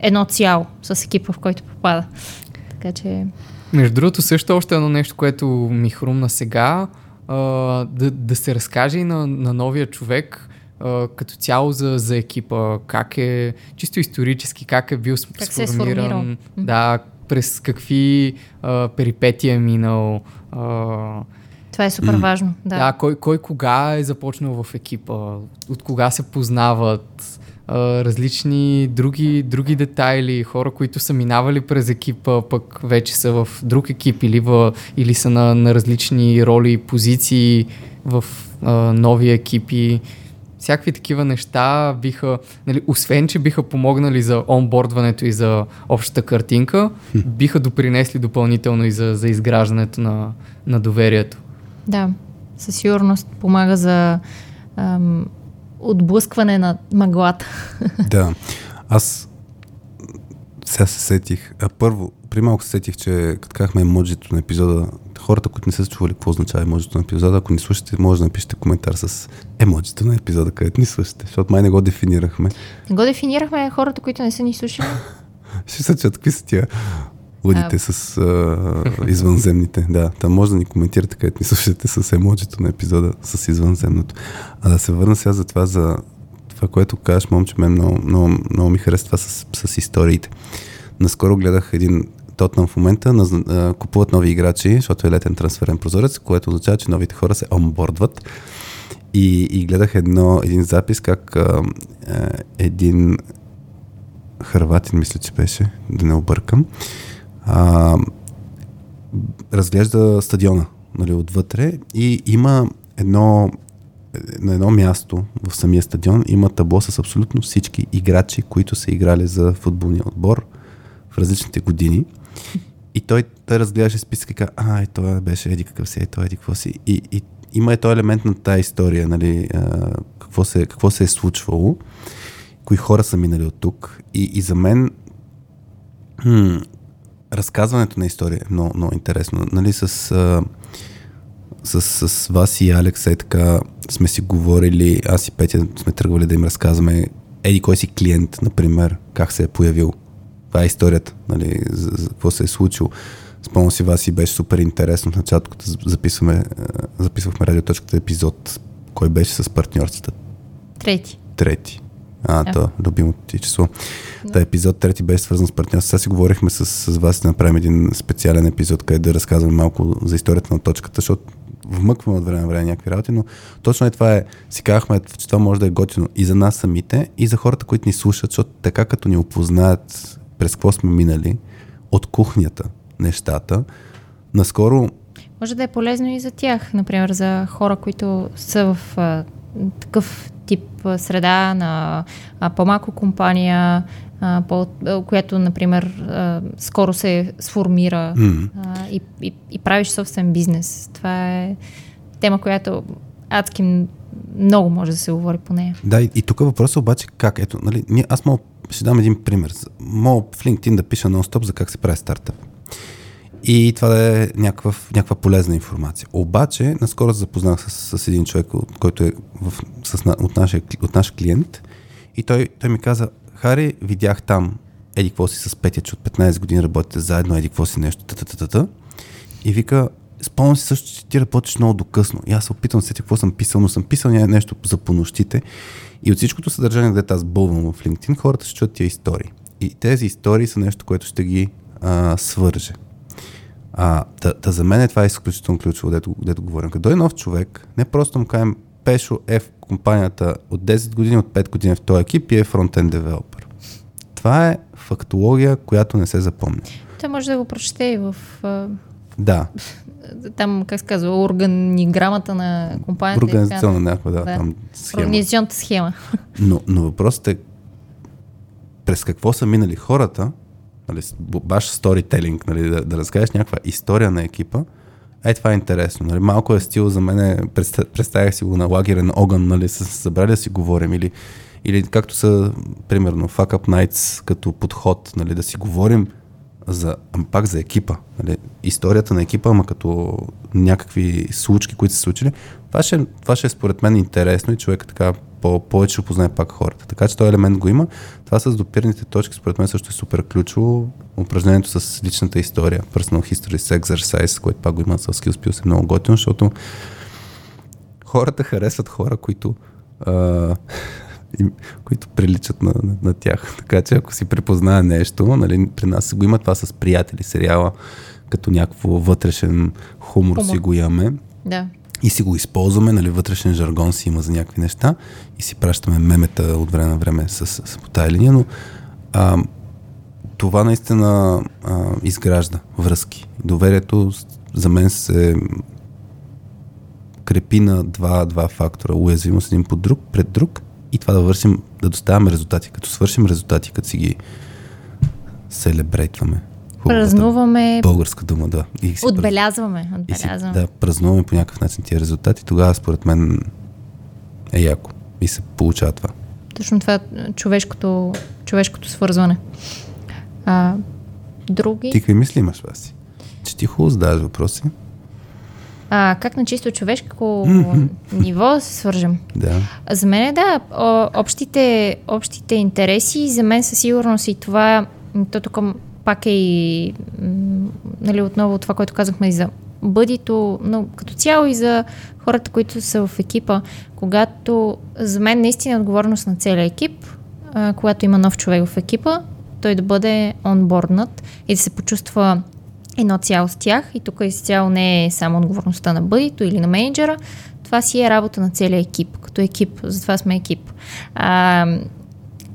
едно цяло с екипа, в който попада. Така че... Между другото, също още едно нещо, което ми хрумна сега, а, да, да се разкаже и на, на новия човек а, като цяло за, за екипа, как е чисто исторически, как е бил как сформиран, се е да, през какви а, перипетия е минал. А, това е супер важно. Да, да кой, кой кога е започнал в екипа, от кога се познават, различни други, други детайли, хора, които са минавали през екипа, пък вече са в друг екип или, в, или са на, на различни роли и позиции в а, нови екипи. Всякакви такива неща биха, нали, освен, че биха помогнали за онбордването и за общата картинка, биха допринесли допълнително и за, за изграждането на, на доверието. Да, със сигурност помага за ам, отблъскване на мъглата. Да. Аз сега се сетих. А първо, при малко се сетих, че като казахме емоджито на епизода, хората, които не са чували какво означава емоджито на епизода, ако ни слушате, може да напишете коментар с емоджито на епизода, където ни слушате, защото май не го дефинирахме. Не го дефинирахме хората, които не са ни слушали. Ще се чат, какви са тия лъдите а... с а, извънземните. Да, там може да ни коментирате, където ни слушате с емоджито на епизода с извънземното. А да се върна сега за това, за това, което кажеш, момче, мен много, много, много ми харесва това с, с историите. Наскоро гледах един Тотнам в момента на, а, купуват нови играчи, защото е летен трансферен прозорец, което означава, че новите хора се онбордват. И, и гледах едно, един запис как а, а, един хърватин, мисля, че беше, да не объркам, а, разглежда стадиона нали, отвътре и има едно на едно място в самия стадион има табло с абсолютно всички играчи, които са играли за футболния отбор в различните години. И той, той разглеждаше списъка и каза, а, и той беше еди какъв си, е, той еди какво си. И, и има е този елемент на тази история, нали, а, какво, се, какво се е случвало, кои хора са минали от тук. И, и за мен хм, разказването на история е много, много интересно. Нали, с, а, с, с вас и Алекс е така сме си говорили, аз и Петя сме тръгвали да им разказваме еди кой си клиент, например, как се е появил. Това е историята, нали, за, за какво се е случило. Спомням си вас и беше супер интересно в началото, като записваме, записвахме радиоточката епизод, кой беше с партньорствата. Трети. Трети. А, да. то, любимото ти число. Да. Та епизод трети беше свързан с партньорство. Сега си говорихме с, с вас да направим един специален епизод, където да разказваме малко за историята на точката, защото вмъкваме от време на време някакви работи, но точно е това е, си казахме, че това може да е готино и за нас самите, и за хората, които ни слушат, защото така като ни опознаят през какво сме минали, от кухнята нещата, наскоро... Може да е полезно и за тях, например, за хора, които са в такъв тип среда на а, по-малко компания, а, по, която, например, а, скоро се сформира mm. а, и, и, и правиш собствен бизнес. Това е тема, която адски много може да се говори по нея. Да, и, и тук въпросът е обаче как. Ето, нали, ние, аз мога, ще дам един пример. Мога в LinkedIn да пиша нон-стоп за как се прави стартъп. И това да е някаква, някаква полезна информация. Обаче, наскоро се запознах с, с един човек, който е в, с, от, нашия, от наш клиент и той, той ми каза, Хари, видях там еди какво си с Петя, че от 15 години работите заедно, еди какво си нещо, та И вика, спомням си също, че ти работиш много докъсно. И аз се опитвам се какво съм писал, но съм писал нещо за понощите. И от всичкото съдържание, където аз бълвам в LinkedIn, хората ще чуят тия истории. И тези истории са нещо, което ще ги а, свърже. А, та, та за мен е това е изключително ключово, дето, дето говорим. Като е нов човек, не просто му кажем Пешо е в компанията от 10 години, от 5 години в този екип и е фронтен девелопер. Това е фактология, която не се запомня. Той може да го прочете и в... Да. Там, как се казва, органиграмата на компанията. Организационна някаква, да, да. Там схема. Организационната схема. Но, но въпросът е през какво са минали хората, нали, баш сторителинг, нали, да, да разкажеш някаква история на екипа, е, това е интересно. Нали? Малко е стил за мен, представях си го на лагерен огън, нали, с събрали да си говорим или, или както са, примерно, Fuck Up Nights като подход, нали, да си говорим за, пак за екипа. Нали? Историята на екипа, ама като някакви случки, които са случили. Това ще, това ще е според мен интересно и човек така по- повече ще пак хората. Така че този елемент го има. Това с допирните точки, според мен също е супер ключово. Упражнението с личната история, Personal History Exercise, което пак го има в Skills е много готино, защото хората харесват хора, които а, които приличат на, на, на тях. Така че ако си препознае нещо, нали, при нас го има това с приятели, сериала, като някакво вътрешен хумор, хумор. си го имаме. Да. И си го използваме, нали, вътрешен жаргон си има за някакви неща и си пращаме мемета от време на време с, с, с по тая линия, но а, това наистина а, изгражда връзки. Доверието за мен се крепи на два, два фактора. Уязвимост един под друг, пред друг и това да вършим, да доставяме резултати. Като свършим резултати, като си ги селебрейтваме. Празнуваме. Българска дума, да. И си отбелязваме. отбелязваме. И си, да, празнуваме по някакъв начин тия резултати. Тогава, според мен, е яко. И се получава това. Точно това е човешкото, човешкото свързване. А, други... Ти какви мисли имаш, Васи? Че ти хубаво задаваш въпроси. А, как на чисто човешко mm-hmm. ниво се свържем? Да. За мен е да, общите, общите интереси, за мен със сигурност и това, то тук пак е и нали, отново това, което казахме и за бъдито, но като цяло и за хората, които са в екипа, когато за мен наистина е отговорност на целия екип, а, когато има нов човек в екипа, той да бъде онборднат и да се почувства едно цяло с тях. И тук изцяло не е само отговорността на бъдито или на менеджера, това си е работа на целия екип, като екип, затова сме екип. А,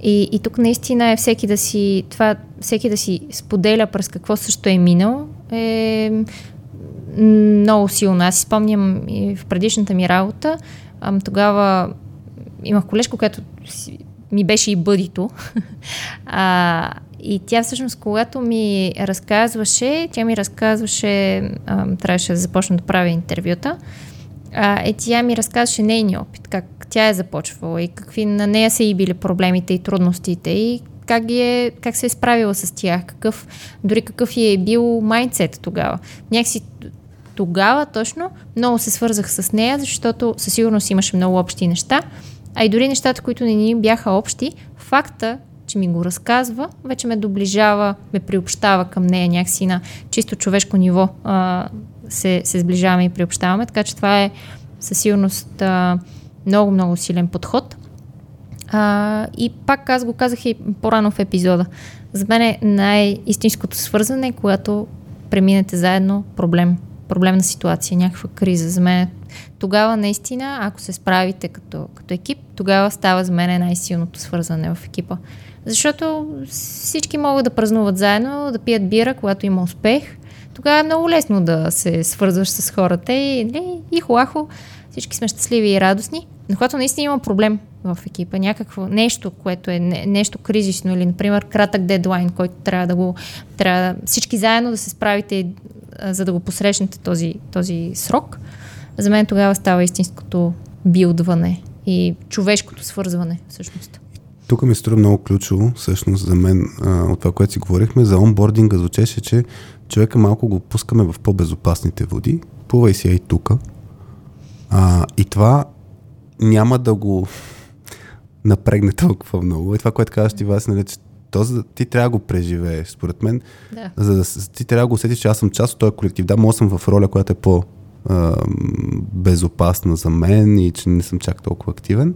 и, и тук наистина е всеки да си, това, всеки да си споделя през какво също е минал, е много силно. Аз си спомням и в предишната ми работа, ам, тогава имах колежка, която ми беше и бъдито. а, и тя всъщност, когато ми разказваше, тя ми разказваше, а, трябваше да започна да правя интервюта, а, е, тя ми разказваше нейния опит, как тя е започвала и какви на нея са и били проблемите и трудностите и как, ги е, как се е справила с тях, какъв, дори какъв е бил майндсет тогава. Някакси тогава точно много се свързах с нея, защото със сигурност имаше много общи неща, а и дори нещата, които не ни бяха общи, факта, че ми го разказва, вече ме доближава, ме приобщава към нея някакси на чисто човешко ниво а, се, се сближаваме и приобщаваме, така че това е със сигурност а, много, много силен подход. А, и пак аз го казах и по-рано в епизода. За мен е най-истинското свързване, когато преминете заедно проблем, проблемна ситуация, някаква криза. За мен тогава наистина, ако се справите като, като екип, тогава става за мен най-силното свързване в екипа. Защото всички могат да празнуват заедно, да пият бира, когато има успех. Тогава е много лесно да се свързваш с хората и, нали, и хуахо, всички сме щастливи и радостни. Но когато наистина има проблем в екипа, някакво нещо, което е не, нещо кризисно или, например, кратък дедлайн, който трябва да го, трябва всички заедно да се справите, за да го посрещнете този, този срок, за мен тогава става истинското билдване и човешкото свързване всъщност. Тук ми струва много ключово, всъщност за мен, от това, което си говорихме, за онбординга звучеше, че човека малко го пускаме в по-безопасните води. Плувай си и тук. И това няма да го напрегне толкова много. И това, което казваш ти, Васи, нали, че този, ти трябва да го преживееш, според мен. Да. За да, ти трябва да го усетиш, че аз съм част от този колектив. Да, може съм в роля, която е по- безопасна за мен и че не съм чак толкова активен.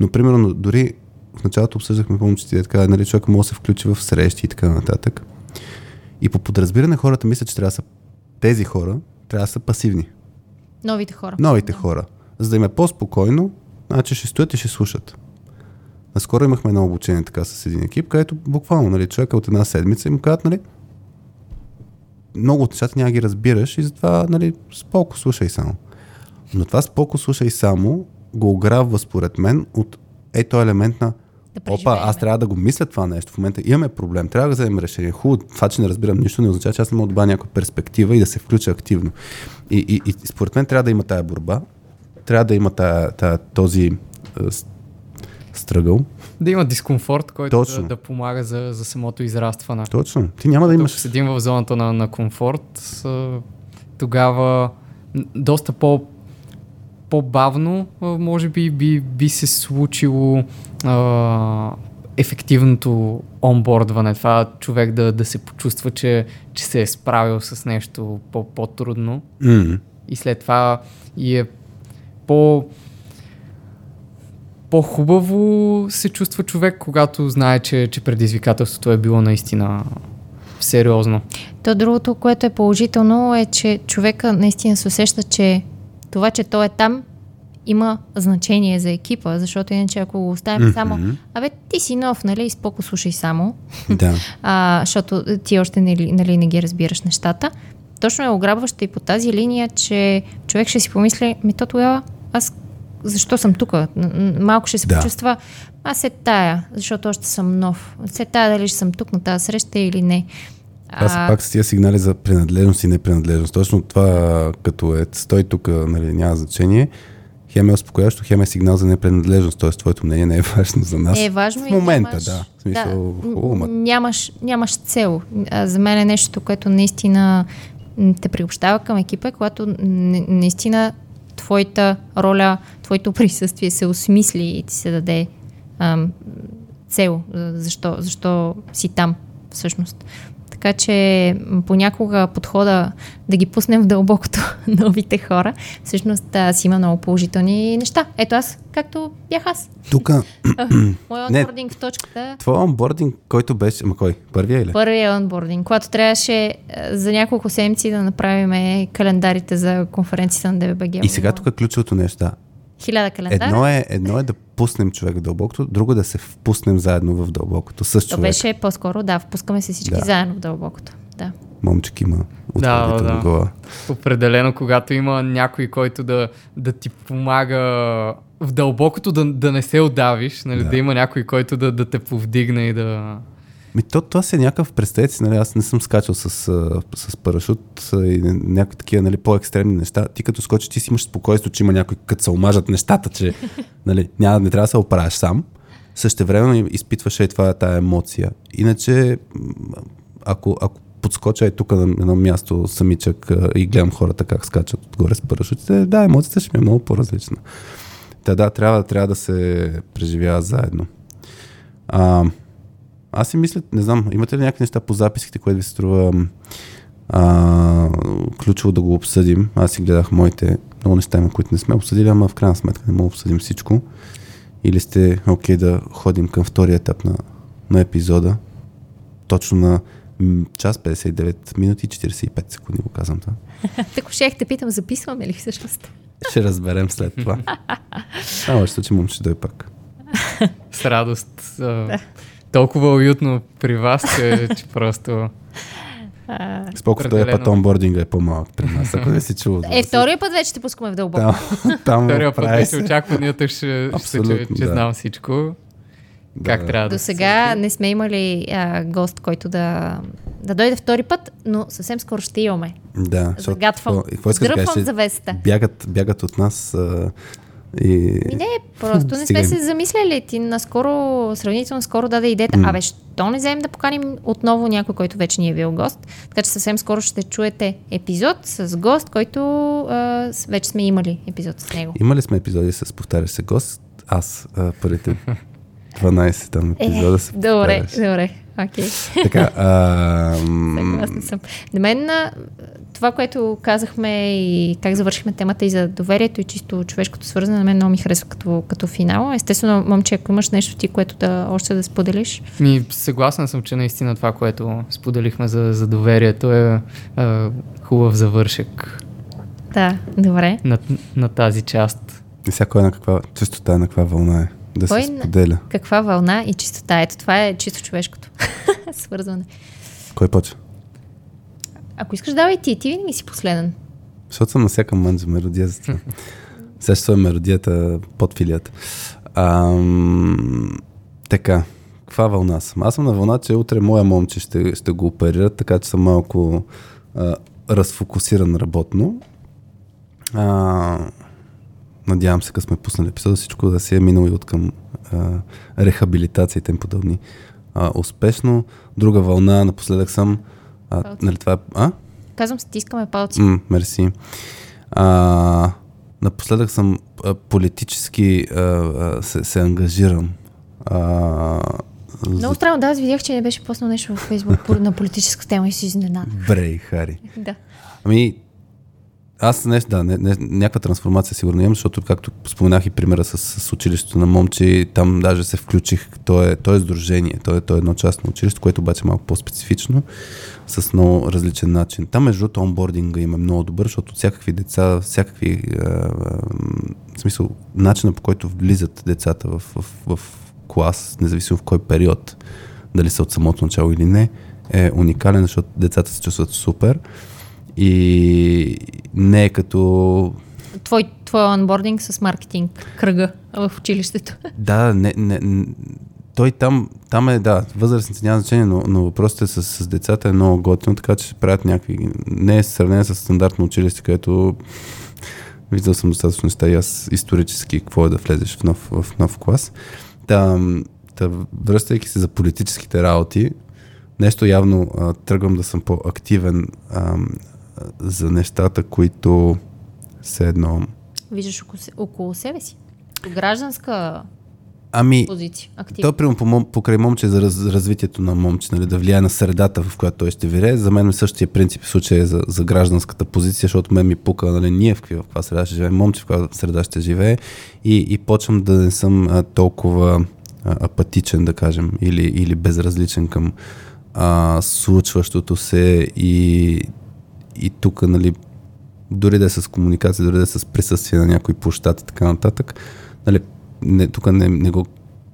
Но, примерно, дори в началото обсъждахме, помня, че ти е така, нали, човек може да се включи в срещи и така нататък. И по подразбиране хората мислят, че трябва да са тези хора, трябва да са пасивни. Новите хора. Новите да. хора. За да им е по-спокойно, значи ще стоят и ще слушат. Наскоро имахме едно обучение така с един екип, където буквално нали, човека от една седмица им казват, нали, много от нещата няма ги разбираш и затова нали, споко слушай само. Но това споко слушай само го ограбва според мен от ето елемент на Да Опа, аз трябва да го мисля това нещо. В момента имаме проблем, трябва да вземем решение. Хубаво, това, че не разбирам нищо, не означава, че аз не мога да добавя някаква перспектива и да се включа активно. И, и, и според мен трябва да има тая борба, трябва да има тая, тая, този стръгъл. Да има дискомфорт, който Точно. да, да помага за, за самото израстване. Точно. Ти няма да имаш... Ако седим в зоната на, на комфорт, тогава доста по, по-бавно, може би, би, би се случило а, ефективното онбордване. Това човек да, да се почувства, че, че се е справил с нещо по, по-трудно М. и след това и е по по-хубаво се чувства човек, когато знае, че, че предизвикателството е било наистина сериозно. То другото, което е положително е, че човека наистина се усеща, че това, че той е там, има значение за екипа, защото иначе ако го оставим Мгм. само, абе ти си нов, нали, споко слушай само, Да. а, защото ти още нали, нали, не ги разбираш нещата. Точно е ограбващо и по тази линия, че човек ще си помисли, ми то тогава аз защо съм тук? Малко ще се Да. почувства, аз се тая, защото още съм нов. Се тая дали ще съм тук на тази среща или не. Аз пак с тия сигнали за принадлежност и непринадлежност. Точно това, като е стой тук, нали, няма значение. Хем е успокоящо, хем е сигнал за непринадлежност, т.е. твоето мнение не е важно за нас. е важно в и момента, нямаш, да. В смисъл, да, хубаво, ма- нямаш, нямаш цел. А, за мен е нещо, което наистина те приобщава към екипа, е когато наистина твоята роля, твоето присъствие се осмисли и ти се даде ам, цел, а, защо, защо си там всъщност. Така че понякога подхода да ги пуснем в дълбокото новите хора, всъщност а, си има много положителни неща. Ето аз, както бях аз. Тук, Моя Не. онбординг в точката. твой онбординг, който беше... Ма кой? Първия или? Първият онбординг, когато трябваше за няколко седмици да направим календарите за конференцията на ДБГ. И сега тук е ключовото нещо. Да. Хиляда календара. Едно е, едно е да пуснем човек в дълбокото, друго е да се впуснем заедно в дълбокото с То човек. беше по-скоро, да, впускаме се всички Да. заедно в дълбокото. Да. Момчик има Да, да. глава. Определено, когато има някой, който да, да ти помага в дълбокото да, да не се отдавиш, нали, да. Да. да има някой, който да, да те повдигне и да... Ми то, това си е някакъв, представете си, нали, аз не съм скачал с, с парашут и някакви такива нали, по-екстремни неща. Ти като скочиш, ти си имаш спокойство, че има някой, като се омажат нещата, че нали, няма, не трябва да се оправиш сам. Същевременно изпитваш и това, тая емоция. Иначе, ако, ако подскоча е тук на едно място самичък и гледам хората как скачат отгоре с парашутите, да, емоцията ще ми е много по-различна. Та да, трябва, трябва да се преживява заедно. А, аз си мисля, не знам, имате ли някакви неща по записките, което ви се струва а, ключово да го обсъдим? Аз си гледах моите много неща, има, които не сме обсъдили, ама в крайна сметка не мога да обсъдим всичко. Или сте окей okay да ходим към втория етап на, на епизода? Точно на час 59 минути и 45 секунди го казвам това. Тако ще те питам, записваме ли всъщност? Ще разберем след това. Само ще че момче дойде пак. С радост. Толкова уютно при вас, че, че просто... Споко този Определено. път онбординга е по-малък при нас. Ако не си чул. Е, втория път вече те пускаме в дълбоко. Там, там Втория път вече очакванията ще, ще се, че, Абсолютно, че да. знам всичко. Как Да. трябва До да се сега не сме имали а, гост, който да, да дойде втори път, но съвсем скоро ще имаме. Да, Загатвам, какво- какво искаш да дръпвам кажеш. Бягат, бягат от нас а, И... Ми не, просто не сме се замисляли. Ти наскоро, сравнително скоро даде идеята. Mm. Абе, що не вземем да поканим отново някой, който вече ни е бил гост. Така че съвсем скоро ще чуете епизод с гост, който а, вече сме имали епизод с него. Имали сме епизоди с повтарящ се гост. Аз а, първите 12 там епизода е, се Добре, добре. Окей. Okay. Така, а... Съгласна съм. На мен това, което казахме и как завършихме темата и за доверието и чисто човешкото свързане, на мен много ми харесва като, като финал. Естествено, момче, ако имаш нещо ти, което да още да споделиш. Ми, съгласен съм, че наистина това, което споделихме за, за доверието е, е хубав завършек. Да, добре. На, на тази част. И всяко е на каква чистота, е на каква вълна е да Кой се споделя. Каква вълна и чистота. Ето това е чисто човешкото свързване. Кой почва? Ако искаш, давай ти. Ти винаги си последен. Защото съм насякам мънджа меродия за това. Сега ще е меродията под филията. Ам, така, каква вълна съм? Аз съм на вълна, че утре моя момче ще, ще го оперират, така че съм малко а, разфокусиран работно. А, надявам се, като сме пуснали епизода, всичко да си е минало и от към а, рехабилитация и тем подобни. А, успешно. Друга вълна, напоследък съм. А, нали това е, а? Казвам, стискаме палци. М, мерси. А, напоследък съм а, политически а, а, се, се ангажирам. А, много странно, да, аз видях, че не беше поснал нещо в Фейсбук на политическа тема и си изненадан. Брей, Хари. да. Ами, аз нещо, да, не, не, някаква трансформация сигурно имам, защото както споменах и примера с, с училището на момче, там даже се включих, то е, то е сдружение, то е, то е едно частно училище, което обаче е малко по-специфично, с много различен начин. Там между другото онбординга има много добър, защото всякакви деца, всякакви, а, а, в смисъл, начина по който влизат децата в, в, в клас, независимо в кой период, дали са от самото начало или не, е уникален, защото децата се чувстват супер и не е като... Твой, твой онбординг с маркетинг, кръга в училището. Да, не, не, той там, там е, да, възрастните няма значение, но, но въпросът е с, с децата е много готино, така че се правят някакви... Не е сравнение с стандартно училище, където виждал съм достатъчно неща и аз исторически какво е да влезеш в нов, в нов клас. Та, та, връщайки се за политическите работи, нещо явно а, тръгвам да съм по-активен а, за нещата, които все едно... Виждаш около, около себе си. Гражданска Ами, позиция. То при, покрай момче за раз, развитието на момче, нали, да влияе на средата, в която той ще вирее. За мен същия принцип в случая е за, за гражданската позиция, защото мен ми пука, нали, ние в каква, в каква среда ще живее, момче в каква среда ще живее и, и почвам да не съм а, толкова а, апатичен, да кажем, или, или безразличен към а, случващото се и и тук, нали, дори да е с комуникация, дори да е с присъствие на някой площад и така нататък, нали, не, тук не, не го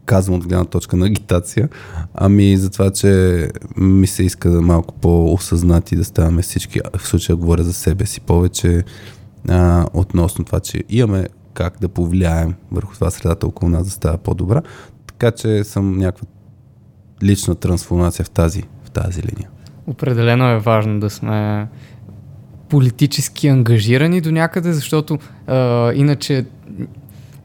казвам от гледна точка на агитация, ами за това, че ми се иска да малко по-осъзнати да ставаме всички, в случая говоря за себе си повече, а, относно това, че имаме как да повлияем върху това средата около нас да става по-добра, така че съм някаква лична трансформация в тази, в тази линия. Определено е важно да сме политически ангажирани до някъде, защото а, иначе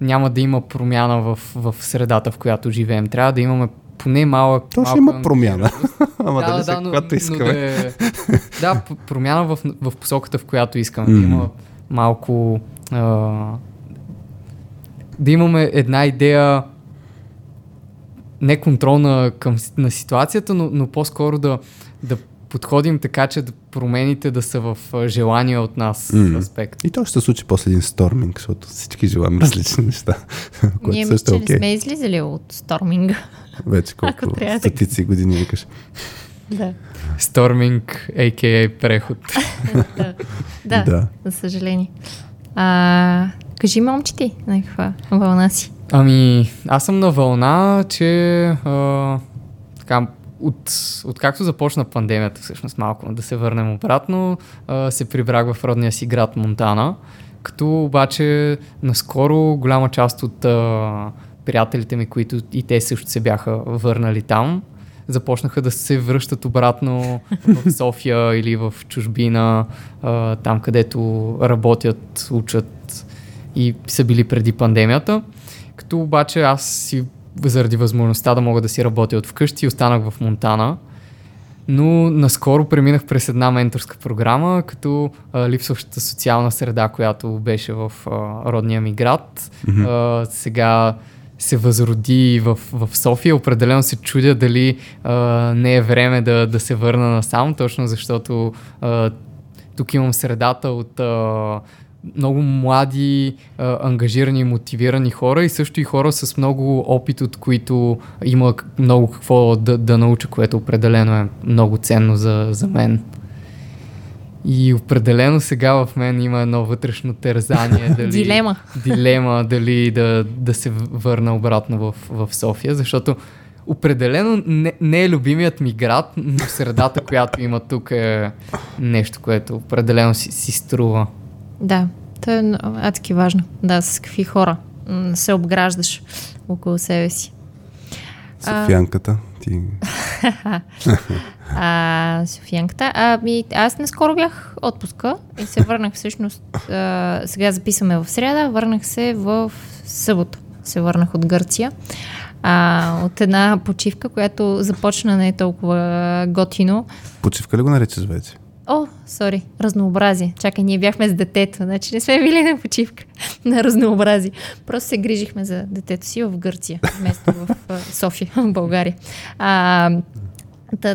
няма да има промяна в, в средата, в която живеем. Трябва да имаме поне малък. То ще има промяна. Ама да, да, да, но, когато искаме. да, е, да, промяна в, в посоката, в която искаме. Mm. Да има малко. А, да имаме една идея не контролна към, на ситуацията, но, но по-скоро да, да подходим така, че да промените да са в желания от нас mm. аспект. И то ще се случи после един сторминг, защото всички желаем различни неща. Ние мисля, че okay. не сме излизали от сторминга. Вече колко стотици години викаш. Да. Сторминг, а.к.а. преход. да. да, да, за съжаление. А, кажи момче ти на каква вълна си. Ами, аз съм на вълна, че а, така, от, откакто започна пандемията, всъщност малко да се върнем обратно, а, се прибрах в родния си град Монтана, като обаче наскоро голяма част от а, приятелите ми, които и те също се бяха върнали там, започнаха да се връщат обратно в София или в чужбина, а, там където работят, учат и са били преди пандемията. Като обаче аз си заради възможността да мога да си работя от вкъщи, останах в Монтана. Но наскоро преминах през една менторска програма, като а, липсващата социална среда, която беше в а, родния ми град. Mm-hmm. А, сега се възроди в, в София. Определено се чудя дали а, не е време да, да се върна насам, точно защото а, тук имам средата от а, много млади, а, ангажирани, мотивирани хора и също и хора с много опит, от които има много какво да, да науча, което определено е много ценно за, за мен. И определено сега в мен има едно вътрешно терзание. Дали, дилема. Дилема дали да, да се върна обратно в, в София, защото определено не, не е любимият ми град, но средата, която има тук е нещо, което определено си, си струва. Да, то е адски важно. Да, с какви хора се обграждаш около себе си. Софиянката ти... а, Софиянката. А, ми, аз наскоро бях отпуска и се върнах всъщност, а, сега записваме в среда, върнах се в събота. Се върнах от Гърция. А, от една почивка, която започна не толкова готино. Почивка ли го наричаш вече? О, сори, разнообразие. Чакай, ние бяхме с детето, значи не сме били на почивка на разнообразие. Просто се грижихме за детето си в Гърция, вместо в София, в България. А,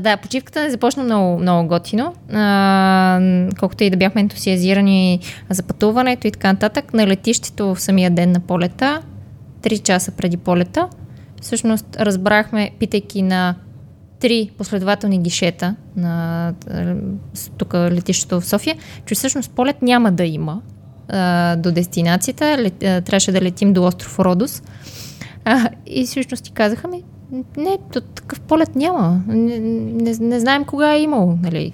да, почивката не започна много, много готино. А, колкото и да бяхме ентусиазирани за пътуването и така нататък, на летището в самия ден на полета, 3 часа преди полета, всъщност разбрахме, питайки на три последователни гишета на тук летището в София, че всъщност полет няма да има а, до дестинацията. Лет, а, трябваше да летим до остров Родос. А, и всъщност ти казаха ми, не, такъв полет няма. Не, не, не знаем кога е имало. Нали.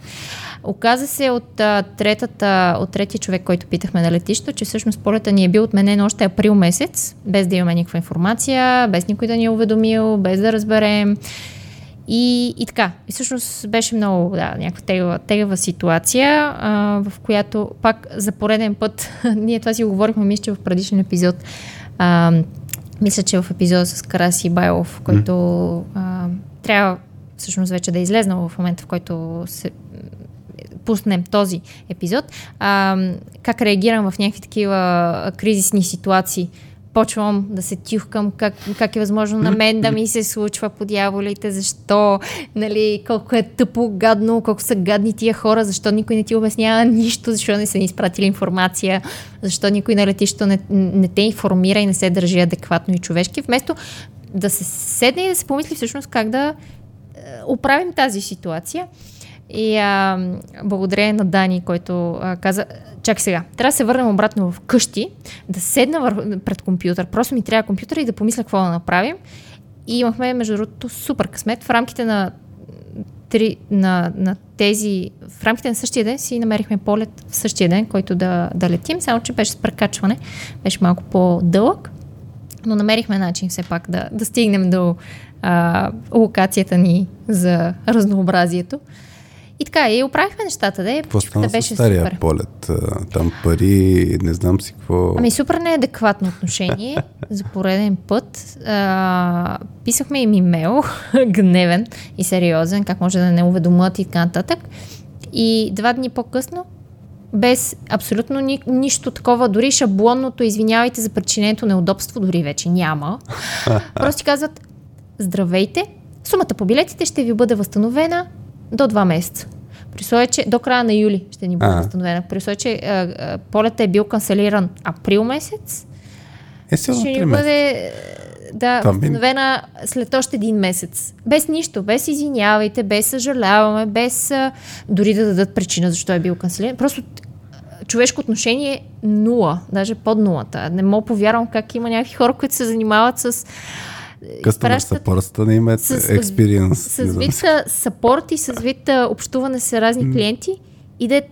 Оказа се от, а, третата, от третия човек, който питахме на летището, че всъщност полета ни е бил отменен още април месец, без да имаме никаква информация, без никой да ни е уведомил, без да разберем. И, и така. И всъщност беше много, да, някаква тегава, тегава ситуация, а, в която пак за пореден път, ние това си го говорихме, мисля, че в предишен епизод, а, мисля, че в епизода с Караси Байлов, който а, трябва всъщност вече да е излезнал в момента, в който се пуснем този епизод, а, как реагирам в някакви такива кризисни ситуации почвам да се тюхкам как, как е възможно на мен да ми се случва по дяволите, защо, нали, колко е тъпо, гадно, колко са гадни тия хора, защо никой не ти обяснява нищо, защо не са ни изпратили информация, защо никой на летището не, не те информира и не се държи адекватно и човешки, вместо да се седне и да се помисли всъщност как да е, оправим тази ситуация. И а, благодарение на Дани, който а, каза, чакай сега, трябва да се върнем обратно в къщи, да седна вър... пред компютър, просто ми трябва компютър и да помисля какво да направим. И имахме, между другото, супер късмет. В рамките на, три, на, на тези, в рамките на същия ден си намерихме полет в същия ден, който да, да летим, само че беше с прекачване, беше малко по-дълъг, но намерихме начин все пак да, да стигнем до а, локацията ни за разнообразието. И така, и оправихме нещата, да. Какво стана да беше стария супер. полет? Там пари, не знам си какво... Ами супер неадекватно отношение за пореден път. А, писахме им имейл, гневен и сериозен, как може да не уведомят и така нататък. И два дни по-късно без абсолютно ни, нищо такова, дори шаблонното извинявайте за причинението неудобство, дори вече няма. Просто казват, здравейте, сумата по билетите ще ви бъде възстановена до два месеца. При условие, че до края на юли ще ни бъде възстановена. При условие, че полетът е бил канцелиран април месец, е, ще ни бъде да, възстановена след още един месец. Без нищо, без извинявайте, без съжаляваме, без а, дори да дадат причина защо е бил канцелиран. Просто човешко отношение е нула, даже под нулата. Не мога повярвам как има някакви хора, които се занимават с Customer support да имат experience. С, с вид сапорт и с вид общуване с разни клиенти и да е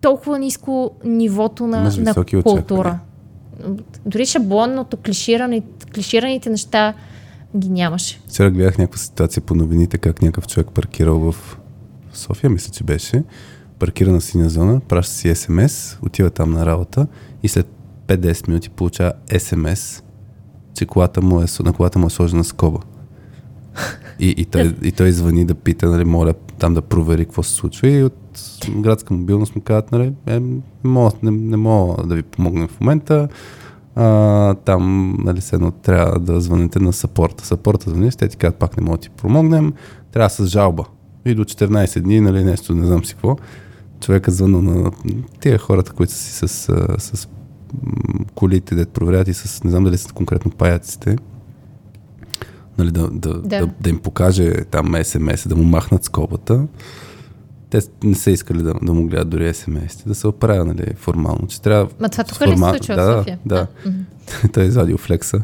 толкова ниско нивото на, на култура. Дори шаблонното, клиширане, клишираните неща ги нямаше. Вчера гледах някаква ситуация по новините, как някакъв човек паркирал в София, мисля, че беше, паркира на синя зона, праща си СМС, отива там на работа и след 5-10 минути получава СМС, че колата му е, на колата му е сложена скоба. И, и, той, и той звъни да пита, нали, моля там да провери какво се случва. И от градска мобилност му казват, нали, е, не, мога, не, не мога да ви помогнем в момента. А, там, нали, седно трябва да звъните на сапорта. Сапорта звъни, те ти казват, пак не мога да ти помогнем. Трябва с жалба. И до 14 дни, нали, нещо, не знам си какво. Човека звънна на тия хората, които са си с, с колите, да проверят и с, не знам дали са конкретно паяците, нали, да, да, да. Да, да им покаже там СМС, да му махнат скобата. Те не са искали да, да му гледат дори СМС, да се оправя нали, формално. Че трябва Ма това тук формал... ли се случва да, в София? Да, да. Той е извадил флекса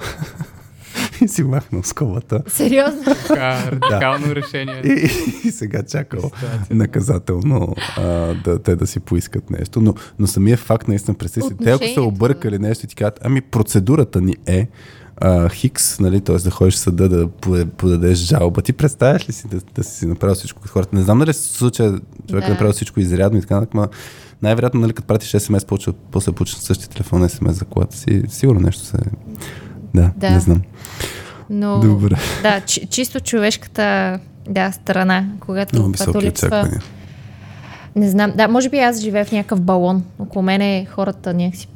и си махнал скобата. Сериозно? Така, радикално да. решение. И, и сега чакал наказателно а, да, те да си поискат нещо. Но, но самия факт наистина представи си. Те ако са объркали нещо и ти кажат, ами процедурата ни е а, Хикс, нали, т.е. да ходиш в съда да подадеш жалба. Ти представяш ли си да, да си направил всичко като хората? Не знам дали се случая човек да. е направил всичко изрядно и така, но най-вероятно, нали, като пратиш смс, после, после получиш същия телефон смс за колата си, сигурно нещо се... Да, да. не знам. Но, Добре. Да, чи, чисто човешката да, страна, когато Много това липсва... Не знам, да, може би аз живея в някакъв балон. Около мене хората някакси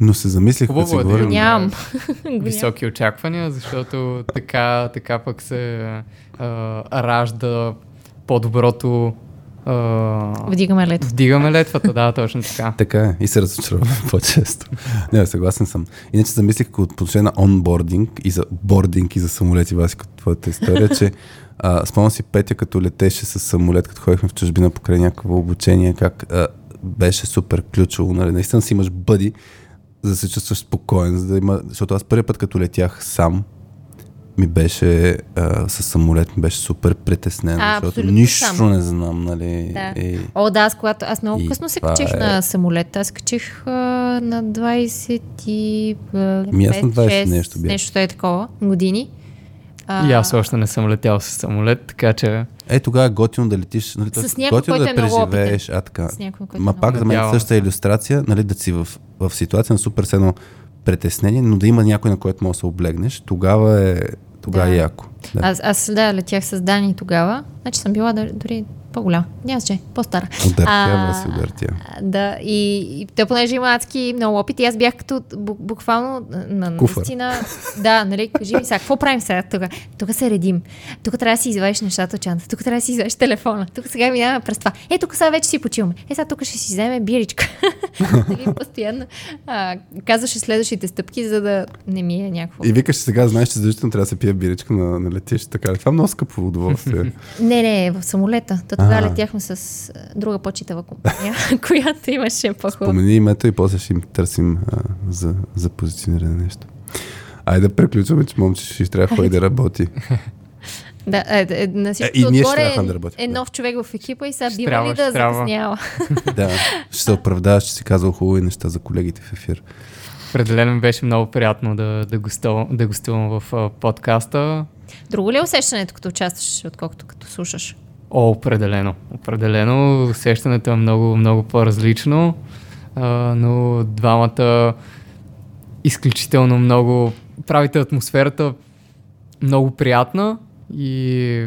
но се замислих, като си е говорим. Нямам. Високи очаквания, защото така, така пък се а, ражда по-доброто Uh, вдигаме летвата. Вдигаме летвата, да, точно така. така е. И се разочароваме по-често. Не, съгласен съм. Иначе замислих по отношение на онбординг и за бординг и за самолети, Васи, като твоята история, че а, спомням си Петя, като летеше с самолет, като ходихме в чужбина покрай някакво обучение, как а, беше супер ключово. Нали? Наистина си имаш бъди, за да се чувстваш спокоен, за да има... Защото аз първият път, като летях сам, ми беше а, с самолет, ми беше супер притеснен, а, защото нищо не знам, нали. Да. И... О, да, аз, когато, аз много и късно се качих е... на самолет. Аз качих а, на 20 и... Ми аз на 20 6, нещо бях. Нещо е такова, години. А... И аз още не съм летял с самолет, така че... Е, тогава е готино да летиш, нали, с някой, готино да е преживееш, а така. С някой, Ма пак за мен е същата иллюстрация, нали, да си в, в ситуация на супер сено притеснение, но да има някой, на който може да се облегнеш, тогава е, тогава да. е яко. Да. Аз, аз да, летях с Дани тогава, значи съм била дори по-голям. Няма че, по-стара. Удъртява се, удъртя. Да, и, и те понеже има адски много опит, и аз бях като буквално на наистина. Да, нали, кажи ми сега, какво правим сега тук? Тук се редим. Тук трябва да си извадиш нещата от чанта. Тук трябва да си извадиш телефона. Тук сега минаваме през това. Е, тук сега вече си почиваме. Е, сега тук ще си вземе биричка. нали, постоянно а, казваше следващите стъпки, за да не ми е някакво. И викаш сега, знаеш, че задължително трябва да се пие биричка на, на летище. Така. Това е много скъпо удоволствие. не, не, в самолета. То тогава летяхме с друга по-читава компания, която имаше по-хубаво. Спомени името и после ще им търсим а, за, за позициониране нещо. Айде да приключваме, че момче ще трябва да ходи да работи. Да, е, е, на всичко е, и ние отгоре ще да работим. е нов човек в екипа и сега бива ли да закъснява? да, ще се оправдаваш, че си казал хубави неща за колегите в ефир. Определено беше много приятно да, да, гостувам, да гостувам в uh, подкаста. Друго ли е усещането, като участваш, отколкото като слушаш? О, определено. Определено. Усещането е много, много по-различно, а, но двамата изключително много правите атмосферата много приятна и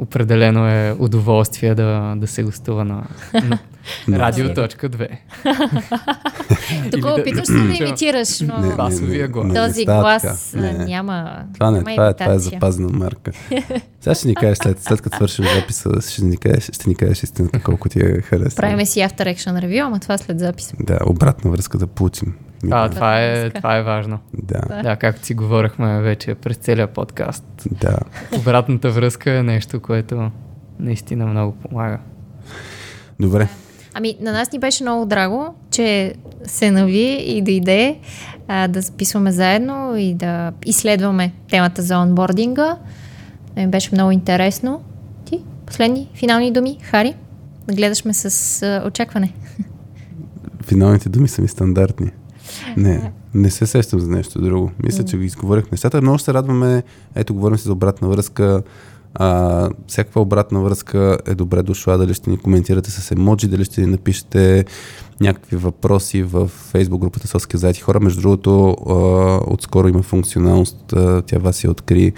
определено е удоволствие да, да се гостува на, на Радио.2. Тук опитваш се да имитираш, но не, басовия глас. Този глас не. няма. Това, не, няма това, е, това е запазена марка. Сега ще ни кажеш, след, след като свършим записа, ще ни кажеш, ще ни кажеш истината колко ти е харесва. Правиме си After Action Review, ама това след записа. Да, обратна връзка да получим. А, това е, това е важно. Да. да, както си говорихме вече през целия подкаст. Да. Обратната връзка е нещо, което наистина много помага. Добре. Ами, на нас ни беше много драго, че се нави и дойде а, да записваме заедно и да изследваме темата за онбординга. Ми беше много интересно. Ти, последни финални думи, Хари? Гледаш ме с а, очакване. Финалните думи са ми стандартни. Не, не се сещам за нещо друго. Мисля, че го изговорих нещата. Много се радваме. Ето, говорим си за обратна връзка А, всякаква обратна връзка е добре дошла, дали ще ни коментирате с емоджи, дали ще ни напишете някакви въпроси в Facebook групата Соски заети хора. Между другото, а, отскоро има функционалност, а, тя вас я откри,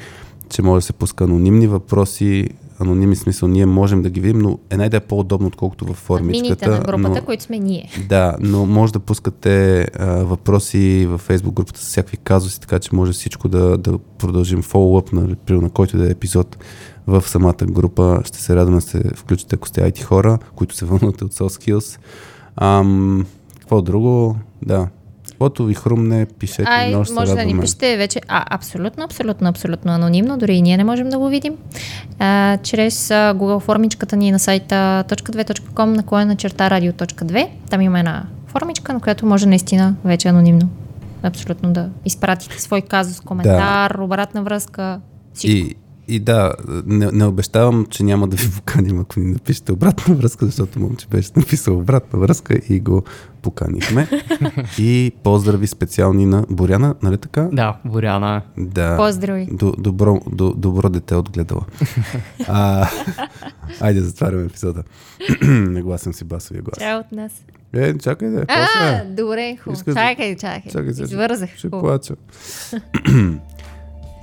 че може да се пуска анонимни въпроси, анонимни смисъл, ние можем да ги видим, но една идея е по-удобно, отколкото във формичката. На групата, но, които сме ние. Да, но може да пускате а, въпроси в Facebook групата с всякакви казуси, така че може всичко да, да продължим фоллоуп на, на който да е епизод в самата група. Ще се радвам да се включите, ако сте IT хора, които се вълнувате от Soft Skills. Ам, какво друго? Да. Каквото ви хрумне, пишете. Ай, може да ни радваме. пишете вече а, абсолютно, абсолютно, абсолютно анонимно, дори и ние не можем да го видим. А, чрез а, Google формичката ни на сайта .2.com наклона черта radio.2. Там има една формичка, на която може наистина вече анонимно абсолютно да изпратите свой казус, коментар, да. обратна връзка, всичко. И, и да, не, не обещавам, че няма да ви поканим, ако ни напишете обратна връзка, защото момче беше написал обратна връзка и го поканихме. и поздрави специални на Боряна, нали така? Да, Боряна. Да. Поздрави. До, добро, до, добро дете отгледала. а, айде, затваряме епизода. Нагласен си басовия глас. Чао от нас. Е, чакай да. А, после. добре, хубаво. Искаш Чакай, чакай. Чакай. Извързах. Ще плача.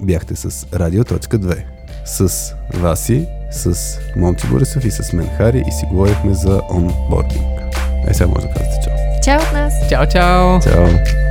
Бяхте с Радио.2. С Васи, с Момче Борисов и с мен Хари и си говорихме за онбординг. Е, сега може да кажете чао. Чао от нас. Чао, чао! Чао!